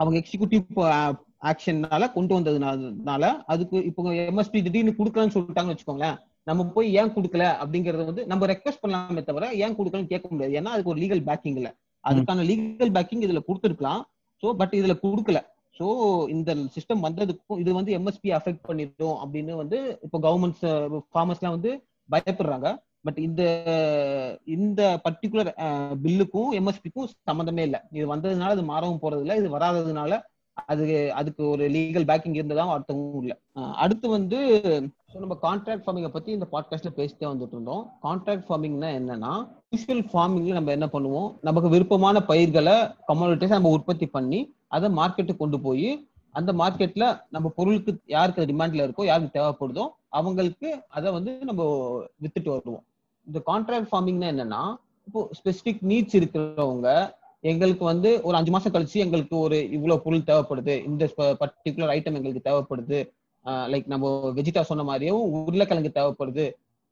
அவங்க எக்ஸிக்யூட்டிவ் ஆக்ஷன்னால கொண்டு வந்ததுனால அதுக்கு இப்போ எம்எஸ்பி திடீர்னு கொடுக்கலன்னு சொல்லிட்டாங்கன்னு வச்சுக்கோங்களேன் நம்ம போய் ஏன் கொடுக்கல அப்படிங்கறது வந்து நம்ம ரெக்வஸ்ட் பண்ணலாமே தவிர ஏன் கொடுக்கலன்னு கேட்க முடியாது. ஏன்னா அதுக்கு ஒரு லீகல் பேக்கிங் இல்ல. அதுக்கான லீகல் பேக்கிங் இதுல கொடுத்துருக்கலாம். சோ பட் இதுல கொடுக்கல. சோ இந்த சிஸ்டம் வந்ததுக்கும் இது வந்து எம்எஸ்பி அஃபெக்ட் பண்ணிடும் அப்படின்னு வந்து இப்போ கவர்மெண்ட்ஸ் ஃபார்மர்ஸ்லாம் வந்து பயப்படுறாங்க. பட் இந்த இந்த பர்டிகுலர் பில்லுக்கும் எம்எஸ்பிக்கும் சம்மந்தமே இல்லை. இது வந்ததுனால அது மாறவும் போறது இல்ல இது வராததுனால அது அதுக்கு ஒரு லீகல் பேக்கிங் இருந்ததா அர்த்தமும் இல்லை. அடுத்து வந்து நம்ம கான்ட்ராக்ட் ஃபார்மிங்கை பத்தி இந்த பாட்காஸ்ட்ல பேசிட்டே வந்துட்டு இருந்தோம். கான்ட்ராக்ட் ஃபார்மிங்னா என்னன்னா யூஸ்வல் ஃபார்மிங்ல நம்ம என்ன பண்ணுவோம்? நமக்கு விருப்பமான பயிர்களை கமாடிட்டிஸ் நம்ம உற்பத்தி பண்ணி அதை மார்க்கெட்டுக்கு கொண்டு போய் அந்த மார்க்கெட்ல நம்ம பொருளுக்கு யாருக்கு டிமாண்ட்ல இருக்கோ யாருக்கு தேவைப்படுதோ அவங்களுக்கு அதை வந்து நம்ம வித்துட்டு வருவோம். இந்த கான்ட்ராக்ட் ஃபார்மிங்னா என்னன்னா இப்போ ஸ்பெசிபிக் நீட்ஸ் இருக்கிறவங்க எங்களுக்கு வந்து ஒரு அஞ்சு மாசம் கழிச்சு எங்களுக்கு ஒரு இவ்வளவு பொருள் தேவைப்படுது. இந்த பர்டிகுலர் ஐட்டம் எங்களுக்கு தேவைப்படுது. லைக் நம்ம வெஜிடா சொன்ன மாதிரியும் உருளைக்கிழங்கு தேவைப்படுது.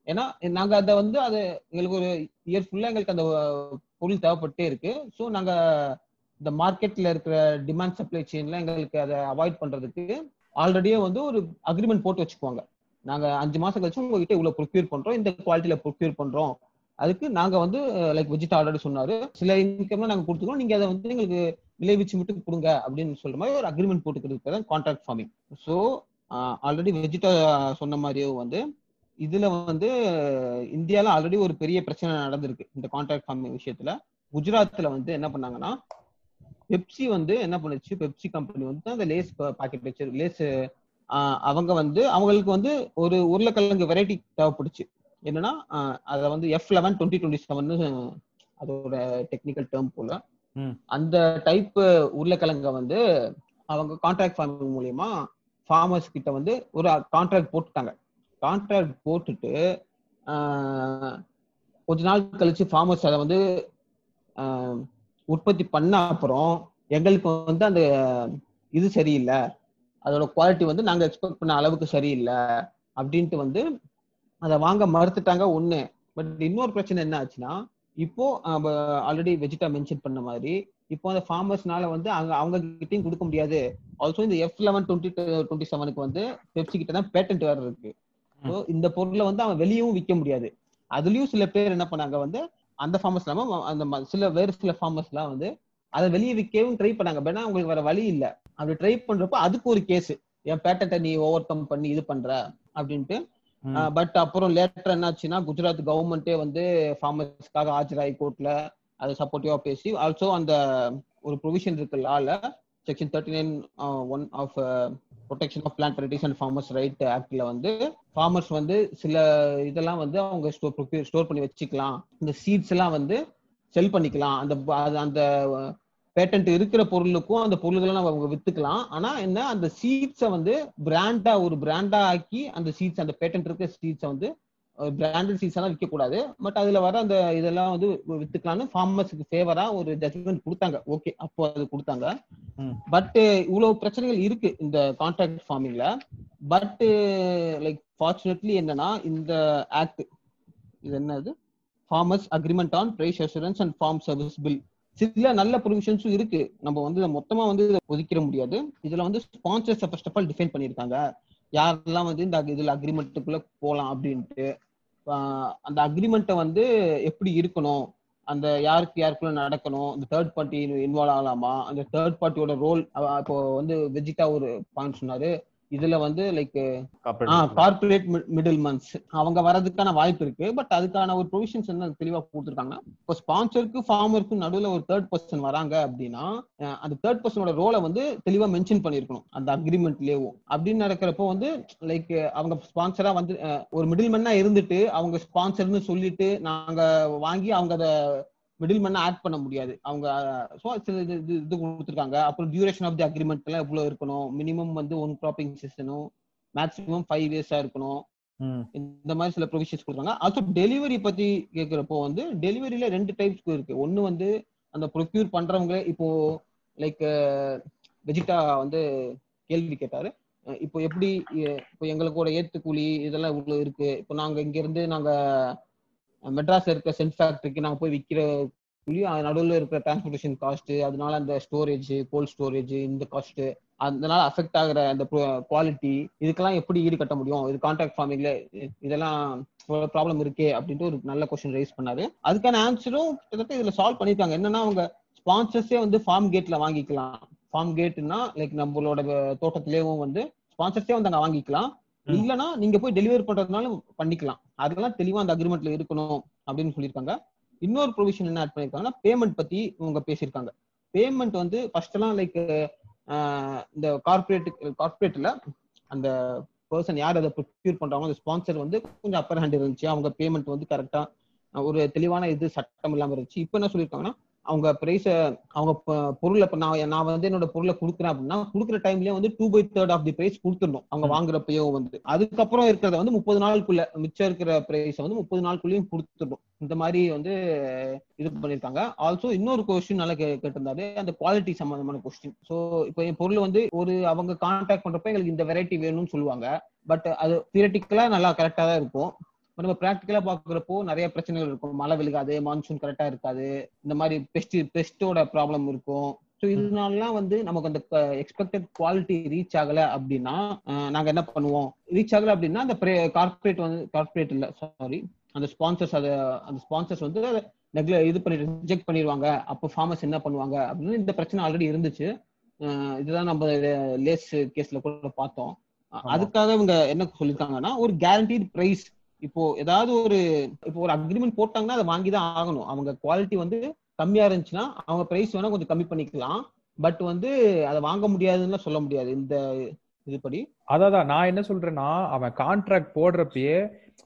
ஏன்னா நாங்க அதை வந்து அது எங்களுக்கு ஒரு இயர் ஃபுல்லா எங்களுக்கு அந்த பொருள் தேவைப்பட்டே இருக்கு. ஸோ நாங்க இந்த மார்க்கெட்ல இருக்கிற டிமாண்ட் சப்ளை செயின்ல எங்களுக்கு அதை அவாய்ட் பண்றதுக்கு ஆல்ரெடியே வந்து ஒரு அக்ரிமெண்ட் போட்டு வச்சுக்குவாங்க. நாங்க அஞ்சு மாசம் கழிச்சு உங்ககிட்ட இவ்வளவு ப்ரொக்யூர் பண்றோம். இந்த குவாலிட்டியில ப்ரொக்யூர் பண்றோம். அதுக்கு நாங்க வந்து லைக் விஜித் ஆல்ரெடி சொன்னாரு. சில இன்கம்ல நாங்க கொடுத்துக்கோம் நீங்க அதை வந்து எங்களுக்கு விளைவிச்சு மட்டும் கொடுங்க அப்படின்னு சொல்ற மாதிரி ஒரு அக்ரிமெண்ட் போட்டுக்கிறது தான் கான்ட்ராக்ட் ஃபார்மிங் ஸோ ஆல்ரெடி வெஜிடா சொன்ன மாதிரியே வந்து இதுல வந்து இந்தியால ஆல்ரெடி ஒரு பெரிய பிரச்சனை நடந்திருக்கு இந்த கான்ட்ராக்ட் ஃபார்மிங் விஷயத்துல. குஜராத்ல வந்து என்ன பண்ணாங்கன்னா பெப்சி வந்து என்ன பண்ணுச்சு? பெப்சி கம்பெனி வந்து அந்த லேஸ் பாக்கெட் வச்சு லேஸ் அவங்க வந்து அவங்களுக்கு வந்து ஒரு உருளைக்கிழங்கு வெரைட்டி தேவைப்படுச்சு. என்னன்னா அதை வந்து F eleven twenty twenty seven அதோட டெக்னிக்கல் டேர்ம் போல. அந்த டைப் உருளைக்கிழங்க வந்து அவங்க கான்ட்ராக்ட் ஃபார்மிங் மூலியமா ஃபார்மர்ஸ் கிட்ட வந்து ஒரு கான்ட்ராக்ட் போட்டுட்டாங்க. கான்ட்ராக்ட் போட்டுட்டு கொஞ்ச நாள் கழிச்சு ஃபார்மர்ஸ் அதை வந்து உற்பத்தி பண்ண அப்புறம் எங்களுக்கு வந்து அந்த இது சரியில்லை. அதோட குவாலிட்டி வந்து நாங்க எக்ஸ்பெக்ட் பண்ண அளவுக்கு சரியில்லை. அப்படின்ட்டு வந்து அதை வாங்க மறுத்துட்டாங்க ஒண்ணு. பட் இன்னொரு பிரச்சனை என்ன ஆச்சுன்னா இப்போ ஆல்ரெடி வெஜிடா மென்ஷன் பண்ண மாதிரி இப்போ அந்த ஃபார்மர்ஸ்னால வந்து அவங்க அவங்க கிட்டயும் கொடுக்க முடியாது. ஆல்சோ இந்த எஃப் லெவன் டுவெண்ட்டி டுவெண்ட்டி செவனுக்கு வந்து பெப்சி கிட்ட தான் பேட்டன்ட் வேற இருக்கு. ஸோ இந்த பொருளை வந்து அவன் வெளியவும் விற்க முடியாது. அதுலயும் சில பேர் என்ன பண்ணாங்க வந்து அந்த ஃபார்மர்ஸ் இல்லாம அந்த சில வேறு சில ஃபார்மர்ஸ்லாம் வந்து அதை வெளியே விற்கவும் ட்ரை பண்ணாங்க. பட் ஆனா அவங்களுக்கு வேற வழி இல்ல. அப்படி ட்ரை பண்றப்போ அதுக்கு ஒரு கேஸ் என் பேட்டன்ட்டை நீ ஓவர் கம் பண்ணி இது பண்ற. அப்படின்ட்டு. பட் அப்புறம் லேட்டர் என்னாச்சுன்னா குஜராத் கவர்மெண்ட்டே வந்து ஃபார்மர்ஸ்க்காக ஆஜராகி கோர்ட்ல அதை சப்போர்ட்டிவா பேசி ஆல்சோ அந்த ஒரு ப்ரொவிஷன் இருக்கு லால section thirty nine one of protection of plan varieties and farmers right ஆக்ட்ல வந்து ஃபார்மர்ஸ் வந்து சில இதெல்லாம் வந்து அவங்க ஸ்டோர் ஸ்டோர் பண்ணி வச்சுக்கலாம். இந்த சீட்ஸ் எல்லாம் வந்து செல் பண்ணிக்கலாம். அந்த அந்த பேட்டன்ட் இருக்கிற பொருளுக்கும் அந்த பொருள்களை நம்ம அவங்க வித்துக்கலாம். ஆனா என்ன அந்த சீட்ஸை வந்து பிராண்டா ஒரு பிராண்டா ஆக்கி அந்த சீட்ஸ் அந்த பேட்டன்ட் இருக்கிற சீட்ஸை வந்து பிராண்டட் சீட்ஸ் எல்லாம் விற்க கூடாது பட் அதுல வர அந்த இதெல்லாம் வந்து வித்துக்கலாம்னு ஃபார்மர்ஸுக்கு ஃபேவரா ஒரு ஜட்மெண்ட் கொடுத்தாங்க. ஓகே அப்போ அது கொடுத்தாங்க. பட் இவ்வளவு பிரச்சனைகள் இருக்கு இந்த கான்ட்ராக்ட் ஃபார்மிங்ல பட் லைக் ஃபார்ச்சுனேட்லி என்னன்னா இந்த ஆக்ட் இது என்னது? Farmers agreement on price assurance and farm service bill சில நல்ல ப்ரொவிஷன்ஸும் இருக்கு. நம்ம வந்து மொத்தமா வந்து இதை ஒதுக்கிட முடியாது. இதுல வந்து sponsors first of all define பண்ணியிருக்காங்க. யாரெல்லாம் வந்து இந்த இதுல அக்ரிமெண்ட்டுக்குள்ள போகலாம் அப்படின்ட்டு அந்த அக்ரிமெண்ட்டை வந்து எப்படி இருக்கணும்? அந்த யாருக்கு யாருக்குள்ள நடக்கணும்? இந்த தேர்ட் பார்ட்டி இன்வால்வ் ஆகலாமா? அந்த தேர்ட் பார்ட்டியோட ரோல் இப்போ வந்து வெஜிட்டா ஒரு பாயிண்ட் சொன்னாரு. இதுல வந்து லைக் கார்பரேட் மிடில் மந்த்ஸ் அவங்க வரதுக்கான வாய்ப்பு இருக்கு. பட் அதுக்கான ஒரு ப்ரொவிஷன்ஸ் என்ன தெளிவா கொடுத்துருக்காங்கன்னா இப்போ ஸ்பான்சருக்கு ஃபார்மருக்கும் நடுவுல ஒரு தேர்ட் பர்சன் வராங்க அப்படின்னா அந்த தேர்ட் பர்சனோட ரோலை வந்து தெளிவா மென்ஷன் பண்ணிருக்கணும். அந்த அக்ரிமெண்ட்லயும் அப்படின்னு நடக்கிறப்போ வந்து லைக் அவங்க ஸ்பான்சரா வந்து ஒரு மிடில் மேனா இருந்துட்டு அவங்க ஸ்பான்சர்னு சொல்லிட்டு நாங்க வாங்கி அவங்க அதை மிடில் மேன் ஆட் பண்ண முடியாது. அவங்க ஸோ சில இது இது கொடுத்துருக்காங்க. அப்புறம் டியூரேஷன் ஆஃப் தி அக்ரிமெண்ட் எல்லாம் எவ்வளவு இருக்கணும்? மினிமம் வந்து ஒன் கிராப்பிங் சீசனும் மேக்ஸிமம் ஃபைவ் இயர்ஸா இருக்கணும். இந்த மாதிரி சில ப்ரொவிஷன்ஸ் கொடுக்குறாங்க. ஆல்சோ டெலிவரி பத்தி கேட்கிறப்போ வந்து டெலிவரியில ரெண்டு டைப்ஸ் இருக்கு. ஒன்னு வந்து அந்த ப்ரொக்யூர் பண்றவங்க இப்போ லைக் வெஜிடா வந்து கேள்வி கேட்டாரு. இப்போ எப்படி இப்போ எங்களுக்கோட ஏத்துக்கூலி இதெல்லாம் இவ்வளவு இருக்கு. இப்போ நாங்க இங்க இருந்து நாங்க மெட்ராஸ்ல இருக்க சென்ட் ஃபேக்டரிக்கு நாங்க போய் விற்கிற கூலி அது நடுவில் இருக்கிற டிரான்ஸ்போர்டேஷன் காஸ்ட் அதனால அந்த ஸ்டோரேஜ் கோல்ட் ஸ்டோரேஜ் இந்த காஸ்ட் அதனால அஃபெக்ட் ஆகிற அந்த குவாலிட்டி இதுக்கெல்லாம் எப்படி ஈடுகட்ட முடியும்? இது கான்ட்ராக்ட் ஃபார்மிங்ல இதெல்லாம் ப்ராப்ளம் இருக்கே அப்படின்ட்டு ஒரு நல்ல கொஸ்டின் ரைஸ் பண்ணாரு. அதுக்கான ஆன்சரும் கிட்டத்தட்ட இதுல சால்வ் பண்ணிருக்காங்க. என்னன்னா அவங்க ஸ்பான்சர்ஸே வந்து ஃபார்ம் கேட்ல வாங்கிக்கலாம். ஃபார்ம் கேட்னா லைக் நம்மளோட தோட்டத்திலேயும் வந்து ஸ்பான்சர்ஸே வந்து அங்க வாங்கிக்கலாம். இல்லனா நீங்க போய் டெலிவரி பண்றதுனால பண்ணிக்கலாம். அதெல்லாம் தெளிவா அந்த அக்ரிமெண்ட்ல இருக்கணும் அப்படின்னு சொல்லியிருக்காங்க. இன்னொரு ப்ரொவிஷன் என்ன ஆட் பண்ணிருக்காங்கன்னா பேமெண்ட் பத்தி இவங்க பேசியிருக்காங்க. பேமெண்ட் வந்து ஃபர்ஸ்ட் எல்லாம் லைக் இந்த கார்பரேட் கார்பரேட்ல அந்த பர்சன் யார் அதை ப்ரொக்யூர் பண்றாங்களோ அந்த ஸ்பான்சர் வந்து கொஞ்சம் அப்பர் ஹேண்ட் இருந்துச்சு. அவங்க பேமெண்ட் வந்து கரெக்டா ஒரு தெளிவான இது சட்டம் இல்லாம இருந்துச்சு. இப்போ என்ன சொல்லியிருக்காங்கன்னா அவங்க பிரைஸ அவங்க பொருளை இப்ப நான் நான் வந்து என்னோட பொருளை கொடுக்குறேன் அப்படின்னா கொடுக்குற டைம்லயே வந்து two by third of the price கொடுத்துடணும். அவங்க. வாங்குறப்பயோ வந்து. அதுக்கப்புறம் இருக்கிறத வந்து முப்பது நாளுக்குள்ள மிச்சம் இருக்கிற பிரைஸ் வந்து முப்பது நாளுக்குள்ளேயும் கொடுத்துடணும். இந்த மாதிரி வந்து இது பண்ணிருக்காங்க ஆல்சோ இன்னொரு கொஸ்டின் நல்லா கேட்டிருந்தாரு. அந்த குவாலிட்டி சம்பந்தமான கொஸ்டின் சோ இப்போ என் பொருள் வந்து ஒரு அவங்க கான்டாக்ட் பண்றப்ப எங்களுக்கு இந்த வெரைட்டி வேணும்னு சொல்லுவாங்க. பட் அது தியரட்டிக்கலா நல்லா கரெக்டா தான் இருக்கும். இப்ப நம்ம பிராக்டிக்கலா பாக்குறப்போ நிறைய பிரச்சனைகள் இருக்கும். மழை விழுகாது மான்சூன் கரெக்டா இருக்காது. இந்த மாதிரி பெஸ்ட் பெஸ்டோட ப்ராப்ளம் இருக்கும். ஸோ இதனாலலாம் வந்து நமக்கு அந்த எக்ஸ்பெக்டட் குவாலிட்டி ரீச் ஆகல அப்படின்னா நாங்க என்ன பண்ணுவோம்? ரீச் ஆகல அப்படின்னா அந்த கார்பரேட் வந்து கார்பரேட் இல்ல சாரி அந்த ஸ்பான்சர்ஸ் அதை அந்த ஸ்பான்சர்ஸ் வந்து நெக்ல இது பண்ணி ரிஜெக்ட் பண்ணிடுவாங்க அப்போ ஃபார்மர்ஸ் என்ன பண்ணுவாங்க? அப்படின்னு இந்த பிரச்சனை ஆல்ரெடி இருந்துச்சு. இதுதான் நம்ம லேஸ் கேஸ்ல கூட பார்த்தோம். அதுக்காக இவங்க என்ன சொல்லியிருக்காங்கன்னா ஒரு கேரண்டீட் பிரைஸ் இப்போ ஏதாவது ஒரு இப்போ ஒரு அக்ரிமெண்ட் போட்டாங்கன்னா அதை வாங்கி தான் ஆகணும். அவங்க குவாலிட்டி வந்து கம்மியா இருந்துச்சுன்னா அவங்க பிரைஸ் வேணா கொஞ்சம் கம்மி பண்ணிக்கலாம். பட் வந்து அதை வாங்க முடியாதுன்னு சொல்ல முடியாது. இந்த இதுபடி. அதான் நான் என்ன சொல்றேன்னா அவன் கான்ட்ராக்ட் போடுறப்பயே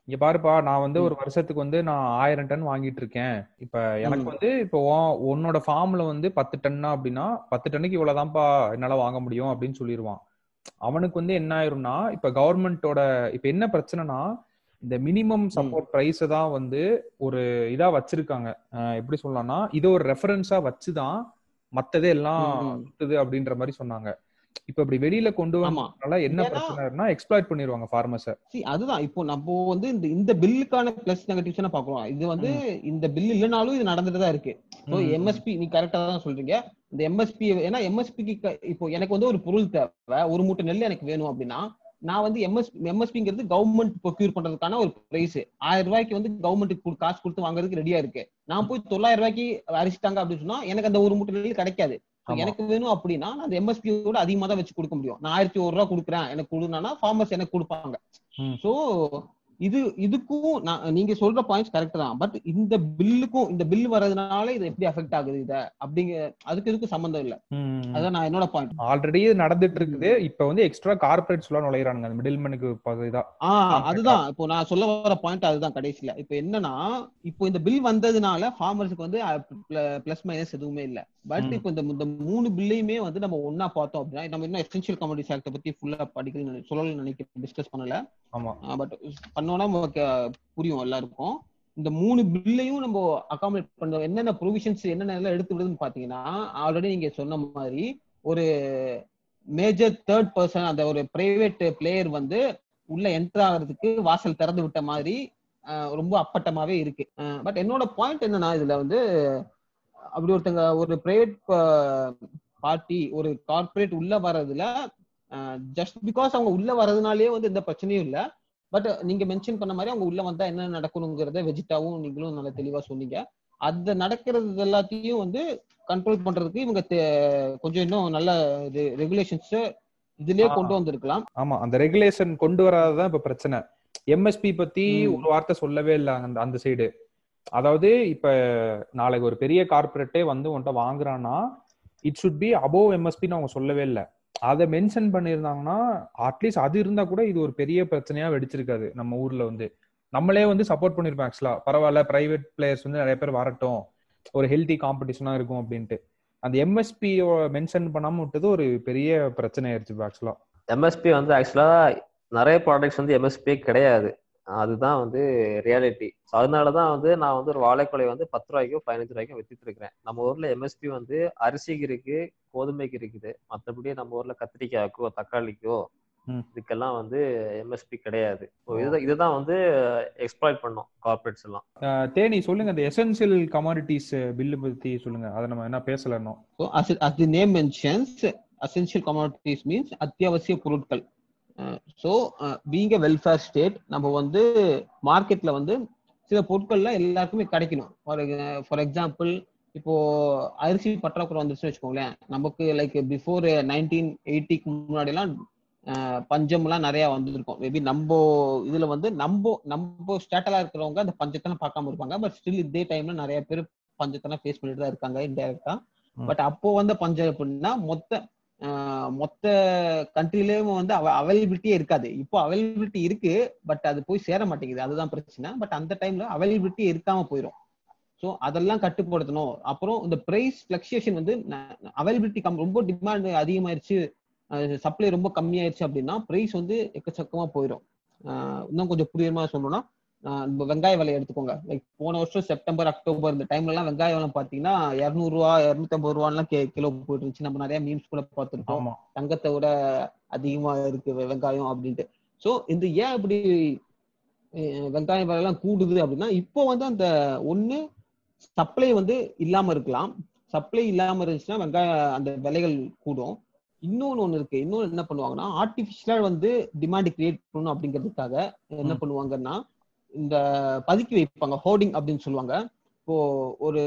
இங்க பாருப்பா நான் வந்து ஒரு வருஷத்துக்கு வந்து நான் ஆயிரம் டன் வாங்கிட்டு இருக்கேன். இப்ப எனக்கு. வந்து இப்போ உன்- உன்னோட ஃபார்ம்ல வந்து பத்து டன்னா அப்படின்னா பத்து டன்னுக்கு இவ்வளவுதான்ப்பா என்னால வாங்க முடியும் அப்படின்னு சொல்லிடுவான் அவனுக்கு வந்து என்ன ஆயிரும்னா இப்ப கவர்மெண்டோட இப்ப என்ன பிரச்சனைனா இந்த மினிமம் சப்போர்ட் பிரைஸ் தான் வந்து ஒரு இதா வச்சிருக்காங்க. எப்படி சொல்லலாம்னா இதை ஒரு ரெஃபரன்ஸா வச்சுதான் மத்ததே எல்லாம். சுத்துது அப்படின்ற மாதிரி சொன்னாங்க. இப்ப இப்படி வெளியில கொண்டு. வந்தனால என்ன பிரச்சனைனா எக்ஸ்ப்ளாய்ட் பண்ணிடுவாங்க ஃபார்மர்ஸ See, அதுதான். இப்போ நம்ம வந்து இந்த இந்த பில்லுக்கான பிளஸ் நெகட்டிவ்ஸ் பாக்குறோம் இது வந்து இந்த பில் இல்லைனாலும் இது நடந்துட்டு தான் இருக்கு. ஸோ எம்எஸ்பி நீ கரெக்டா தான் சொல்றீங்க. இந்த எம்எஸ்பி ஏன்னா எம்எஸ்பிக்கு இப்போ எனக்கு வந்து ஒரு பொருள் தேவை. ஒரு மூட்டை நெல் எனக்கு வேணும் அப்படின்னா நான் வந்து எம்எஸ் எம்எஸ்பிங்கிறது கவர்மெண்ட் ப்ரொக்யூர் பண்றதுக்கான ஒரு பிரைஸ் ஆயிரம் ரூபாய்க்கு வந்து கவர்மெண்ட்டுக்கு காசு கொடுத்து வாங்குறதுக்கு ரெடியா இருக்கு. நான் போய் தொள்ளாயிரம் ரூபாய்க்கு அரிசிட்டாங்க அப்படின்னு சொன்னா எனக்கு அந்த ஒரு மூட்டை நெல் கிடைக்காது. எனக்கு வேணும் அப்படின்னா நான் அந்த எம்எஸ்பியோட அதிகமா தான் வச்சு கொடுக்க முடியும். நான் ஆயிரத்தி ஒரு ரூபா கொடுக்குறேன். எனக்கு கொடுனா ஃபார்மர்ஸ் எனக்கு கொடுப்பாங்க. சோ இது இதுக்கும் நான் நீங்க சொல்ற பாயிண்ட்ஸ் கரெக்ட் தான். பட் இந்த பில்லுக்கும் இந்த பில் வர்றதுனால இது எப்படி அஃபெக்ட் ஆகுது இத? அப்படிங்க அதுக்கு இதுக்கு சம்பந்தம் இல்ல. அதான் நான் என்னோட பாயிண்ட் ஆல்ரெடி நடந்துட்டு இருக்குது. இப்ப வந்து எக்ஸ்ட்ரா கார்பரேட்ஸ் எல்லாம் நுழையிறானுங்க. அந்த மிடில்மேனுக்கு ஆஹ் அதுதான். இப்போ நான் சொல்ல வர பாயிண்ட் அதுதான் கடைசியில. இப்போ என்னன்னா இப்போ இந்த பில் வந்ததுனால ஃபார்மர்ஸ்க்கு வந்து பிளஸ் மைனஸ் எதுவுமே இல்ல. பட். இப்போ இந்த இந்த மூணு பில்லையுமே வந்து நம்ம ஒண்ணா பார்த்தோம் அப்படின்னா நம்ம இன்னும் எசென்ஷியல் கமோடிட்டிஸ் ஆக்ட பத்தி ஃபுல்லா படிக்கல சொல்லல நினைக்க டிஸ்கஸ் பண்ணல. ஆமா. பட் பண்ணோம்னா நமக்கு புரியும் எல்லாருக்கும். இந்த மூணு பில்லையும் நம்ம அகாமடேட் பண்ண என்னென்ன ப்ரொவிஷன்ஸ் என்னென்ன எல்லாம் எடுத்து விடுதுன்னு பாத்தீங்கன்னா ஆல்ரெடி நீங்க சொன்ன மாதிரி ஒரு மேஜர் தேர்ட் பர்சன் அந்த ஒரு பிரைவேட் பிளேயர் வந்து உள்ள என்டர் ஆகிறதுக்கு வாசல் திறந்து விட்ட மாதிரி ரொம்ப அப்பட்டமாவே இருக்கு. பட் என்னோட பாயிண்ட் என்னன்னா இதுல வந்து அப்படி ஒருத்தங்க ஒரு பிரைவேட் பார்ட்டி ஒரு கார்ப்பரேட் உள்ள வர்றதுல ஜஸ்ட் பிகாஸ் அவங்க உள்ள வர்றதுனாலே வந்து எந்த பிரச்சனையும் இல்ல. பட் நீங்க மென்ஷன் பண்ண மாதிரி அவங்க உள்ள வந்தா என்ன நடக்கணுங்கிறத வெஜிட்டாவும் நீங்களும் நல்லா தெளிவா சொன்னீங்க. அந்த நடக்கிறது எல்லாத்தையும் வந்து கண்ட்ரோல் பண்றதுக்கு இவங்க கொஞ்சம் இன்னும் நல்ல ரெகுலேஷன்ஸ் இதுலயே. கொண்டு வந்திருக்கலாம். ஆமா அந்த ரெகுலேஷன் கொண்டு வராததான் இப்ப பிரச்சனை. எம்எஸ்பி பத்தி. ஒரு வார்த்தை சொல்லவே இல்லை அந்த அந்த சைடு அதாவது இப்ப நாளைக்கு ஒரு பெரிய கார்பரேட்டே வந்து உன்கிட்ட வாங்குறான்னா இட் சுட் பி அபோவ் எம்எஸ்பின்னு அவங்க சொல்லவே இல்லை. அதை மென்ஷன் பண்ணியிருந்தாங்கன்னா அட்லீஸ்ட் அது இருந்தா கூட இது ஒரு பெரிய பிரச்சனையா வெடிச்சிருக்காது நம்ம ஊர்ல வந்து. நம்மளே வந்து சப்போர்ட் பண்ணிருப்போம் ஆக்சுவலா பரவாயில்ல பிரைவேட் பிளேயர்ஸ் வந்து நிறைய பேர் வரட்டும். ஒரு ஹெல்தி காம்படிஷனா இருக்கும் அப்படின்ட்டு. அந்த எம்எஸ்பி மென்ஷன் பண்ணாம விட்டது ஒரு பெரிய பிரச்சனை ஆயிடுச்சு ஆக்சுவலா எம்எஸ்பி வந்து ஆக்சுவலா நிறைய ப்ராடக்ட்ஸ் வந்து எம்எஸ்பி கிடையாது. அதுதான் வந்து ரியாலிட்டி ஸோ அதனால தான் வந்து நான் வந்து ஒரு வாழைக்கொலை வந்து பத்து ரூபாய்க்கோ பதினஞ்சு ரூபாய்க்கோ வித்துட்டு இருக்கிறேன் நம்ம ஊர்ல எம்எஸ்பி வந்து அரிசிக்கு இருக்கு கோதுமைக்கு இருக்குது. மற்றபடி நம்ம ஊர்ல கத்திரிக்காய்க்கோ தக்காளிக்கோ. இதுக்கெல்லாம் வந்து எம்எஸ்பி கிடையாது. ஸோ இதுதான் வந்து எக்ஸ்ப்ளாய்ட் பண்ணோம் கார்பரேட்ஸ் எல்லாம். தேனி சொல்லுங்க அந்த எசென்சியல் கமாடிட்டிஸ் பில்லு பத்தி சொல்லுங்க. அதை நம்ம என்ன the name mentions, essential commodities means அத்தியாவசிய பொருட்கள். So being a welfare state நம்ம வந்து மார்க்கெட்ல வந்து சில பொருட்கள்ல எல்லாருக்குமே கிடைக்கணும். ஃபார் ஃபார் எக்ஸாம்பிள் இப்போ அரிசி பற்றாக்குறை வந்துருச்சுன்னு வச்சுக்கோங்களேன். நமக்கு லைக் பிஃபோர் நைன்டீன் எயிட்டிக்கு முன்னாடிலாம் பஞ்சம்லாம் நிறைய வந்திருக்கும். மேபி நம்ம இதுல வந்து நம்ம நம்ம ஸ்டேட்டலா இருக்கிறவங்க அந்த பஞ்சத்தெல்லாம் பார்க்காம இருப்பாங்க. பட் ஸ்டில் இதே டைம்ல நிறைய பேர் பஞ்சத்தெல்லாம் ஃபேஸ் பண்ணிட்டு தான் இருக்காங்க இன்டைரக்டா. பட் அப்போ வந்த பஞ்சம் எப்படின்னா மொத்த மொத்த கண்ட்ரிலயும் வந்து அவைலபிலிட்டியே இருக்காது. இப்போ அவைலபிலிட்டி இருக்கு பட் அது போய் சேர மாட்டேங்குது. அதுதான் பிரச்சனை. பட் அந்த டைம்ல அவைலபிலிட்டி இருக்காம போயிடும் ஸோ அதெல்லாம் கட்டுப்படுத்தணும். அப்புறம் இந்த பிரைஸ் ஃபிளக்சுவேஷன் வந்து அவைலபிலிட்டி கம் ரொம்ப டிமாண்ட் அதிகமாயிருச்சு. சப்ளை ரொம்ப கம்மியாயிருச்சு அப்படின்னா பிரைஸ் வந்து எக்கச்சக்கமா போயிடும் இன்னும் கொஞ்சம் புரியமா சொல்லணும்னா வெங்காய விலை எடுத்துக்கோங்க. லைக் போன வருஷம் செப்டம்பர் அக்டோபர் இந்த டைம்ல எல்லாம் வெங்காய விலை பாத்தீங்கன்னா இரநூறுவா இரநூத்தம்பது ரூபான்லாம் கிலோ போயிட்டு இருந்துச்சு நம்ம நிறைய மீன்ஸ் கூட பார்த்துருக்கோம் தங்கத்தை விட அதிகமா இருக்கு வெங்காயம் அப்படின்ட்டு. சோ இந்த ஏன் இப்படி வெங்காய விலை எல்லாம் கூடுது அப்படின்னா இப்போ வந்து அந்த ஒண்ணு சப்ளை வந்து இல்லாம இருக்கலாம். சப்ளை இல்லாம இருந்துச்சுன்னா வெங்காய அந்த விலைகள் கூடும். இன்னொன்னு ஒண்ணு இருக்கு. இன்னொன்னு என்ன பண்ணுவாங்கன்னா ஆர்டிபிஷியலா வந்து டிமாண்ட் கிரியேட் பண்ணணும் அப்படிங்கிறதுக்காக என்ன. பண்ணுவாங்கன்னா இந்த பதுக்கி வைப்பாங்க ஹோர்டிங் அப்படின்னு சொல்லுவாங்க இப்போ ஒரு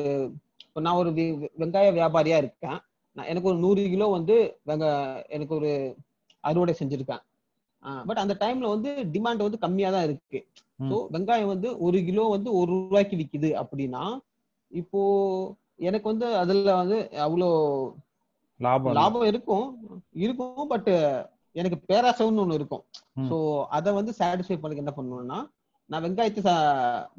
இப்போ நான் ஒரு வெங்காய வியாபாரியா இருக்கேன் நான் எனக்கு ஒரு நூறு கிலோ வந்து வெங்க எனக்கு ஒரு அறுவடை செஞ்சிருக்கேன் பட் அந்த டைம்ல வந்து டிமாண்ட் வந்து கம்மியா தான் இருக்கு. ஸோ வெங்காயம் வந்து ஒரு கிலோ வந்து ஒரு ரூபாய்க்கு விக்குது அப்படின்னா இப்போ எனக்கு வந்து அதுல வந்து அவ்வளோ லாபம். லாபம் இருக்கும் இருக்கும் பட் எனக்கு பேராசைன்னு ஒண்ணு இருக்கும். ஸோ அதை வந்து சாட்டிஸ்ஃபை பண்ண என்ன பண்ணணும்னா நான் வெங்காயத்தை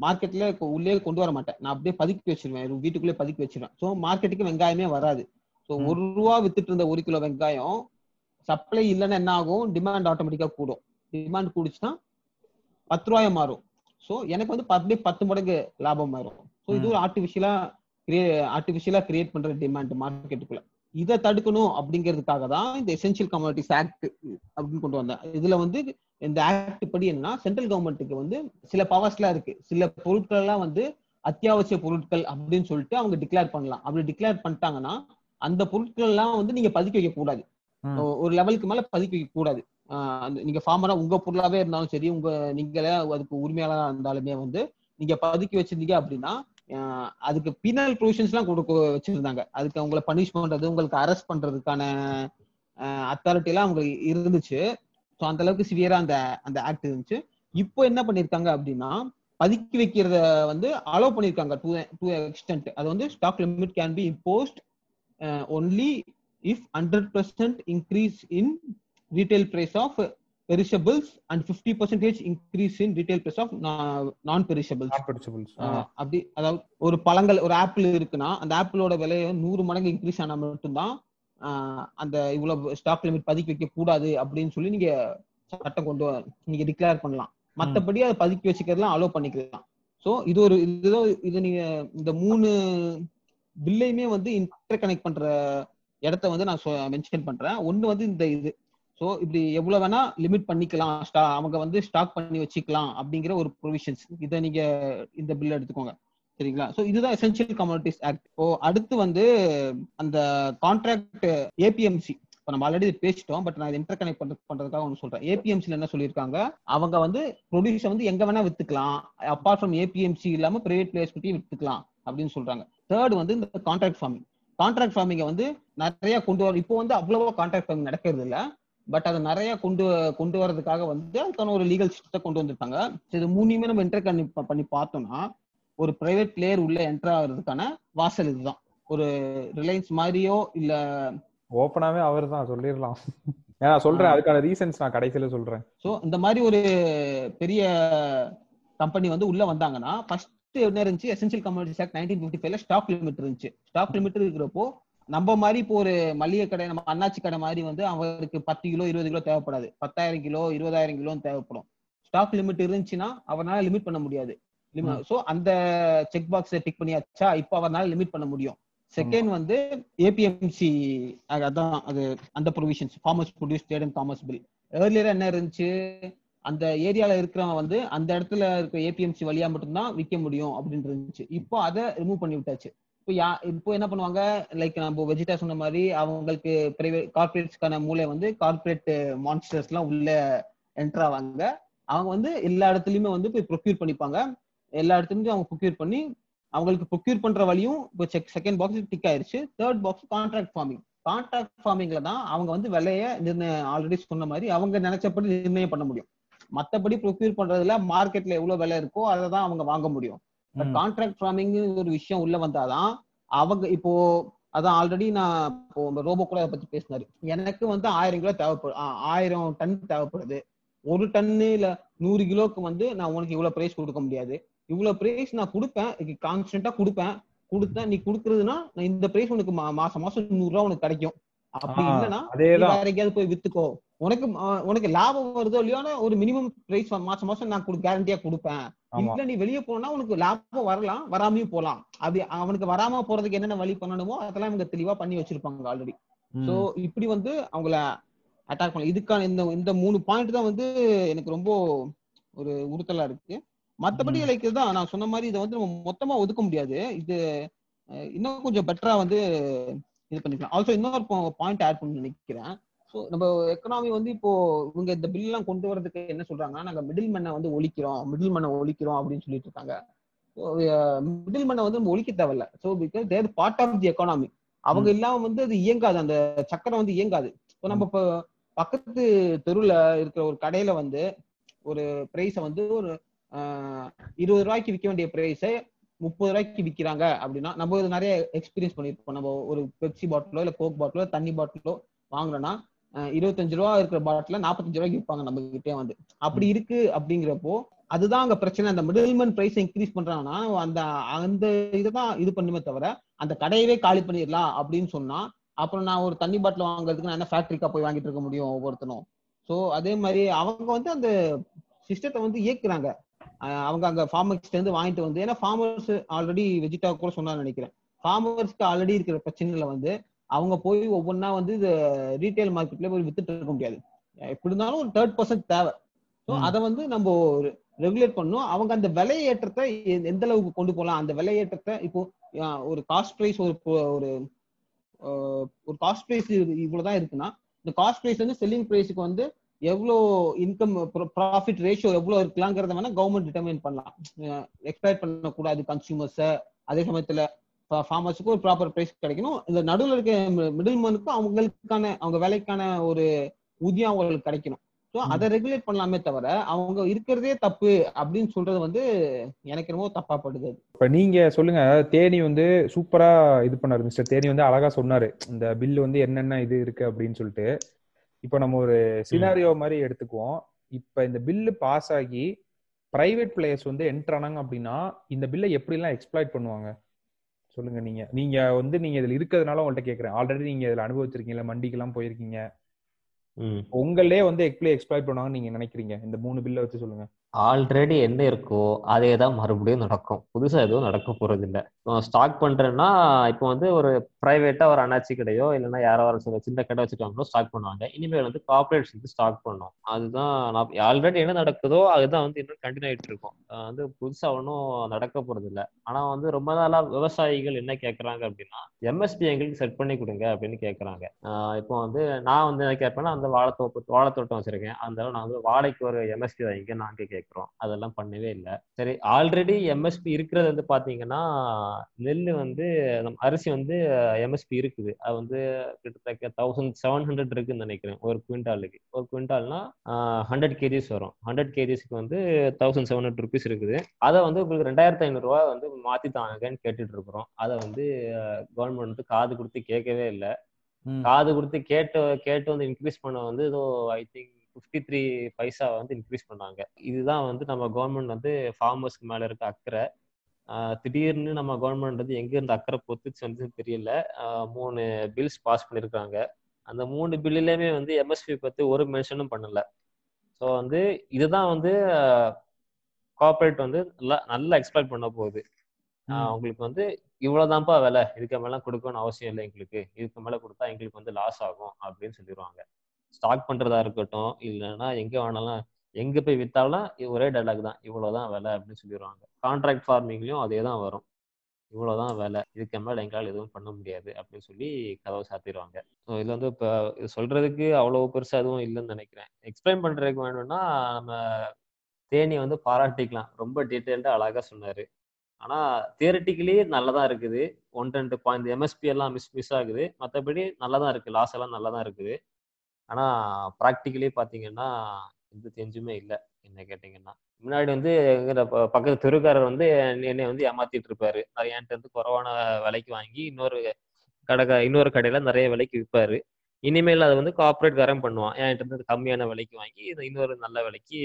மார்க்கெட்ல உள்ளே கொண்டு வர மாட்டேன். நான் அப்படியே பதுக்கி வச்சிருவேன். வீட்டுக்குள்ளே பதுக்கி வச்சிருவேன். ஸோ மார்க்கெட்டுக்கு வெங்காயமே வராது. ஸோ. ஒரு ரூபா வித்துட்டு இருந்த ஒரு கிலோ வெங்காயம் சப்ளை இல்லைன்னா என்ன ஆகும்? டிமாண்ட் ஆட்டோமேட்டிக்கா கூடும். டிமாண்ட் கூடுச்சுன்னா பத்து ரூபாயா மாறும். ஸோ எனக்கு வந்து அப்படியே பத்து மடங்கு லாபம் மாறும் ஸோ இது. ஒரு ஆர்டிஃபிஷியலா ஆர்டிஃபிஷியலா கிரியேட் பண்ற டிமாண்ட் மார்க்கெட்டுக்குள்ள இதை தடுக்கணும் அப்படிங்கிறதுக்காக தான் இந்த எசென்சியல் கம்யூனிட்டிஸ் ஆக்ட் அப்படின்னு கொண்டு வந்தேன். இதுல வந்து இந்த ஆக்ட் படி என்னன்னா சென்ட்ரல் கவர்மெண்ட்டுக்கு வந்து சில பவர்ஸ்லாம் இருக்கு. சில பொருட்கள் எல்லாம் வந்து அத்தியாவசிய பொருட்கள் அப்படின்னு சொல்லிட்டு அவங்க டிக்ளேர் பண்ணலாம். அப்படி டிக்ளேர் பண்ணிட்டாங்கன்னா அந்த பொருட்கள் எல்லாம் வந்து நீங்க பதுக்கி வைக்க கூடாது. ஒரு லெவலுக்கு மேல பதுக்கி வைக்க கூடாது. நீங்க ஃபார்மரா உங்க பொருளாவே இருந்தாலும் சரி உங்க நீங்களே அதுக்கு உரிமையாளரா இருந்தாலுமே வந்து நீங்க பதுக்கி வச்சிருந்தீங்க அப்படின்னா அதுக்கு பீனல் ப்ரொவிஷன்ஸ் எல்லாம் கொடுக்க வச்சிருந்தாங்க. அதுக்கு அவங்கள பனிஷ் பண்றது உங்களுக்கு அரெஸ்ட் பண்றதுக்கான அத்தாரிட்டி எல்லாம் அவங்க இருந்துச்சு. ஸோ அந்த அளவுக்கு சிவியரா அந்த அந்த ஆக்ட் இருந்துச்சு. இப்போ என்ன பண்ணிருக்காங்க அப்படின்னா பதுக்கி வைக்கிறத வந்து அலோவ் பண்ணிருக்காங்க டு டு எக்ஸ்டென்ட் அது வந்து stock limit can be imposed only if hundred percent increase in retail price of perishables and fifty percentage increase in retail price of non perishables. அப்படி அதாவது ஒரு பழங்கள் ஒரு ஆப்பிள் இருக்குன்னா அந்த ஆப்பிளோட விலையை நூறு மடங்கு இன்க்ரீஸ் ஆனா மட்டும்தான் அந்த இவ்வளவு ஸ்டாக் லிமிட் பதுக்கி வைக்க கூடாது அப்படின்னு சொல்லி நீங்க சட்டம் கொண்டு நீங்க டிக்ளேர் பண்ணலாம். மத்தபடி அதை பதுக்கி வச்சுக்கிறதுலாம் அலோவ் பண்ணிக்கலாம். ஸோ இது ஒரு இதுதான் இது நீங்க இந்த மூணு பில்லையுமே வந்து இன்டர் கனெக்ட் பண்ற இடத்த வந்து நான் மென்ஷன் பண்றேன். ஒன்னு வந்து இந்த இது. சோ இப்படி எவ்வளவு வேணா லிமிட் பண்ணிக்கலாம். ஸ்டா- அவங்க வந்து ஸ்டாக் பண்ணி வச்சுக்கலாம் அப்படிங்கிற ஒரு ப்ரொவிஷன்ஸ் இதை நீங்க இந்த பில் எடுத்துக்கோங்க. சரிங்களா? சோ இதுதான் எசென்சியல் கமோடிட்டிஸ் ஆக்ட் இப்போ அடுத்து வந்து அந்த கான்ட்ராக்ட் ஏபிஎம்சி இப்போ நம்ம ஆல்ரெடி பேசிட்டோம் பட் நான் இன்டர் கனெக்ட் பண்றது பண்றதுக்காக ஒன்று சொல்றேன். ஏபிஎம்சியில் என்ன சொல்லியிருக்காங்க? அவங்க வந்து ப்ரொடியூஸை வந்து எங்க வேணா வித்துக்கலாம். அப்பார்ட் ஃப்ரம் ஏபிஎம்சி இல்லாம பிரைவேட் பிளேயர்ஸ் கிட்டயும் வித்துக்கலாம் அப்படின்னு சொல்றாங்க. தேர்ட் வந்து இந்த கான்ட்ராக்ட் ஃபார்மிங் கான்ட்ராக்ட் ஃபார்மிங்கை வந்து நிறைய கொண்டு வர இப்போ வந்து அவ்வளவா கான்ட்ராக்ட் ஃபார்மிங் நடக்கிறது இல்லை பட் அதை நிறைய கொண்டு கொண்டு வரதுக்காக வந்து அதுக்கான ஒரு லீகல் சிஸ்டத்தை கொண்டு வந்திருக்காங்க. இது மூணுமே நம்ம என்டர் பண்ணி பார்த்தோம்னா ஒரு பிரைவேட் பிளேயர் உள்ள என்டர் ஆகிறதுக்கான வாசல் இதுதான். ஒரு ரிலையன்ஸ் மாதிரியோ இல்ல ஓப்பனாவே அவர் தான் சொல்லிடலாம். ஏன்னா சொல்றேன் அதுக்கான ரீசன்ஸ் நான் கடைசியில சொல்றேன். சோ இந்த மாதிரி ஒரு பெரிய கம்பெனி வந்து உள்ள வந்தாங்கன்னா ஃபர்ஸ்ட் என்ன இருந்துச்சு? Essential communities act nineteen fifty ஃபைவ்ல ஸ்டாக் லிமிட் இருந்துச்சு. ஸ்டாக் லிமிட் இருக்கிறப்போ நம்ம மாதிரி இப்போ ஒரு மளிகை கடை நம்ம அண்ணாச்சி கடை மாதிரி வந்து அவருக்கு பத்து கிலோ இருபது கிலோ தேவைப்படாது. பத்தாயிரம் கிலோ இருபதாயிரம் கிலோ தேவைப்படும். ஸ்டாக் லிமிட் இருந்துச்சுன்னா அவரால் லிமிட் பண்ண முடியாது. சோ அந்த செக் பாக்ஸ் டிக் பண்ணியாச்சா? இப்போ அவரால் லிமிட் பண்ண முடியும். செகண்ட் வந்து ஏபிஎம்சி அதான் அது அந்த provisions farmers produce trade and commerce bill earlier என்ன இருந்துச்சு? அந்த ஏரியால இருக்கிறவன் வந்து அந்த இடத்துல இருக்க ஏபிஎம்சி வழியா மட்டும்தான் விற்க முடியும் அப்படின்னு இருந்துச்சு. இப்போ அதை ரிமூவ் பண்ணி விட்டாச்சு. இப்போ யா இப்போ என்ன பண்ணுவாங்க? லைக் நம்ம வெஜிடா சொன்ன மாதிரி அவங்களுக்கு பிரைவேட் கார்பரேட்ஸ்க்கான மூளை வந்து கார்பரேட் மான்ஸ்டர்ஸ் எல்லாம் உள்ள என்டர் ஆவாங்க. அவங்க வந்து எல்லா இடத்துலயுமே வந்து போய் ப்ரொக்யூர் பண்ணிப்பாங்க. எல்லா இடத்துலயும் அவங்க ப்ரொக்யூர் பண்ணி அவங்களுக்கு ப்ரொக்யூர் பண்ற வழியும் இப்போ செக் செகண்ட் பாக்ஸ் டிக் ஆயிருச்சு. Third box contract farming contract ஃபார்மிங்ல தான் அவங்க வந்து விலைய நிர்ணயம் ஆல்ரெடி சொன்ன மாதிரி அவங்க நினைச்சபடி நிர்ணயம் பண்ண முடியும். மத்தபடி ப்ரொக்யூர் பண்றதுல மார்க்கெட்ல எவ்வளவு விலை இருக்கோ அதை தான் அவங்க வாங்க முடியும். பட் கான்ட்ராக்ட் ஃபார்மிங் ஒரு விஷயம் உள்ள வந்தாதான் அவங்க இப்போ அதான் ஆல்ரெடி நான் இப்போ ரோபோ கூட அதை பத்தி பேசினாரு. எனக்கு வந்து ஆயிரம் கிலோ தேவைப்படும் ஆயிரம் டன் தேவைப்படுது. ஒரு டன்னு இல்ல நூறு கிலோக்கு வந்து நான் உனக்கு இவ்வளவு பிரைஸ் கொடுக்க முடியாது. இவ்வளவு பிரைஸ் நான் கொடுப்பேன் கான்ஸ்டன்டா கொடுப்பேன். கொடுத்தேன் நீ கொடுக்கறதுன்னா நான் இந்த பிரைஸ் உனக்கு மா- மாசம் மாசம் நூறு ரூபா உனக்கு கிடைக்கும். அப்படி இல்லைன்னா வேற எங்கேயாவது போய் வித்துக்கோ. உனக்கு உனக்கு லாபம் வருதோ இல்லையோ ஒரு மினிமம் பிரைஸ் மாசம் மாசம் நான் கேரண்டியா கொடுப்பேன். இல்ல நீ வெளியே போனா உனக்கு லாபம் வரலாம் வராமையும் போலாம் அப்படி அவனுக்கு வராம போறதுக்கு என்னென்ன வழி பண்ணணுமோ அதெல்லாம் இவங்க தெளிவா பண்ணி வச்சிருப்பாங்க ஆல்ரெடி. சோ இப்படி வந்து அவங்கள அட்டாக் பண்ணலாம் இதுக்கான இந்த இந்த மூணு பாயிண்ட் தான் வந்து எனக்கு ரொம்ப ஒரு உறுத்தலா இருக்கு. மத்தபடி ம். லைக் இதுதான். நான் சொன்ன மாதிரி இதை வந்து நம்ம மொத்தமா ஒதுக்க முடியாது. இது இன்னும் கொஞ்சம் பெட்டரா வந்து இது பண்ணிக்கலாம். ஆல்சோ இன்னொரு பாயிண்ட் ஆட் பண்ண நினைக்கிறேன். ஸோ நம்ம எக்கனாமி வந்து இப்போ இவங்க இந்த பில் எல்லாம் கொண்டு வரதுக்கு என்ன சொல்றாங்கன்னா நாங்க மிடில் மண்ணை வந்து ஒழிக்கிறோம். மிடில் மண்ணை ஒழிக்கிறோம் அப்படின்னு சொல்லிட்டு இருக்காங்க. மிடில் மண்ணை வந்து நம்ம ஒழிக்க தேவையில்ல. So because their part of the economy அவங்க இல்லாம வந்து அது இயங்காது. அந்த சக்கரம் வந்து இயங்காது. இப்போ நம்ம இப்போ பக்கத்து தெருவுல இருக்கிற ஒரு கடையில வந்து ஒரு பிரைஸை வந்து ஒரு இருபது ரூபாய்க்கு விற்க வேண்டிய பிரைஸை முப்பது ரூபாய்க்கு விற்கிறாங்க அப்படின்னா நம்ம இது நிறைய எக்ஸ்பீரியன்ஸ் பண்ணியிருப்போம் நம்ம ஒரு பெப்சி பாட்டிலோ இல்லை கோக் பாட்டிலோ தண்ணி பாட்டிலோ வாங்கினோம்னா இருபத்தஞ்சு ரூபா இருக்கிற பாட்டில நாற்பத்தஞ்சு ரூபாய்க்கு விற்பாங்க நம்ம கிட்டே வந்து. அப்படி இருக்கு அப்படிங்கிறப்போ அதுதான் அங்க பிரச்சனை. அந்த மிடில்மேன் பிரைஸ் இன்க்ரீஸ் பண்றாங்கன்னா அந்த அந்த இதுதான் இது பண்ணுமே தவிர அந்த கடையவே காலி பண்ணிடலாம் அப்படின்னு சொன்னா அப்புறம் நான் ஒரு தண்ணி பாட்டில் வாங்குறதுக்கு நான் என்ன ஃபேக்டரிக்கா போய் வாங்கிட்டு இருக்க முடியும் ஒவ்வொருத்தனும்? ஸோ அதே மாதிரி அவங்க வந்து அந்த சிஸ்டத்தை வந்து இயக்குறாங்க. அவங்க அங்க ஃபார்மர்ஸ்ல இருந்து வாங்கிட்டு வந்து ஏன்னா ஃபார்மர்ஸ் ஆல்ரெடி வெஜிடா கூட சொன்னான்னு நினைக்கிறேன். ஃபார்மர்ஸ்க்கு ஆல்ரெடி இருக்கிற பிரச்சனைகளை வந்து அவங்க போய் ஒவ்வொன்றா வந்து இது ரீட்டைல் மார்க்கெட்ல போய் வித்துட்டு இருக்க முடியாது. எப்படி இருந்தாலும் ஒரு தேர்ட் பர்சன்ட் தேவை. ஸோ. அதை வந்து நம்ம ரெகுலேட் பண்ணணும். அவங்க அந்த விலையேற்றத்தை எந்த அளவுக்கு கொண்டு போகலாம்? அந்த விலையேற்றத்தை இப்போ ஒரு காஸ்ட் ப்ரைஸ் ஒரு ஒரு ஒரு காஸ்ட் ப்ரைஸ் இவ்வளவுதான் இருக்குன்னா இந்த காஸ்ட் ப்ரைஸ் வந்து செல்லிங் ப்ரைஸுக்கு வந்து எவ்வளோ இன்கம் ப்ராஃபிட் ரேஷியோ எவ்வளோ இருக்கலாங்கிறத வேணா கவர்மெண்ட் டிட்டர்மைன் பண்ணலாம். எக்ஸ்பெக்ட் பண்ணக்கூடாது கன்சியூமர்ஸை அதே சமயத்துல ஃபார்மர்ஸுக்கும் ஒரு ப்ராப்பர் ப்ரைஸ் கிடைக்கணும். இந்த நடுவில் இருக்க மிடில் மேனுக்கும் அவங்களுக்கான அவங்க வேலைக்கான ஒரு ஊதியம் அவங்களுக்கு கிடைக்கணும். ஸோ அதை ரெகுலேட் பண்ணலாமே தவிர அவங்க இருக்கிறதே தப்பு அப்படின்னு சொல்றது வந்து எனக்கு என்னமோ தப்பா படுது. இப்ப நீங்க சொல்லுங்க தேனி வந்து சூப்பரா இது பண்ணாரு மிஸ்டர் தேனி வந்து அழகா சொன்னாரு இந்த பில் வந்து என்னென்ன இது இருக்கு அப்படின்னு சொல்லிட்டு. இப்போ நம்ம ஒரு சினாரியோ மாதிரி எடுத்துக்குவோம். இப்ப இந்த பில்லு பாஸ் ஆகி பிரைவேட் பிளேயர்ஸ் வந்து என்டர் ஆனாங்க அப்படின்னா இந்த பில்லை எப்படிலாம் எக்ஸ்ப்ளாய்ட் பண்ணுவாங்க? சொல்லுங்க நீங்க. நீங்க வந்து நீங்க இதுல இருக்கிறதுனால உங்கள்ட்ட கேக்குறேன். ஆல்ரெடி நீங்க இதுல அனுபவிச்சிருக்கீங்களா மண்டிக்கெல்லாம் போயிருக்கீங்க. உங்களே வந்து எப்படி எக்ஸ்ப்ளாய்ட் பண்ணுவாங்கன்னு நீங்க நினைக்கிறீங்க? இந்த மூணு பில்லை வச்சு சொல்லுங்க. ஆல்ரெடி என்ன இருக்கோ அதே தான் மறுபடியும் நடக்கும். புதுசா எதுவும் நடக்க போறது இல்ல ஸ்டாக் பண்றேன்னா இப்போ வந்து ஒரு பிரைவேட்டா ஒரு அண்ணாச்சி கடையோ இல்லைன்னா யாரோ ஒரு சில சின்ன கடை வச்சுருக்காங்களோ ஸ்டாக் பண்ணுவாங்க. இனிமேல் வந்து கார்பரேட்ஸ் வந்து ஸ்டாக் பண்ணும் அதுதான் நான் ஆல்ரெடி என்ன நடக்குதோ அதுதான் வந்து இன்னும் கண்டினியூ ஆயிட்டு இருக்கும் வந்து புதுசா ஒன்றும் நடக்க போறது இல்லை ஆனா வந்து ரொம்ப நாளா விவசாயிகள் என்ன கேட்கறாங்க அப்படின்னா எம்எஸ்பி எங்களுக்கு செட் பண்ணி கொடுங்க அப்படின்னு கேட்கறாங்க இப்போ வந்து நான் வந்து என்ன கேட்பேன்னா அந்த வாழைத்தோப்பு வாழைத்தோட்டம் வச்சிருக்கேன். அந்த நான் வந்து வாழைக்கு ஒரு எம்எஸ்பி வாங்கிக்க நாங்க கேட்குறோம் அதெல்லாம் பண்ணவே இல்லை. சரி ஆல்ரெடி எம்எஸ்பி இருக்கிறது வந்து பாத்தீங்கன்னா நெல் வந்து நம்ம அரிசி வந்து எம்எஸ்பி இருக்குது. அது வந்து கிட்டத்தட்ட தௌசண்ட் செவன் ஹண்ட்ரட் இருக்குன்னு நினைக்கிறேன் ஒரு குவிண்டாலுக்கு ஒரு குவிண்டால்னா ஹண்ட்ரட் கேஜிஸ் வரும். ஹண்ட்ரட் கேஜிஸ்க்கு வந்து தௌசண்ட் செவன் ஹண்ட்ரட் ருபீஸ் இருக்குது. அதை வந்து உங்களுக்கு ரெண்டாயிரத்தி ஐநூறுரூவா வந்து மாத்தி தாங்கன்னு கேட்டுட்டு இருக்கிறோம். அதை வந்து கவர்மெண்ட் வந்து காது கொடுத்து கேட்கவே இல்லை. காது கொடுத்து கேட்டு கேட்டு வந்து இன்க்ரீஸ் பண்ண வந்து ஏதோ I think fifty three paisa வந்து இன்க்ரீஸ் பண்ணாங்க. இதுதான் வந்து நம்ம கவர்மெண்ட் வந்து ஃபார்மர்ஸ்க்கு மேல இருக்க அக்கறை. திடீர்னு நம்ம கவர்மெண்ட் வந்து எங்க இருந்து அக்கறை பொத்துச்சு வந்து தெரியல. மூணு பில்ஸ் பாஸ் பண்ணிருக்காங்க. அந்த மூணு பில்லுலயுமே வந்து எம்எஸ்பி பத்தி ஒரு மென்ஷனும் பண்ணல. ஸோ வந்து இதுதான் வந்து கார்பரேட் வந்து நல்லா நல்லா எக்ஸ்பெக்ட் பண்ண போகுது. ஆஹ் உங்களுக்கு வந்து இவ்வளவுதான்ப்பா விலை இதுக்கு மேல கொடுக்கணும்னு அவசியம் இல்லை எங்களுக்கு. இதுக்கு மேல கொடுத்தா எங்களுக்கு வந்து லாஸ் ஆகும் அப்படின்னு சொல்லிடுவாங்க ஸ்டாக் பண்றதா இருக்கட்டும் இல்லைன்னா எங்க வேணாலும் எங்க போய் வித்தாலும் ஒரே டைலாக் தான். இவ்வளவுதான் விலை அப்படின்னு சொல்லிடுவாங்க. கான்ட்ராக்ட் ஃபார்மிங்லயும் அதே தான் வரும். இவ்வளவுதான் வேலை. இதுக்கு மேல எங்களால் எதுவும் பண்ண முடியாது அப்படின்னு சொல்லி கதவை சாத்திடுவாங்க. ஸோ இதுல வந்து இப்போ இது சொல்றதுக்கு அவ்வளவு பெருசா எதுவும் இல்லைன்னு நினைக்கிறேன். எக்ஸ்பிளைன் பண்றதுக்கு வேணும்னா நம்ம தேனியை வந்து பாராட்டிக்கலாம். ரொம்ப டீட்டெயில்டா அழகா சொன்னாரு. ஆனா தியரட்டிக்கலி நல்லதா இருக்குது. ஒன் ரெண்டு பாயிண்ட் எம்எஸ்பி எல்லாம் மிஸ் மிஸ் ஆகுது. மற்றபடி நல்லா தான் இருக்கு. லாஸ் எல்லாம் நல்லா தான் இருக்குது. ஆனா ப்ராக்டிக்கலி பாத்தீங்கன்னா எந்த தெரிஞ்சுமே இல்லை. என்ன கேட்டீங்கன்னா முன்னாடி வந்து எங்கிற ப- பக்கத்து தெருக்காரர் வந்து என்னை- வந்து ஏமாத்திட்டு இருப்பாரு. நிறைய என்கிட்ட இருந்து குறைவான விலைக்கு வாங்கி இன்னொரு கடை இன்னொரு கடையில நிறைய விலைக்கு விற்பாரு இனிமேல் அதை வந்து கார்பரேட் காரன் பண்ணுவான். என்கிட்ட இருந்து கம்மியான விலைக்கு வாங்கி இன்னொரு நல்ல விலைக்கு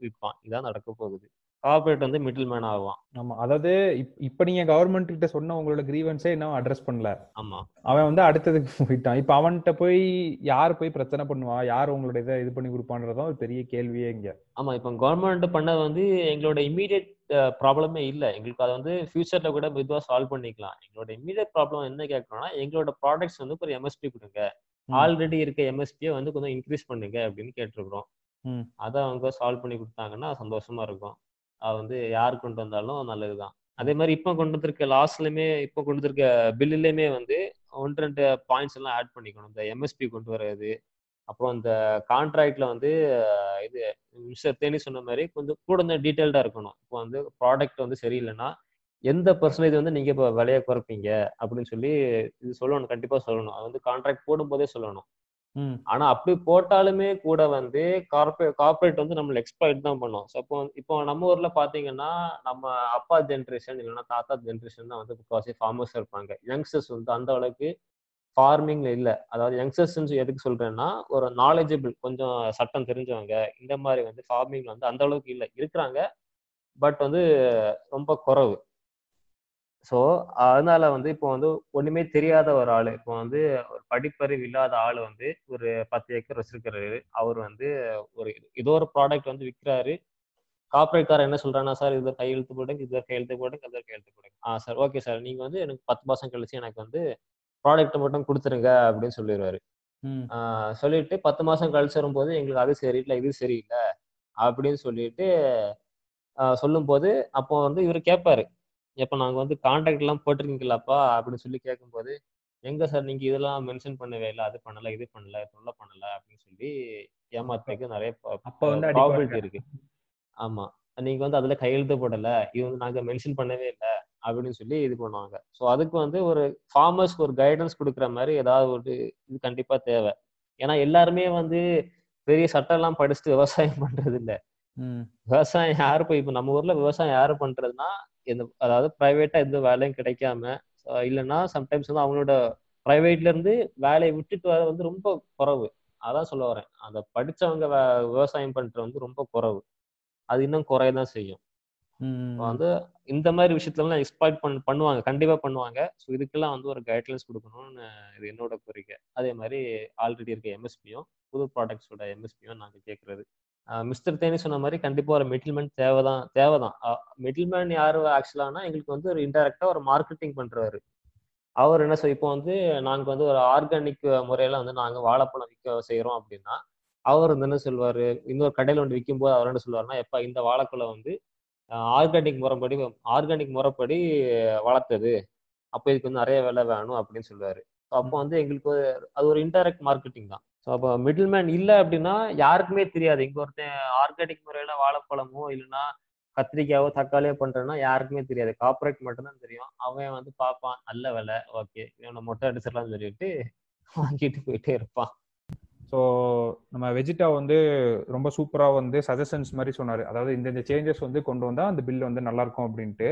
விற்பான் இதான் நடக்க போகுது. கார்பரேட் வந்து மிடில் மேன் ஆவான். ஆமா அதாவது இப்- இப்ப நீங்க கவர்மெண்ட் கிட்ட சொன்ன உங்களோட கிரீவன்ஸே இன்னும் அட்ரஸ் பண்ணல. ஆமா. அவன் வந்து அடுத்ததுக்கு போயிட்டான். இப்ப அவன்கிட்ட போய் யார் போய் பிரச்சனை பண்ணுவா? யார் உங்களோட இதை இது பண்ணி கொடுப்பான்றதும் ஒரு பெரிய கேள்வியே இங்க. ஆமா இப்போ கவர்மெண்ட் பண்ணது வந்து எங்களோட இமீடியட் ப்ராப்ளமே இல்ல. எங்களுக்கு அதை வந்து ஃபியூச்சர்ல கூட மெதுவா சால்வ் பண்ணிக்கலாம். எங்களோட இமீடியட் ப்ராப்ளம் என்ன கேட்கறோம்னா எங்களோட ப்ராடக்ட்ஸ் வந்து ஒரு எம்எஸ்பி கொடுங்க. ஆல்ரெடி இருக்க எம்எஸ்பியை வந்து கொஞ்சம் இன்க்ரீஸ் பண்ணுங்க அப்படின்னு கேட்டிருக்கிறோம். அதை அவங்க சால்வ் பண்ணி கொடுத்தாங்கன்னா சந்தோஷமா இருக்கும். அது வந்து யார் கொண்டு வந்தாலும் நல்லதுதான். அதே மாதிரி இப்போ கொண்டு வந்திருக்க லாஸ்ட்லயுமே இப்போ கொண்டு வந்திருக்க பில்லுலயுமே வந்து ஒன்று ரெண்டு பாயிண்ட்ஸ் எல்லாம் ஆட் பண்ணிக்கணும். இந்த எம்எஸ்பி கொண்டு வர்றது அப்புறம் இந்த கான்ட்ராக்ட்ல வந்து இது மிஸ்டர் தேனி சொன்ன மாதிரி கொஞ்சம் கூட கொஞ்சம் டீட்டெயில்டா இருக்கணும். இப்போ வந்து ப்ராடக்ட் வந்து சரியில்லைன்னா எந்த பர்சன்டேஜ் வந்து நீங்க இப்போ விலையை குறைப்பீங்க? அப்படின்னு சொல்லி இது சொல்லணும் கண்டிப்பா சொல்லணும். அது வந்து கான்ட்ராக்ட் போடும்போதே சொல்லணும். ஆனா அப்படி போட்டாலுமே கூட வந்து கார்பரேட் கார்பரேட் வந்து நம்மள எக்ஸ்ப்ளாய்ட் தான் பண்ணும். ஸோ இப்போ இப்போ நம்ம ஊர்ல பாத்தீங்கன்னா நம்ம அப்பா ஜென்ரேஷன் இல்லைன்னா தாத்தா ஜென்ரேஷன் தான் வந்து முக்கால்வாசி ஃபார்மர்ஸ் இருப்பாங்க. யங்ஸ்டர்ஸ் வந்து அந்த அளவுக்கு ஃபார்மிங்ல இல்ல. அதாவது யங்ஸ்டர்ஸ் எதுக்கு சொல்றேன்னா ஒரு நாலேஜபிள் கொஞ்சம் சட்டம் தெரிஞ்சவங்க இந்த மாதிரி வந்து ஃபார்மிங்ல வந்து அந்த அளவுக்கு இல்லை. இருக்கிறாங்க பட் வந்து ரொம்ப குறவு. ஸோ அதனால வந்து இப்போ வந்து ஒண்ணுமே தெரியாத ஒரு ஆளு. இப்போ வந்து ஒரு படிப்பறிவு இல்லாத ஆளு வந்து ஒரு பத்து ஏக்கர் வச்சிருக்கிறாரு. அவர் வந்து ஒரு ஏதோ ஒரு ப்ராடக்ட் வந்து விற்கிறாரு கார்பரேட் கார் என்ன சொல்றாங்கன்னா சார் இதுல கையெழுத்து போடுங்க இதுல கையெழுத்து போடுங்க இதுல கையெழுத்து போடுங்க. ஆ சார் ஓகே சார். நீங்க வந்து எனக்கு பத்து மாசம் கழிச்சு எனக்கு வந்து ப்ராடக்ட் மட்டும் கொடுத்துருங்க அப்படின்னு சொல்லிடுவாரு சொல்லிட்டு பத்து மாசம் கழிச்சு வரும்போது எங்களுக்கு அது சரியில்லை இது சரியில்லை அப்படின்னு சொல்லிட்டு சொல்லும்போது அப்போ வந்து இவர் கேட்பாரு எப்ப நாங்க வந்து கான்டாக்ட் எல்லாம் போட்டிருக்கீங்களாப்பா? அப்படின்னு சொல்லி கேட்கும்போது எங்க சார் நீங்க இதெல்லாம் மென்ஷன் பண்ணவே இல்லை அது பண்ணல இது பண்ணல தொல்லை பண்ணல அப்படின்னு சொல்லி ஏமாத்துறதுக்கு நிறைய அடிப்பாங்க. இருக்கு. ஆமா. நீங்க வந்து அதுல கையெழுத்து போடல இது வந்து நாங்க மென்ஷன் பண்ணவே இல்லை அப்படின்னு சொல்லி இது பண்ணுவாங்க. ஸோ அதுக்கு வந்து ஒரு ஃபார்மர்ஸ்க்கு ஒரு கைடன்ஸ் கொடுக்குற மாதிரி ஏதாவது ஒரு இது கண்டிப்பா தேவை. ஏன்னா எல்லாருமே வந்து பெரிய சட்டம் எல்லாம் படிச்சுட்டு விவசாயம் பண்றது இல்ல விவசாயம் யாரு போய் இப்போ நம்ம ஊர்ல விவசாயம் யாரு பண்றதுன்னா இந்த அதாவது பிரைவேட்டா எந்த வேலையும் கிடைக்காம இல்லைன்னா சம்டைம்ஸ் வந்து அவங்களோட பிரைவேட்ல இருந்து வேலையை விட்டுட்டு வர வந்து ரொம்ப குறைவு. அதான் சொல்ல வரேன். அந்த படிச்சவங்க விவசாயம் பண்றது வந்து ரொம்ப குறைவு. அது இன்னும் குறையதான் செய்யும். வந்து இந்த மாதிரி விஷயத்துலலாம் எக்ஸ்பெக்ட் பண்ண பண்ணுவாங்க. கண்டிப்பா பண்ணுவாங்க. ஸோ இதுக்கெல்லாம் வந்து ஒரு கைட்லைன்ஸ் கொடுக்கணும்னு இது என்னோட கோரிக்கை. அதே மாதிரி ஆல்ரெடி இருக்க எம்எஸ்பியும் புது ப்ராடக்ட்ஸோட எம்எஸ்பியும் நாங்கள் கேட்கறது மிஸ்டர் தேனி சொன்ன மாதிரி கண்டிப்பாக ஒரு மிடில்மேன் தேவைதான் தேவைதான். மிடில்மேன் யார் ஆக்சுவலானா எங்களுக்கு வந்து ஒரு இன்டெரக்டாக ஒரு மார்க்கெட்டிங் பண்றவர். அவர் என்ன சொல் இப்போ வந்து நாங்கள் வந்து ஒரு ஆர்கானிக் முறையில் வந்து நாங்கள் வாழைப்பழம் விற்க செய்கிறோம் அப்படின்னா அவர் வந்து என்ன சொல்வார் இன்னொரு கடையில் ஒன்று விற்கும் போது அவர் என்ன சொல்வார்னா எப்போ இந்த வாழைப்பழம் வந்து ஆர்கானிக் முறைப்படி ஆர்கானிக் முறைப்படி வளர்த்தது. அப்போ இதுக்கு வந்து நிறைய விலை வேணும் அப்படின்னு சொல்லுவார் அப்போ வந்து எங்களுக்கு அது ஒரு இன்டைரக்ட் மார்க்கெட்டிங் தான். ஸோ அப்போ மிடில் மேன் இல்லை அப்படின்னா யாருக்குமே தெரியாது. இங்கே ஒருத்தன் ஆர்கானிக் முறையில் வாழைப்பழமோ இல்லைன்னா கத்திரிக்காயோ தக்காளியோ பண்ணுறேன்னா யாருக்குமே தெரியாது. கார்பரேட் மட்டும்தான் தெரியும். அவன் வந்து பார்ப்பான் நல்ல விலை ஓகே இவனை மொட்டை அடிச்சிடலாம்னு சொல்லிட்டு வாங்கிட்டு போயிட்டே இருப்பான். ஸோ நம்ம வெஜிட்டா வந்து ரொம்ப சூப்பராக வந்து சஜஷன்ஸ் மாதிரி சொன்னார். அதாவது இந்த இந்த சேஞ்சஸ் வந்து கொண்டு வந்தால் அந்த பில் வந்து நல்லாயிருக்கும் அப்படின்ட்டு.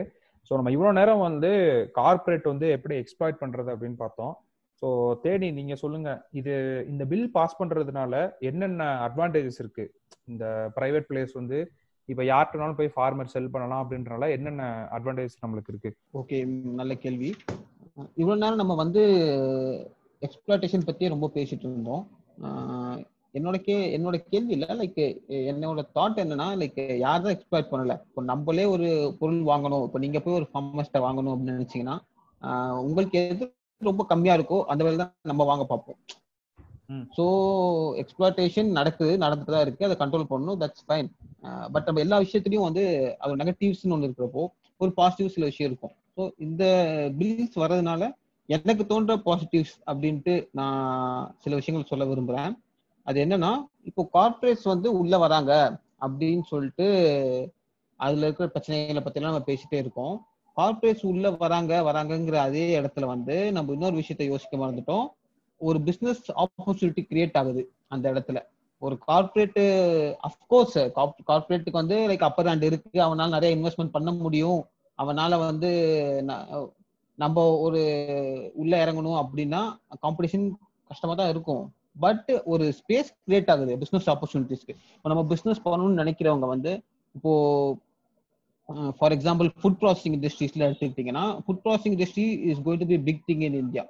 ஸோ நம்ம இவ்வளோ நேரம் வந்து கார்ப்பரேட் வந்து எப்படி எக்ஸ்ப்ளாய்ட் பண்ணுறது அப்படின்னு பார்த்தோம். ஸோ தேனி நீங்கள் சொல்லுங்க. இது இந்த பில் பாஸ் பண்ணுறதுனால என்னென்ன அட்வான்டேஜஸ் இருக்கு? இந்த ப்ரைவேட் பிளேஸ் வந்து இப்போ யார்கிட்டனாலும் போய் ஃபார்மர் செல் பண்ணலாம் அப்படின்றனால என்னென்ன அட்வான்டேஜ் நம்மளுக்கு இருக்கு? ஓகே நல்ல கேள்வி. இவ்வளவு நேரம் நம்ம வந்து எக்ஸ்பிளாட்டேஷன் பத்தி ரொம்ப பேசிட்டு இருந்தோம். என்னோட கே என்னோட கேள்வி இல்ல. லைக் என்னோட தாட் என்னன்னா லைக் யார் தான் எக்ஸ்பிளாய்ட் பண்ணல? இப்போ நம்மளே ஒரு பொருள் வாங்கணும். இப்போ நீங்க போய் ஒரு ஃபார்மஸ்ட்டை வாங்கணும் அப்படின்னு நினைச்சீங்கன்னா உங்களுக்கு எது ரொம்ப கம்மியா இருக்கோ அந்த வேலை தான் நம்ம வாங்க பார்ப்போம். ஸோ எக்ஸ்பிளாட்டேஷன் நடக்குது நடந்துட்டு தான் இருக்கு. அதை கண்ட்ரோல் பண்ணணும் தட்ஸ் ஃபைன் பட் நம்ம எல்லா விஷயத்துலயும் வந்து அது நெகட்டிவ்ஸ்னு ஒன்று இருக்கிறப்போ ஒரு பாசிட்டிவ் சில விஷயம் இருக்கும். ஸோ இந்த பில்ஸ் வர்றதுனால எனக்கு தோன்ற பாசிட்டிவ்ஸ் அப்படின்ட்டு நான் சில விஷயங்கள் சொல்ல விரும்புறேன். அது என்னன்னா இப்போ கார்ப்பரேட்ஸ் வந்து உள்ள வராங்க அப்படின்னு சொல்லிட்டு அதுல இருக்கிற பிரச்சனைகளை பத்திலாம் நம்ம பேசிட்டே இருக்கோம். கார்ப்பரேட்ஸ் உள்ள வராங்க வராங்கங்கிற அதே இடத்துல வந்து நம்ம இன்னொரு விஷயத்த யோசிக்க மறந்துட்டோம். ஒரு பிசினஸ் ஆப்பர்ச்சுனிட்டி கிரியேட் ஆகுது அந்த இடத்துல. ஒரு கார்ப்பரேட் அஃப்கோர்ஸ் கார்பரேட்டுக்கு வந்து லைக் அப்பர் ஹேண்ட் இருக்கு. அவனால நிறைய இன்வெஸ்ட்மெண்ட் பண்ண முடியும். அவனால வந்து நம்ம ஒரு உள்ள இறங்கணும் அப்படின்னா காம்படிஷன் கஷ்டமா தான் இருக்கும். பட் ஒரு ஸ்பேஸ் கிரியேட் ஆகுது பிசினஸ் ஆப்பர்ச்சுனிட்டிஸ்க்கு இப்போ நம்ம பிசினஸ் பண்ணணும்னு நினைக்கிறவங்க வந்து இப்போ ஃபார் எக்ஸாம்பிள் ஃபுட் ப்ராசஸிங் இண்டஸ்ட்ரீஸ்ல எடுத்துக்கிட்டீங்கன்னா food processing industry is going to be big thing in India.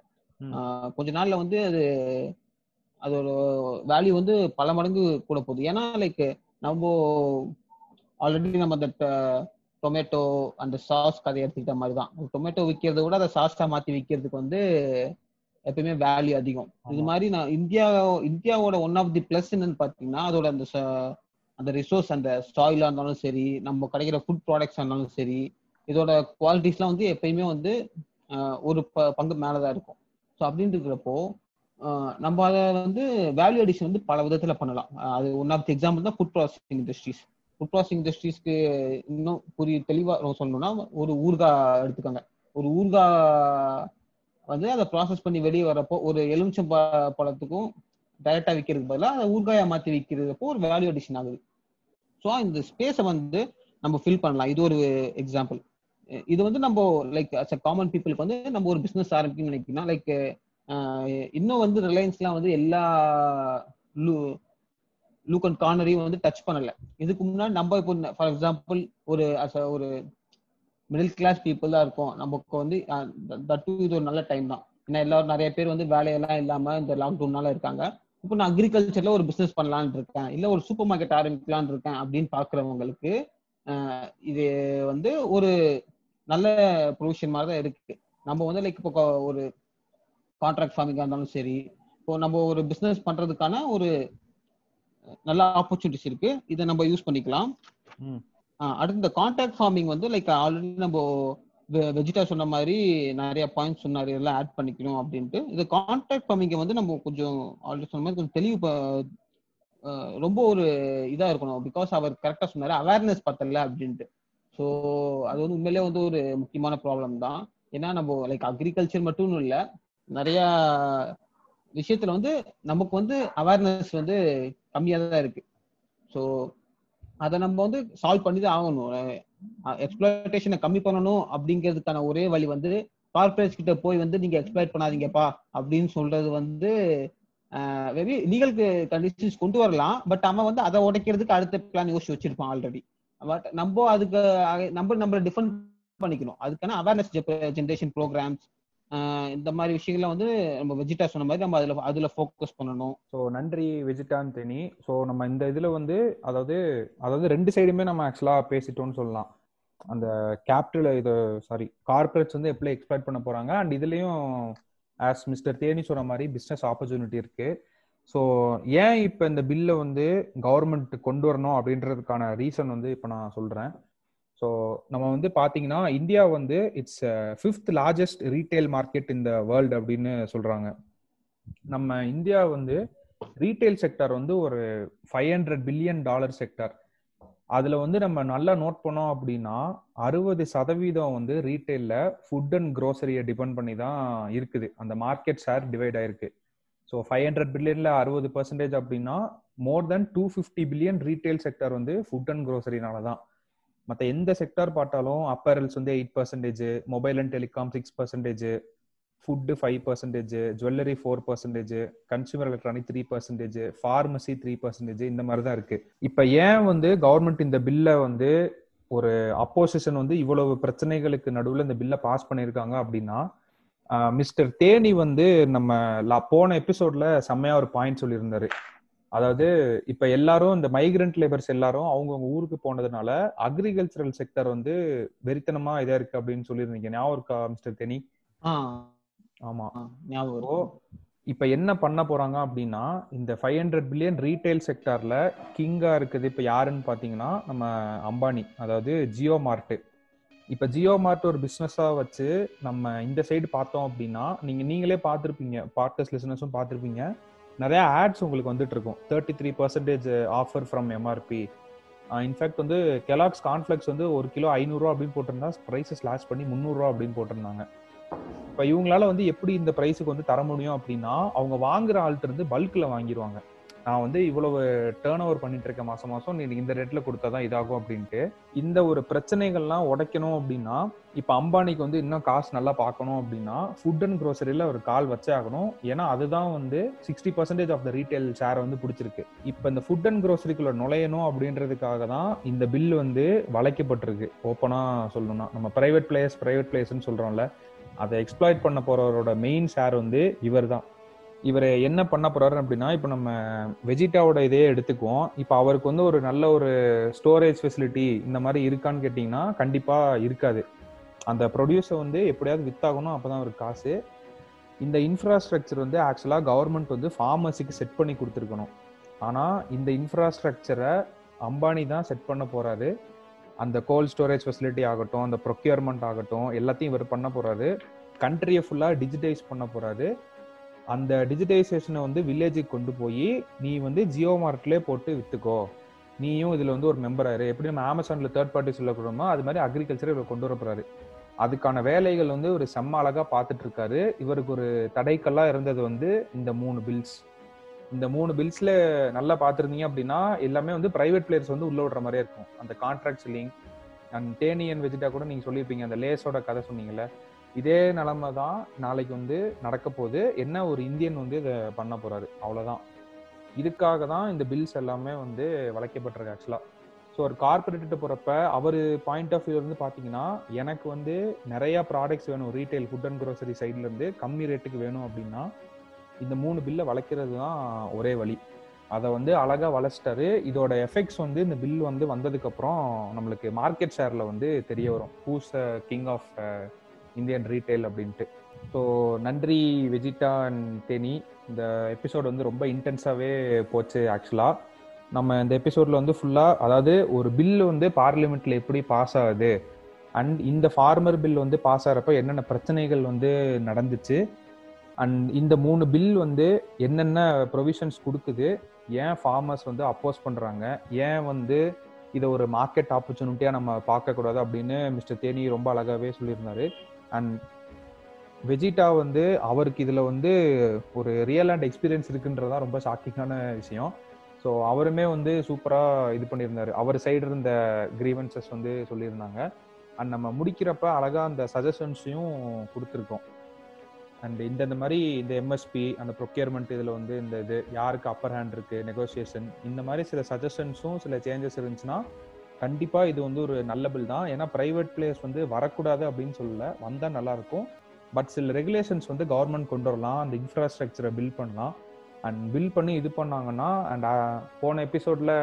கொஞ்ச நாள்ல வந்து அது அதோட வேல்யூ வந்து பல மடங்கு கூட போகுது ஏன்னா லைக் நம்ம ஆல்ரெடி நம்ம அந்த டொமேட்டோ அந்த சாஸ் கதை எடுத்துக்கிட்ட மாதிரி தான் டொமேட்டோ விற்கிறத விட அதை சாஸா மாத்தி விற்கிறதுக்கு வந்து எப்பயுமே வேல்யூ அதிகம் இது. மாதிரி நான் இந்தியா இந்தியாவோட ஒன் ஆஃப் தி பிளஸ் என்னன்னு பாத்தீங்கன்னா அதோட அந்த அந்த ரிசோர்ஸ் அந்த சாயிலாக இருந்தாலும் சரி நம்ம கிடைக்கிற ஃபுட் ப்ராடக்ட்ஸாக இருந்தாலும் சரி இதோட குவாலிட்டிஸ்லாம் வந்து எப்பயுமே வந்து ஒரு ப- பங்கு மேலே தான் இருக்கும். ஸோ அப்படின்னு இருக்கிறப்போ நம்ம அதை வந்து வேல்யூ அடிஷன் வந்து பல விதத்தில் பண்ணலாம். அது ஒன் ஆஃப் தி எக்ஸாம்பிள் தான் food processing industries food processing இண்டஸ்ட்ரீஸ்க்கு இன்னும் புரிய தெளிவாக சொல்லணும்னா ஒரு ஊர்கா எடுத்துக்கோங்க. ஒரு ஊர்கா வந்து அதை ப்ராசஸ் பண்ணி வெளியே வரப்போ ஒரு எலுமிச்சம் ப- பழத்துக்கும் டைரக்டா விற்கிறதுக்கு பதிலாக அதை ஊறுகாயா மாத்தி விற்கிறதுப்போ ஒரு வேல்யூ அடிஷன் ஆகுது. ஸோ இந்த ஸ்பேஸை வந்து நம்ம ஃபில் பண்ணலாம். இது ஒரு எக்ஸாம்பிள் இது வந்து நம்ம லைக் அஸ் அ காமன் பீப்புளுக்கு வந்து நம்ம ஒரு பிஸ்னஸ் ஆரம்பிக்கணும்னு நினைக்கிறோம்னா லைக் இன்னும் வந்து ரிலையன்ஸ்லாம் வந்து எல்லா லூ லூக் அண்ட் கார்னரையும் வந்து டச் பண்ணல. இதுக்கு முன்னாடி நம்ம இப்போ ஃபார் எக்ஸாம்பிள் ஒரு அஸ் ஒரு மிடில் கிளாஸ் பீப்புள் தான் இருக்கும். நமக்கு வந்து தட்டு இது ஒரு நல்ல டைம் தான். ஏன்னா எல்லாரும் நிறைய பேர் வந்து வேலையெல்லாம் இல்லாம இந்த லாக்டவுன்னால இருக்காங்க. இப்போ நான் அக்ரிகல்ச்சர்ல ஒரு பிசினஸ் பண்ணலாம்னு இருக்கேன். இல்ல ஒரு சூப்பர் மார்க்கெட் ஆரம்பிக்கலாம்னு இருக்கேன் அப்படின்னு பாக்குறவங்களுக்கு இது வந்து ஒரு நல்ல ப்ரொவிஷன் மாதிரி தான் இருக்கு. நம்ம வந்து லைக் இப்போ ஒரு கான்ட்ராக்ட் ஃபார்மிங்கா இருந்தாலும் சரி இப்போ நம்ம ஒரு பிசினஸ் பண்றதுக்கான ஒரு நல்ல ஆப்பர்ச்சுனிட்டிஸ் இருக்கு. இதை நம்ம யூஸ் பண்ணிக்கலாம். அடுத்து இந்த கான்ட்ராக்ட் ஃபார்மிங் வந்து லைக் ஆல்ரெடி நம்ம வெஜிடா சொன்ன மாதிரி நிறைய பாயிண்ட்ஸ் சொன்னாரு இதெல்லாம் ஆட் பண்ணிக்கணும் அப்படின்ட்டு. இது கான்ட்ராக்ட் ஃபார்மிங்கை வந்து நம்ம கொஞ்சம் ஆல்ரெடி சொன்ன மாதிரி கொஞ்சம் தெளிவு ரொம்ப ஒரு இதா இருக்கணும். பிகாஸ் அவர் கரெக்டா சொன்னாரு அவேர்னஸ் பத்தல அப்படின்ட்டு. ஸோ அது வந்து உண்மையிலேயே வந்து ஒரு முக்கியமான ப்ராப்ளம் தான். ஏன்னா நம்ம லைக் அக்ரிகல்ச்சர் மட்டும் இல்லை நிறைய விஷயத்துல வந்து நமக்கு வந்து அவேர்னஸ் வந்து கம்மியாக தான் இருக்கு. ஸோ அதை நம்ம வந்து சால்வ் பண்ணி தான் ஆகணும். எக்ஸ்பிளேஷனை கம்மி பண்ணணும் அப்படிங்கிறதுக்கான ஒரே வழி வந்து கார்பரேட்ஸ் கிட்ட போய் வந்து நீங்க எக்ஸ்பிளைட் பண்ணாதீங்கப்பா அப்படின்னு சொல்றது வந்து மேபி லீகல் கண்டிஷன்ஸ் கொண்டு வரலாம். பட் அவன் வந்து அதை உடைக்கிறதுக்கு அடுத்த பிளான் யோசிச்சு வச்சிருப்பான் ஆல்ரெடி பட் நம்ம அதுக்கு நம்ம நம்ம நம்மள டிஃபெண்ட் பண்ணிக்கணும். அதுக்கான அவேர்னஸ் ஜென்ரேஷன் ப்ரோக்ராம்ஸ் இந்த மாதிரி விஷயங்களை வந்து நம்ம வெஜிடா சொன்ன மாதிரி நம்ம அதுல அதுல ஃபோக்கஸ் பண்ணணும். ஸோ நன்றி விஜிட்டான் தேனி. ஸோ நம்ம இந்த இதில் வந்து அதாவது அதாவது ரெண்டு சைடுமே நம்ம ஆக்சுவலாக பேசிட்டோம்னு சொல்லலாம். அந்த கேபிட்டல் இது சாரி கார்பரேட்ஸ் வந்து எப்படி எக்ஸ்பெக்ட் பண்ண போகிறாங்க அண்ட் இதுலயும் ஆஸ் மிஸ்டர் தேனி சொன்ன மாதிரி பிஸ்னஸ் ஆப்பர்ச்சுனிட்டி இருக்கு. ஸோ ஏன் இப்போ இந்த பில்லை வந்து கவர்மெண்ட் கொண்டு வரணும் அப்படின்றதுக்கான ரீசன் வந்து இப்போ நான் சொல்கிறேன் ஸோ நம்ம வந்து பார்த்தீங்கன்னா இந்தியா வந்து it's fifth largest retail market இந்த வேர்ல்டு அப்படின்னு சொல்கிறாங்க நம்ம இந்தியா வந்து ரீட்டைல் செக்டர் வந்து ஒரு five hundred billion dollar sector அதுல வந்து நம்ம நல்லா நோட் பண்ணோம் அப்படின்னா அறுபது சதவீதம் வந்து ரீட்டைல்ல ஃபுட் அண்ட் க்ரோசரியை டிபெண்ட் பண்ணி தான் இருக்குது. அந்த மார்க்கெட் ஷேர் டிவைட் ஆயிருக்கு. ஸோ ஃபைவ் ஹண்ட்ரட் பில்லியன்ல அறுபது பர்சன்டேஜ் அப்படின்னா more then two fifty billion retail sector வந்து ஃபுட் அண்ட் க்ரோசரினால தான். மற்ற எந்த செக்டார் பார்த்தாலும் அப்பரல்ஸ் வந்து eight percentage mobile and telecom six percentage food five percentage jewellery four percentage consumer electronic three percentage pharmacy three percentage இந்த மாதிரி தான் இருக்கு. இப்போ ஏன் வந்து கவர்மெண்ட் இந்த பில்லை வந்து ஒரு அப்போசிஷன் வந்து இவ்வளவு பிரச்சனைகளுக்கு நடுவில் இந்த பில்லை பாஸ் பண்ணியிருக்காங்க அப்படின்னா மிஸ்டர் தேனி வந்து நம்ம போன எபிசோட்ல செம்மையா ஒரு பாயிண்ட் சொல்லியிருந்தாரு. அதாவது இப்ப எல்லாரும் இந்த மைக்ரண்ட் லேபர்ஸ் எல்லாரும் அவங்கவுங்க ஊருக்கு போனதுனால அக்ரிகல்ச்சரல் செக்டர் வந்து வெறித்தனமா இதா இருக்கு அப்படின்னு சொல்லியிருந்தீங்க. ஞாபகம் இருக்கா மிஸ்டர் தேனி? ஆமா. ஞாபகம். இப்ப என்ன பண்ண போறாங்க அப்படின்னா இந்த ஃபைவ் ஹண்ட்ரட் பில்லியன் ரீட்டைல் செக்டார்ல கிங்கா இருக்குது இப்ப யாருன்னு பாத்தீங்கன்னா நம்ம அம்பானி அதாவது ஜியோ மார்ட் இப்ப ஜியோ மார்ட் ஒரு பிசினஸா வச்சு நம்ம இந்த சைடு பார்த்தோம் அப்படின்னா நீங்க நீங்களே பார்த்துருப்பீங்க பாட்காஸ்ட் லிசனர்ஸும் பார்த்துருப்பீங்க. நிறைய ஆட்ஸ் உங்களுக்கு வந்துட்டு இருக்கும். Thirty three percentage offer from MRP in fact வந்து கெலாக்ஸ் கான்ஃபிளெக்ஸ் வந்து ஒரு கிலோ ஐநூறுரூவா அப்படின்னு போட்டிருந்தா ப்ரைஸஸ் லாஸ் பண்ணி முந்நூறுரூவா அப்படின்னு போட்டிருந்தாங்க. இப்போ இவங்களால வந்து எப்படி இந்த ப்ரைஸுக்கு வந்து தர முடியும் அப்படின்னா அவங்க வாங்குற ஆள்கிட்ட இருந்து பல்க்ல வாங்கிடுவாங்க நான் வந்து இவ்வளவு டேர்ன் ஓவர் பண்ணிட்டு இருக்கேன் மாசம் மாசம் நீ இந்த ரேட்ல கொடுத்தாதான் இதாகும் அப்படின்ட்டு. இந்த ஒரு பிரச்சனைகள்லாம் உடைக்கணும் அப்படின்னா இப்ப அம்பானிக்கு வந்து இன்னும் காசு நல்லா பார்க்கணும் அப்படின்னா ஃபுட் அண்ட் க்ரோசரியில ஒரு கால் வச்சே ஆகணும். ஏன்னா அதுதான் வந்து sixty percentage of the retail share வந்து பிடிச்சிருக்கு. இப்ப இந்த ஃபுட் அண்ட் க்ரோசரிக்குள்ள நுழையணும் அப்படின்றதுக்காக தான் இந்த பில் வந்து வளைக்கப்பட்டிருக்கு. ஓப்பனா சொல்லணும்னா நம்ம பிரைவேட் பிளேயர்ஸ் பிரைவேட் பிளேயர்ஸ்னு சொல்றோம்ல அதை எக்ஸ்ப்ளாய்ட் பண்ண போறவரோட மெயின் ஷேர் வந்து இவர் தான் இவர் என்ன பண்ண போறாரு அப்படின்னா இப்போ நம்ம வெஜிட்டாவோட இதே எடுத்துக்குவோம். இப்போ அவருக்கு வந்து ஒரு நல்ல ஒரு ஸ்டோரேஜ் ஃபெசிலிட்டி இந்த மாதிரி இருக்கான்னு கேட்டிங்கன்னா கண்டிப்பா இருக்காது. அந்த ப்ரொடியூஸை வந்து எப்படியாவது வித்தாகணும் அப்பதான் அவருக்கு காசு. இந்த இன்ஃப்ராஸ்ட்ரக்சர் வந்து ஆக்சுவலாக கவர்மெண்ட் வந்து ஃபார்மர்ஸுக்கு செட் பண்ணி கொடுத்துருக்கணும். ஆனால் இந்த இன்ஃப்ராஸ்ட்ரக்சரை அம்பானி தான் செட் பண்ண போகிறாரு அந்த கோல்ட் ஸ்டோரேஜ் ஃபெசிலிட்டி ஆகட்டும் அந்த ப்ரொக்யூர்மெண்ட் ஆகட்டும் எல்லாத்தையும் இவர் பண்ண போறாரு. கண்ட்ரியை ஃபுல்லாக டிஜிட்டைஸ் பண்ண போறாரு. அந்த டிஜிட்டைசேஷனை வந்து வில்லேஜுக்கு கொண்டு போய் நீ வந்து ஜியோ மார்ட்லேயே போட்டு விற்றுக்கோ நீயும் இதில் வந்து ஒரு மெம்பர் ஆயிரு எப்படி நம்ம அமேசானில் தேர்ட் பார்ட்டி சொல்லக்கூடமோ அது மாதிரி அக்ரிகல்ச்சர் இவர் கொண்டு வர போறாரு. அதுக்கான வேலைகள் வந்து ஒரு செம்ம அழகாக பார்த்துட்டு இருக்காரு. இவருக்கு ஒரு தடைக்கல்லா இருந்தது வந்து இந்த மூணு பில்ஸ் இந்த மூணு பில்ஸ்ல நல்லா பார்த்துருந்தீங்க அப்படின்னா எல்லாமே வந்து பிரைவேட் பிளேயர்ஸ் வந்து உள்ள விடுற மாதிரியே இருக்கும். அந்த கான்ட்ராக்ட் சில்லிங் அண்ட் டேனியன் வெஜிடா கூட நீங்க சொல்லியிருப்பீங்க. அந்த லேஸோட கதை சொன்னீங்கல்ல. இதே நிலைமை தான் நாளைக்கு வந்து நடக்க போகுது. என்ன ஒரு இந்தியன் வந்து இதை பண்ண போறாரு? அவ்வளவுதான். இதுக்காக தான் இந்த பில்ஸ் எல்லாமே வந்து வளைக்கப்பட்டிருக்கு ஆக்சுவலா ஸோ ஒரு கார்பரேட்டு போறப்ப அவர் பாயிண்ட் ஆஃப் வியூ இருந்து பாத்தீங்கன்னா எனக்கு வந்து நிறைய ப்ராடக்ட்ஸ் வேணும். ரீட்டைல் ஃபுட் அண்ட் க்ரோசரி சைட்ல இருந்து கம்மி ரேட்டுக்கு வேணும் அப்படின்னா இந்த மூணு பில்லை வளைக்கிறது தான் ஒரே வழி. அதை வந்து அழகாக வளைச்சிட்டாரு இதோட எஃபெக்ட்ஸ் வந்து இந்த பில் வந்து வந்ததுக்கப்புறம் நம்மளுக்கு மார்க்கெட் ஷேரில் வந்து தெரிய வரும். Who's king of Indian retail அப்படின்ட்டு. ஸோ நன்றி வெஜிடா அண்ட் தேனி. இந்த எபிசோட் வந்து ரொம்ப இன்டென்ஸாகவே போச்சு ஆக்சுவலாக நம்ம இந்த எபிசோடில் வந்து ஃபுல்லாக அதாவது ஒரு பில் வந்து பார்லிமெண்ட்டில் எப்படி பாஸ் ஆகுது அண்ட் இந்த ஃபார்மர் பில் வந்து பாஸ் ஆகிறப்ப என்னென்ன பிரச்சனைகள் வந்து நடந்துச்சு அண்ட் இந்த மூணு பில் வந்து என்னென்ன ப்ரொவிஷன்ஸ் கொடுக்குது ஏன் ஃபார்மர்ஸ் வந்து அப்போஸ் பண்ணுறாங்க ஏன் வந்து இதை ஒரு மார்க்கெட் ஆப்பர்ச்சுனிட்டியாக நம்ம பார்க்கக்கூடாது அப்படின்னு மிஸ்டர் தேனி ரொம்ப அழகாகவே சொல்லியிருந்தாரு. அண்ட் வெஜிடா வந்து அவருக்கு இதில் வந்து ஒரு ரியல் அண்ட் எக்ஸ்பீரியன்ஸ் இருக்குன்றதான் ரொம்ப ஷாக்கிங்கான விஷயம். ஸோ அவருமே வந்து சூப்பராக இது பண்ணியிருந்தார். அவர் சைடு இருந்த கிரீவன்சஸ் வந்து சொல்லியிருந்தாங்க. அண்ட் நம்ம முடிக்கிறப்ப அழகாக அந்த சஜஷன்ஸையும் கொடுத்துருக்கோம். அண்ட் இந்த இந்த மாதிரி இந்த எம்எஸ்பி அந்த ப்ரொக்யூர்மெண்ட் இதில் வந்து இந்த இது யாருக்கு அப்பர் ஹேண்ட் இருக்கு நெகோசியேஷன் இந்த மாதிரி சில சஜஷன்ஸும் சில சேஞ்சஸ் இருந்துச்சுன்னா கண்டிப்பாக இது வந்து ஒரு நல்ல பில் தான். ஏன்னா ப்ரைவேட் பிளேயர்ஸ் வந்து வரக்கூடாது அப்படின்னு சொல்லல. வந்தால் நல்லாயிருக்கும் பட் சில ரெகுலேஷன்ஸ் வந்து கவர்மெண்ட் கொண்டு வரலாம். அந்த இன்ஃப்ராஸ்ட்ரக்சரை பில் பண்ணலாம். அண்ட் பில் பண்ணி இது பண்ணாங்கன்னா அண்ட் uh, போன எபிசோடில்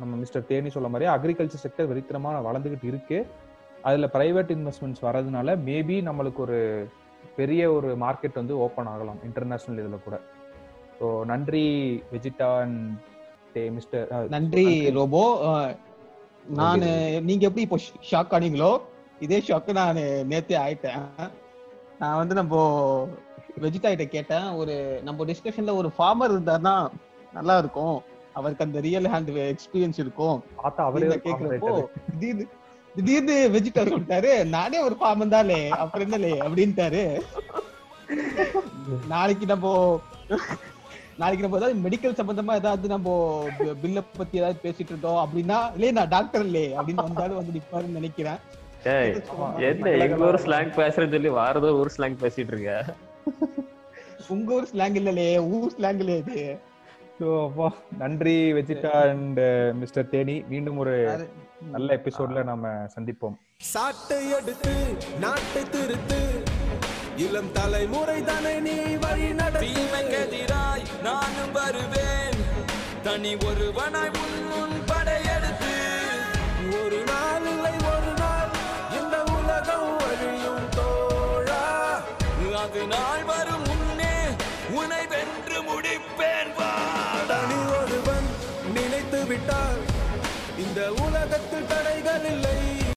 நம்ம மிஸ்டர் தேனி சொல்ல மாதிரி அக்ரிகல்ச்சர் செக்டர் வெறித்தனமாக வளர்ந்துக்கிட்டு இருக்குது அதில் ப்ரைவேட் இன்வெஸ்ட்மெண்ட்ஸ் வரதுனால மேபி நம்மளுக்கு ஒரு பெரிய ஒரு மார்க்கெட் வந்து ஓப்பன் ஆகலாம் இன்டர்நேஷனல் இதில் கூட. ஸோ நன்றி வெஜிடா அண்ட் மிஸ்டர் நன்றி ரோபோ. நானு நீங்க எப்படி இப்போ ஷாக் ஆனீங்களோ இதே ஷாக்கு நான் நேத்தே ஆயிட்டேன். நான் வந்து நம்ம வெஜிடா கிட்ட கேட்டேன் ஒரு நம்ம டிஸ்கஷன்ல ஒரு ஃபார்மர் இருந்தாருன்னா நல்லா இருக்கும். அவருக்கு அந்த ரியல் ஹேண்ட் எக்ஸ்பீரியன்ஸ் இருக்கும். பார்த்தா அவரே கேக்குறப்போ திடீர்னு திடீர்னு வெஜிடா சொல்லிட்டாரு நானே ஒரு ஃபார்மர் தானே அப்புறம் என்னலே? அப்படின்ட்டாரு. நாளைக்கு நம்ம நாளைக்கு நம்ம ஏதாவது மெடிக்கல் சம்பந்தமா ஏதாவது நம்ம பில்ல பத்தி ஏதாவது பேசிட்டு இருந்தோம் அப்படின்னா இல்லையே நான் டாக்டர் இல்லையே அப்படின்னு வந்தாலும் வந்து நிப்பாருன்னு நினைக்கிறேன். என்ன எங்க ஊர் ஸ்லாங் பேசுறேன்னு சொல்லி வாரதோ ஊர் ஸ்லாங் பேசிட்டு இருக்க? உங்க ஊர் ஸ்லாங் இல்லலே ஊர் ஸ்லாங் இல்லையே இது. நன்றி வெஜிடா அண்ட் மிஸ்டர் தேனி. மீண்டும் ஒரு நல்ல எபிசோட்ல நாம சந்திப்போம். சாட்டை எடுத்து நாட்டை திருத்து. இளம் தலைமுறை தானே நீ வழி தீமைக்கெதிராய் நானும் வருவேன். தனி ஒருவனாய் முன் படையெடுத்து. ஒரு நாள் இல்லை ஒரு நாள். இந்த உலகம் அழியும் தோழா. அது நாள் வரும். உலகத்தில் தடைகள் இல்லை.